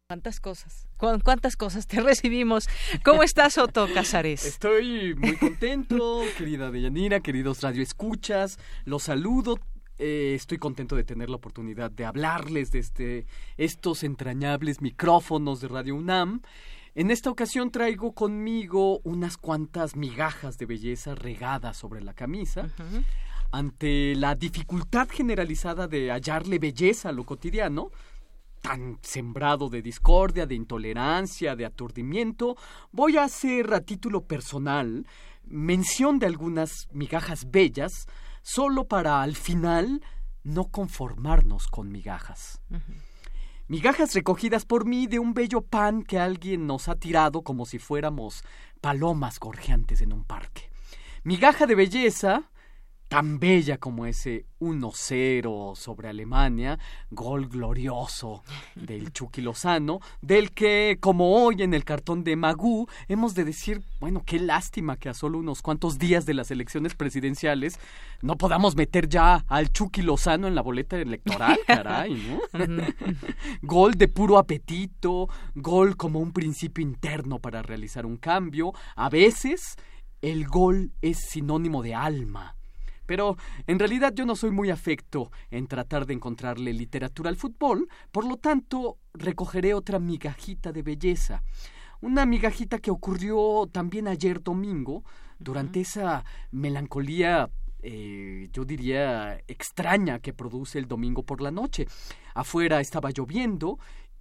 ¿Cuántas cosas? ¿Cuántas cosas te recibimos? ¿Cómo estás, Otto Casares? Estoy muy contento, querida Deyanira, queridos radioescuchas. Los saludo. Eh, estoy contento de tener la oportunidad de hablarles desde este, estos entrañables micrófonos de Radio UNAM. En esta ocasión traigo conmigo unas cuantas migajas de belleza regadas sobre la camisa. Ante la dificultad generalizada de hallarle belleza a lo cotidiano, tan sembrado de discordia, de intolerancia, de aturdimiento, voy a hacer a título personal mención de algunas migajas bellas, solo para al final no conformarnos con migajas. Migajas recogidas por mí de un bello pan que alguien nos ha tirado como si fuéramos palomas gorjeantes en un parque. Migaja de belleza tan bella como ese 1-0 sobre Alemania, gol glorioso del Chucky Lozano, del que, como hoy en el cartón de Magú, hemos de decir, bueno, qué lástima que a solo unos cuantos días de las elecciones presidenciales no podamos meter ya al Chucky Lozano en la boleta electoral, caray, ¿no? gol de puro apetito, gol como un principio interno para realizar un cambio, a veces el gol es sinónimo de alma pero en realidad yo no soy muy afecto en tratar de encontrarle literatura al fútbol, por lo tanto recogeré otra migajita de belleza. Una migajita que ocurrió también ayer domingo, durante esa melancolía eh, yo diría extraña que produce el domingo por la noche. Afuera estaba lloviendo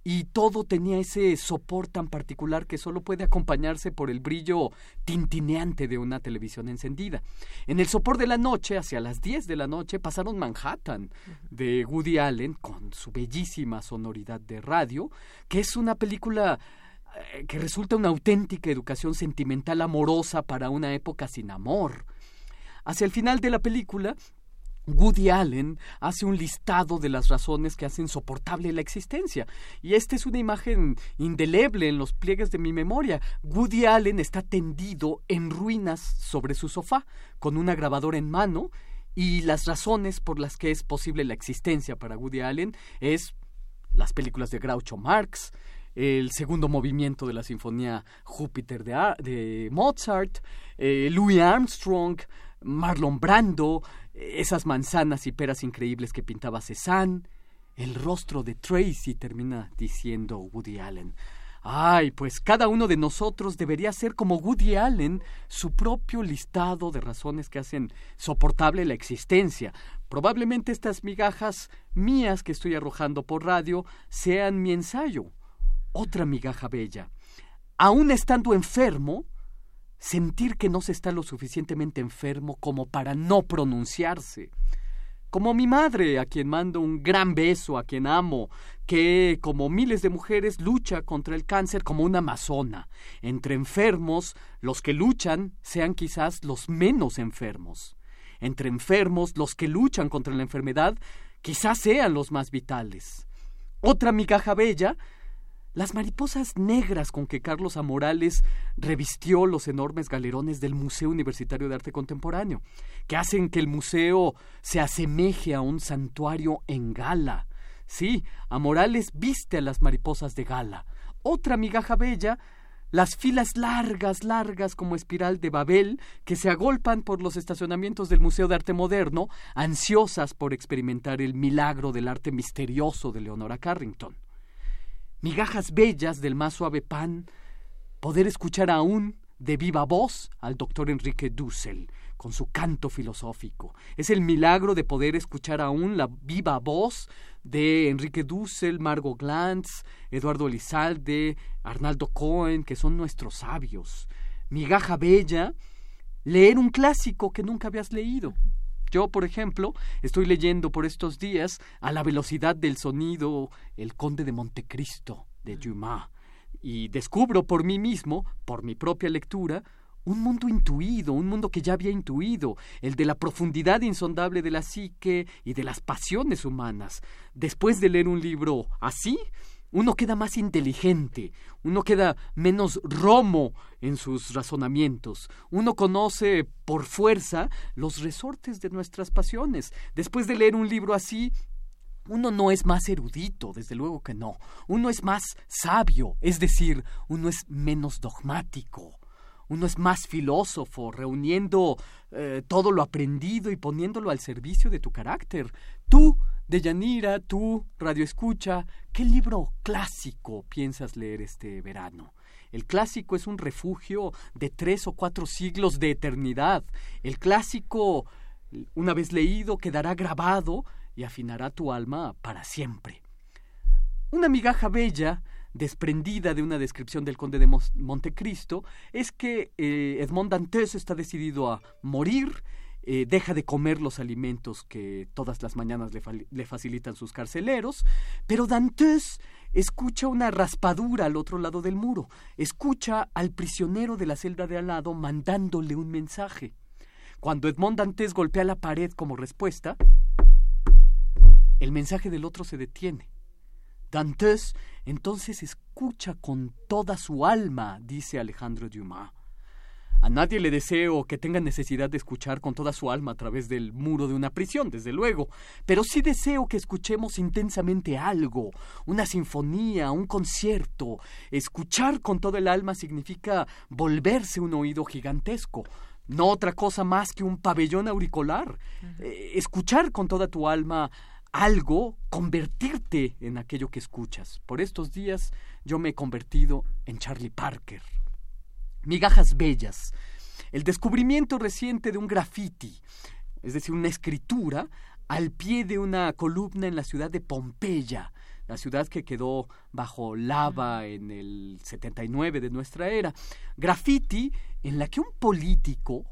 y todo tenía ese sopor tan particular que solo puede acompañarse por el brillo tintineante de una televisión encendida. En el sopor de la noche, hacia las 10 de la noche, pasaron Manhattan de Woody Allen con su bellísima sonoridad de radio, que es una película eh, que resulta una auténtica educación sentimental amorosa para una época sin amor. Hacia el final de la película, Woody Allen hace un listado de las razones que hacen soportable la existencia. Y esta es una imagen indeleble en los pliegues de mi memoria. Woody Allen está tendido en ruinas sobre su sofá, con una grabadora en mano, y las razones por las que es posible la existencia para Woody Allen es las películas de Groucho Marx, el segundo movimiento de la sinfonía Júpiter de, Mozart, eh, Louis Armstrong, Marlon Brando, esas manzanas y peras increíbles que pintaba Cézanne, el rostro de Tracy, termina diciendo Woody Allen. Ay, pues cada uno de nosotros debería ser como Woody Allen, su propio listado de razones que hacen soportable la existencia. Probablemente estas migajas mías que estoy arrojando por radio sean mi ensayo. Otra migaja bella. Aún estando enfermo, sentir que no se está lo suficientemente enfermo como para no pronunciarse. Como mi madre, a quien mando un gran beso, a quien amo, que, como miles de mujeres, lucha contra el cáncer como una amazona. Entre enfermos, los que luchan sean quizás los menos enfermos. Entre enfermos, los que luchan contra la enfermedad quizás sean los más vitales. Otra migaja bella las mariposas negras con que Carlos Amorales revistió los enormes galerones del Museo Universitario de Arte Contemporáneo, que hacen que el museo se asemeje a un santuario en gala. Sí, Amorales viste a las mariposas de gala. Otra migaja bella las filas largas, largas como espiral de Babel, que se agolpan por los estacionamientos del Museo de Arte Moderno, ansiosas por experimentar el milagro del arte misterioso de Leonora Carrington migajas bellas del más suave pan, poder escuchar aún de viva voz al doctor Enrique Dussel con su canto filosófico. Es el milagro de poder escuchar aún la viva voz de Enrique Dussel, Margot Glantz, Eduardo Elizalde, Arnaldo Cohen, que son nuestros sabios. Migaja bella, leer un clásico que nunca habías leído. Yo, por ejemplo, estoy leyendo por estos días a la velocidad del sonido El Conde de Montecristo de Dumas y descubro por mí mismo, por mi propia lectura, un mundo intuido, un mundo que ya había intuido, el de la profundidad insondable de la psique y de las pasiones humanas. Después de leer un libro así, uno queda más inteligente, uno queda menos romo en sus razonamientos, uno conoce por fuerza los resortes de nuestras pasiones. Después de leer un libro así, Uno no es más erudito, desde luego que no. Uno es más sabio, es decir, uno es menos dogmático. Uno es más filósofo, reuniendo eh, todo lo aprendido y poniéndolo al servicio de tu carácter. Tú, Deyanira, tú, Radio Escucha, ¿qué libro clásico piensas leer este verano? El clásico es un refugio de tres o cuatro siglos de eternidad. El clásico, una vez leído, quedará grabado y afinará tu alma para siempre. Una migaja bella, desprendida de una descripción del conde de Montecristo, es que eh, Edmond Dantes está decidido a morir eh, deja de comer los alimentos que todas las mañanas le, facilitan sus carceleros, pero Dantes escucha una raspadura al otro lado del muro, escucha al prisionero de la celda de al lado mandándole un mensaje. Cuando Edmond Dantes golpea la pared como respuesta, el mensaje del otro se detiene. Dantes entonces escucha con toda su alma, dice Alejandro Dumas. A nadie le deseo que tenga necesidad de escuchar con toda su alma a través del muro de una prisión, desde luego, pero sí deseo que escuchemos intensamente algo, una sinfonía, un concierto. Escuchar con todo el alma significa volverse un oído gigantesco, no otra cosa más que un pabellón auricular. Eh, escuchar con toda tu alma algo, convertirte en aquello que escuchas. Por estos días yo me he convertido en Charlie Parker. Migajas Bellas, el descubrimiento reciente de un graffiti, es decir, una escritura al pie de una columna en la ciudad de Pompeya, la ciudad que quedó bajo lava en el 79 de nuestra era. Graffiti en la que un político,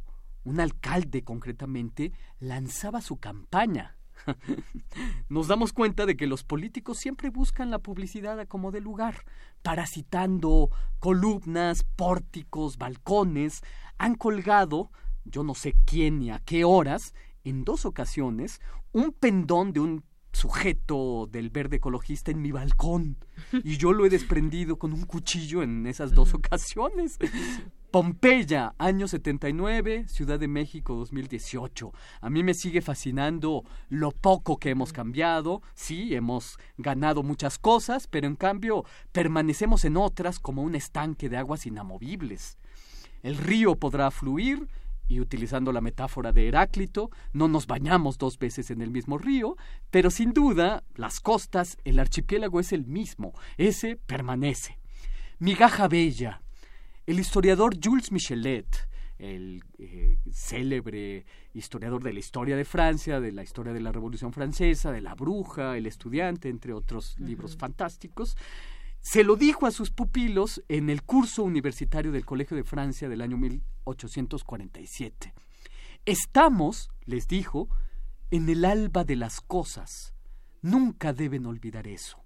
un alcalde concretamente, lanzaba su campaña. Nos damos cuenta de que los políticos siempre buscan la publicidad a como de lugar, parasitando columnas, pórticos, balcones, han colgado, yo no sé quién ni a qué horas, en dos ocasiones, un pendón de un sujeto del verde ecologista en mi balcón. Y yo lo he desprendido con un cuchillo en esas dos ocasiones. Pompeya, año 79, Ciudad de México 2018. A mí me sigue fascinando lo poco que hemos cambiado. Sí, hemos ganado muchas cosas, pero en cambio permanecemos en otras como un estanque de aguas inamovibles. El río podrá fluir, y utilizando la metáfora de Heráclito, no nos bañamos dos veces en el mismo río, pero sin duda las costas, el archipiélago es el mismo, ese permanece. Migaja Bella, el historiador Jules Michelet, el eh, célebre historiador de la historia de Francia, de la historia de la Revolución Francesa, de La Bruja, El Estudiante, entre otros libros fantásticos, se lo dijo a sus pupilos en el curso universitario del Colegio de Francia del año 1847. Estamos, les dijo, en el alba de las cosas. Nunca deben olvidar eso.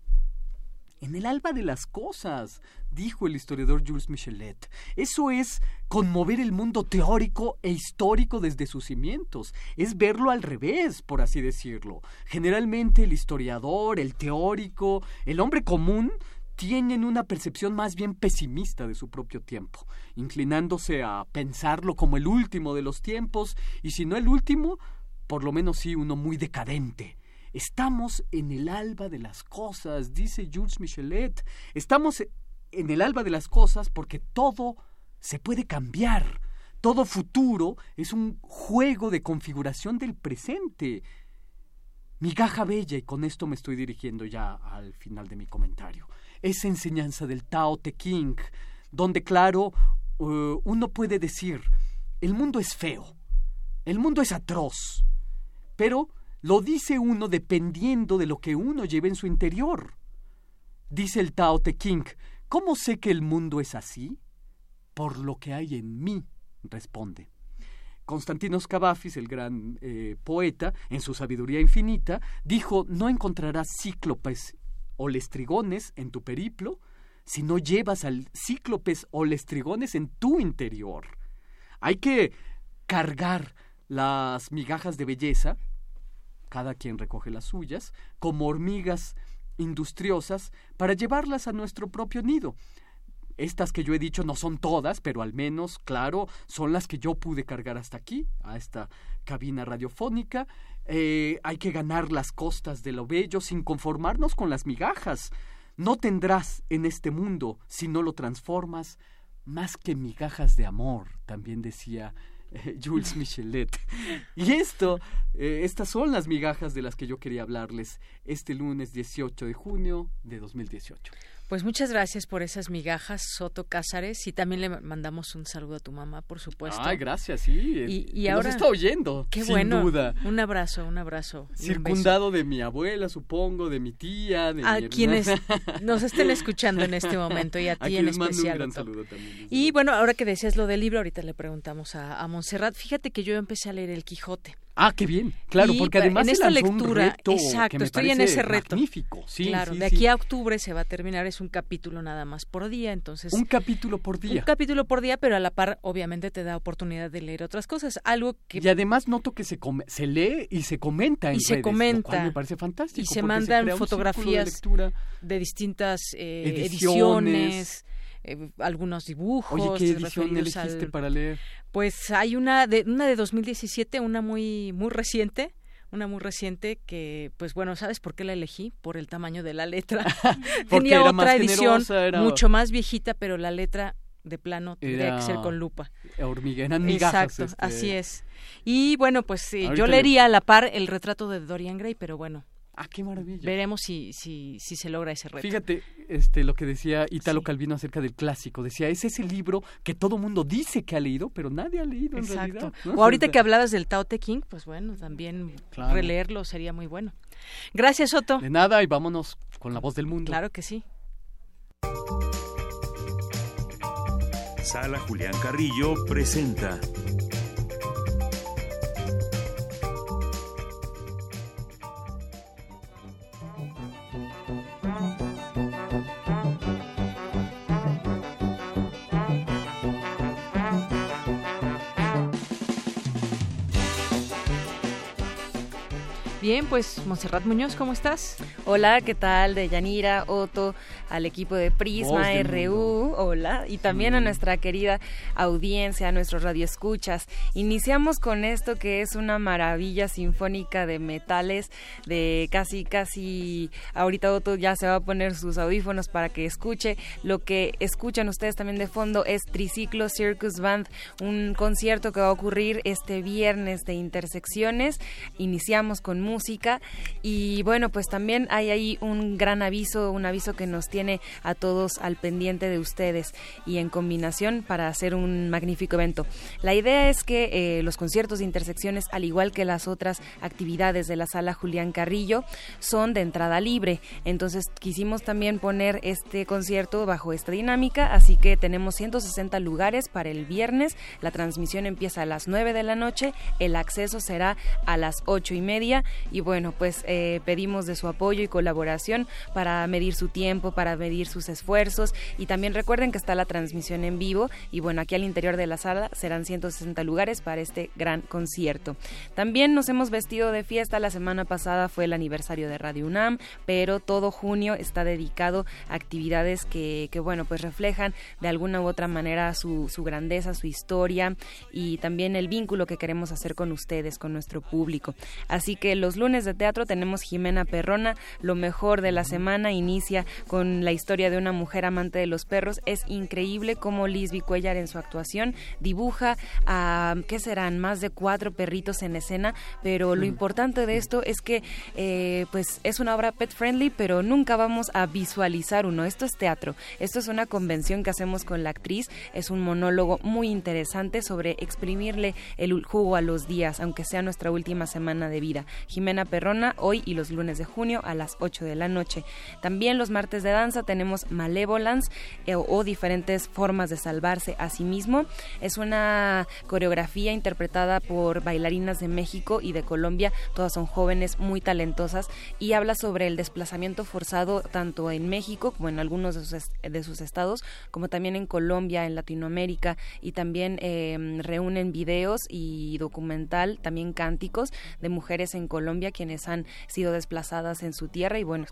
En el alba de las cosas, dijo el historiador Jules Michelet. Eso es conmover el mundo teórico e histórico desde sus cimientos. Es verlo al revés, por así decirlo. Generalmente el historiador, el teórico, el hombre común tienen una percepción más bien pesimista de su propio tiempo, inclinándose a pensarlo como el último de los tiempos, y si no el último, por lo menos sí uno muy decadente. Estamos en el alba de las cosas, dice Jules Michelet. Estamos en el alba de las cosas porque todo se puede cambiar. Todo futuro es un juego de configuración del presente. Migaja bella, y con esto me estoy dirigiendo ya al final de mi comentario esa enseñanza del Tao Te King, donde, claro, eh, uno puede decir, el mundo es feo, el mundo es atroz, pero lo dice uno dependiendo de lo que uno lleve en su interior. Dice el Tao Te King, ¿cómo sé que el mundo es así? Por lo que hay en mí, responde. Constantinos Cavafis, el gran eh, poeta, en su sabiduría infinita, dijo, no encontrarás cíclopes o lestrigones en tu periplo si no llevas al cíclopes o lestrigones en tu interior. Hay que cargar las migajas de belleza, cada quien recoge las suyas, como hormigas industriosas para llevarlas a nuestro propio nido. estas que yo he dicho no son todas, pero al menos, claro, son las que yo pude cargar hasta aquí, a esta cabina radiofónica. Eh, hay que ganar las costas de lo bello sin conformarnos con las migajas. No tendrás en este mundo, si no lo transformas, más que migajas de amor, también decía Jules Michelet. Y esto, eh, estas son las migajas de las que yo quería hablarles este lunes 18 de junio de 2018. Pues muchas gracias por esas migajas, Soto Cázares, y también le mandamos un saludo a tu mamá, por supuesto. Ay, gracias, sí. Y, ahora nos está oyendo, qué sin bueno. duda. Un abrazo, un abrazo. Circundado de mi abuela, supongo, de mi tía, de a mi quienes nos estén escuchando en este momento y a ti en especial. un gran saludo también. Y bueno, ahora que decías lo del libro, ahorita le preguntamos a, a Montserrat. Fíjate que yo empecé a leer El Quijote. Ah, qué bien. Claro, Y porque además en se esta lanzó un lectura, reto que exacto, me estoy en ese reto. Magnífico, sí. claro, sí, de sí. aquí a octubre se va a terminar, es un capítulo nada más por día, entonces... Un capítulo por día. Un capítulo por día, pero a la par obviamente te da oportunidad de leer otras cosas, algo que... Y además noto que se, come- se lee y se comenta en y se redes, lo comenta cual me parece fantástico. y se mandan de fotografías lectura. de distintas eh, Ediciones. ediciones, eh, algunos dibujos Oye, ¿qué edición elegiste al- para leer? pues hay una de una de 2017 una muy muy reciente una muy reciente que pues bueno sabes por qué la elegí por el tamaño de la letra tenía era otra más edición generosa, era- mucho más viejita pero la letra de plano tendría Era que ser con lupa hormiga, eran migajas, exacto este. así es y bueno pues eh, Ahorita yo le- leería a la par el retrato de Dorian Gray pero bueno Ah, qué maravilla. veremos si si si se logra ese reto Fíjate, este, lo que decía Italo Calvino acerca del clásico. Decía, es ese libro que todo mundo dice que ha leído, pero nadie ha leído en Exacto. realidad. ¿no? O ahorita que hablabas del Tao Te King, pues bueno, también Claro. releerlo sería muy bueno. Gracias, Soto. De nada y vámonos con la voz del mundo. Claro que sí. Sala Julián Carrillo presenta Bien, pues Monserrat Muñoz, ¿cómo estás? Hola, ¿qué tal? De Yanira, Otto, al equipo de Prisma RU, hola, y también a nuestra querida audiencia, a nuestros radioescuchas. Iniciamos con esto que es una maravilla sinfónica de metales, de casi, casi, ahorita Otto ya se va a poner sus audífonos para que escuche. Lo que escuchan ustedes también de fondo es Triciclo Circus Band, un concierto que va a ocurrir este viernes de Intersecciones. Iniciamos con música y bueno, pues también hay ahí un gran aviso, un aviso que nos tiene a todos al pendiente de ustedes y en combinación para hacer un magnífico evento. La idea es que eh, los conciertos de intersecciones, al igual que las otras actividades de la sala Julián Carrillo, son de entrada libre. Entonces quisimos también poner este concierto bajo esta dinámica, así que tenemos 160 lugares para el viernes. La transmisión empieza a las 9 de la noche, el acceso será a las ocho y media y bueno, pues eh, pedimos de su apoyo y colaboración para medir su tiempo, para medir sus esfuerzos y también recuerden que está la transmisión en vivo y bueno, aquí al interior de la sala serán 160 lugares para este gran concierto. También nos hemos vestido de fiesta, la semana pasada fue el aniversario de Radio UNAM, pero todo junio está dedicado a actividades que, que bueno, pues reflejan de alguna u otra manera su, su grandeza, su historia y también el vínculo que queremos hacer con ustedes, con nuestro público. Así que lunes de teatro tenemos Jimena Perrona, lo mejor de la semana inicia con la historia de una mujer amante de los perros. Es increíble cómo Lisby Cuellar en su actuación dibuja a, ¿qué serán? Más de cuatro perritos en escena, pero lo Mm. importante de esto es que eh, pues es una obra pet friendly, pero nunca vamos a visualizar uno. Esto es teatro, esto es una convención que hacemos con la actriz, es un monólogo muy interesante sobre exprimirle el jugo a los días, aunque sea nuestra última semana de vida. Jimena Perrona, hoy y los lunes de junio a las 8 de la noche. También los martes de danza tenemos Malevolence eh, o diferentes formas de salvarse a sí mismo. Es una coreografía interpretada por bailarinas de México y de Colombia. Todas son jóvenes muy talentosas y habla sobre el desplazamiento forzado tanto en México como en algunos de sus, estados, como también en Colombia, en Latinoamérica y también eh, reúnen videos y documental, también cánticos de mujeres en Colombia quienes han sido desplazadas en su tierra y bueno,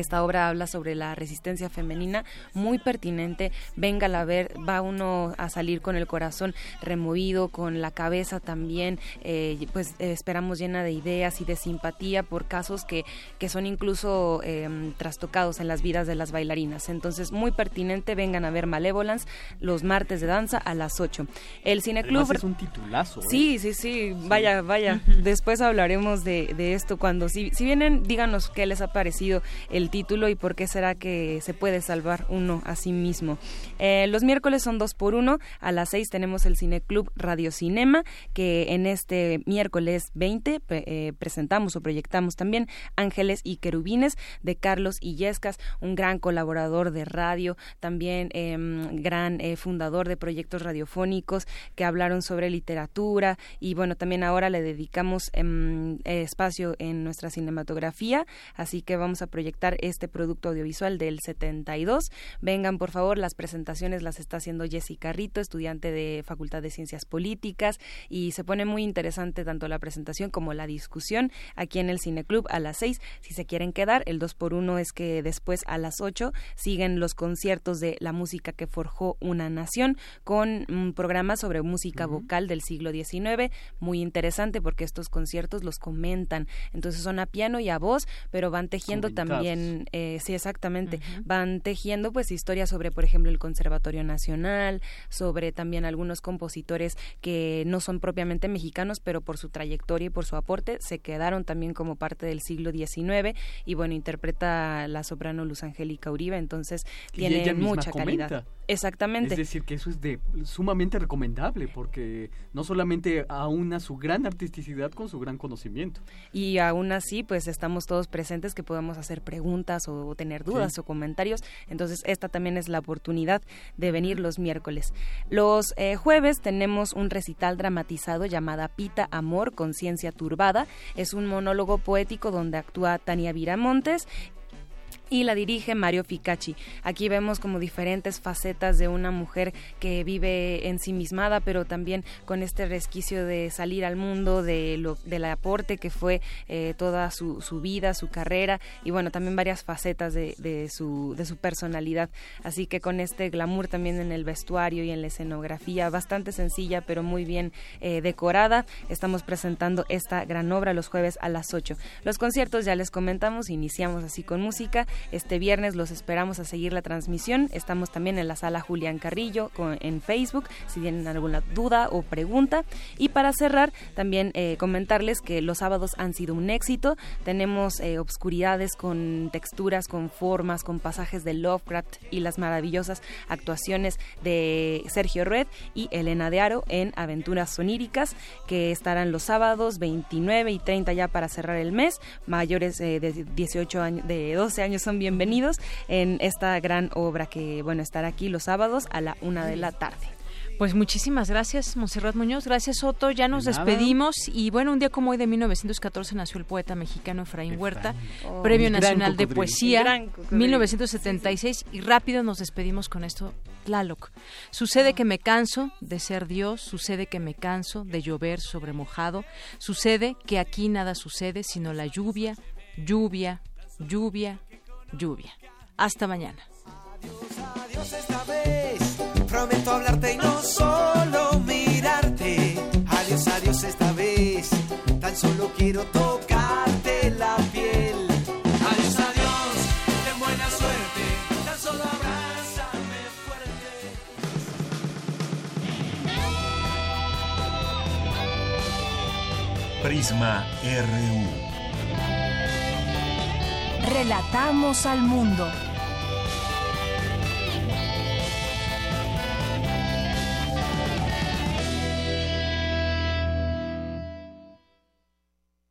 esta obra habla sobre la resistencia femenina, muy pertinente. Venga a ver, va uno a salir con el corazón removido, con la cabeza también, eh, pues eh, esperamos llena de ideas y de simpatía por casos que, que son incluso em, trastocados en las vidas de las bailarinas. Entonces, muy pertinente, vengan a ver Malevolence los martes de danza a las 8. El Cineclub... es un titulazo. ¿eh? Sí, sí, sí, vaya, vaya. Después hablaremos de, de esto cuando, si, si vienen, díganos qué les ha parecido el título y por qué será que se puede salvar uno a sí mismo. Eh, los miércoles son dos por uno. A las seis tenemos el Cineclub Radio Cinema, que en este miércoles 20 eh, presentamos o proyectamos también Ángeles y Querubines de Carlos Illescas, un gran colaborador de radio, también em, gran eh, fundador de proyectos radiofónicos que hablaron sobre literatura y bueno, también ahora le dedicamos em, espacio en nuestra cinematografía, así que vamos a proyectar este producto audiovisual del 72. Vengan, por favor, las presentaciones las está haciendo Jessica Rito, estudiante de Facultad de Ciencias Políticas, y se pone muy interesante tanto la presentación como la discusión aquí en el Cineclub a las 6. Si se quieren quedar, el 2 por 1 es que después a las 8 siguen los conciertos de la música que forjó una nación con un programa sobre música vocal del siglo XIX, muy interesante porque estos conciertos los comentan, entonces son a piano y a voz, pero van tejiendo también eh, sí, exactamente, van tejiendo pues historias sobre, por ejemplo, el Conservatorio Nacional, sobre también algunos compositores que no son propiamente mexicanos, pero por su trayectoria y por su aporte se quedaron también como parte del siglo XIX y bueno, interpreta la soprano Luz Angélica Uribe, entonces tiene mucha calidad. Exactamente. Es decir, que eso es de sumamente recomendable porque no solamente aúna su gran artisticidad con su gran conocimiento. Y aún así, pues estamos todos presentes que podemos hacer preguntas o tener dudas o comentarios. Entonces, esta también es la oportunidad de venir los miércoles. Los eh, jueves tenemos un recital dramatizado llamada Pita Amor, Conciencia Turbada. Es un monólogo poético donde actúa Tania Viramontes y la dirige Mario Ficacci. Aquí vemos como diferentes facetas de una mujer que vive ensimismada, pero también con este resquicio de salir al mundo, de lo, del aporte que fue eh, toda su, vida, su carrera y bueno, también varias facetas de, de, su, de su personalidad. Así que con este glamour también en el vestuario y en la escenografía, bastante sencilla, pero muy bien eh, decorada, estamos presentando esta gran obra los jueves a las 8. Los conciertos ya les comentamos, iniciamos así con música este viernes los esperamos a seguir la transmisión. Estamos también en la sala Julián Carrillo en Facebook, si tienen alguna duda o pregunta. Y para cerrar, también eh, comentarles que los sábados han sido un éxito. Tenemos eh, obscuridades con texturas, con formas, con pasajes de Lovecraft y las maravillosas actuaciones de Sergio Red y Elena de Aro en Aventuras Soníricas, que estarán los sábados 29 y 30 ya para cerrar el mes. Mayores eh, de 18 años, de 12 años son bienvenidos en esta gran obra que, bueno, estará aquí los sábados a la una de la tarde. Pues muchísimas gracias, Monserrat Muñoz. Gracias, Otto. Ya nos despedimos. Y bueno, un día como hoy de 1914 nació el poeta mexicano Efraín Huerta, oh, Premio Nacional de Poesía, 1976. Y rápido nos despedimos con esto, Tlaloc. Sucede que me canso de ser Dios, sucede que me canso de llover sobre mojado, sucede que aquí nada sucede sino la lluvia, lluvia, lluvia, lluvia. Hasta mañana. Adiós, adiós esta vez. Prometo hablarte y no solo mirarte. Adiós, adiós esta vez. Tan solo quiero tocarte la piel. Adiós, adiós, ten buena suerte. Tan solo abrázame fuerte. Prisma RU. Relatamos al mundo.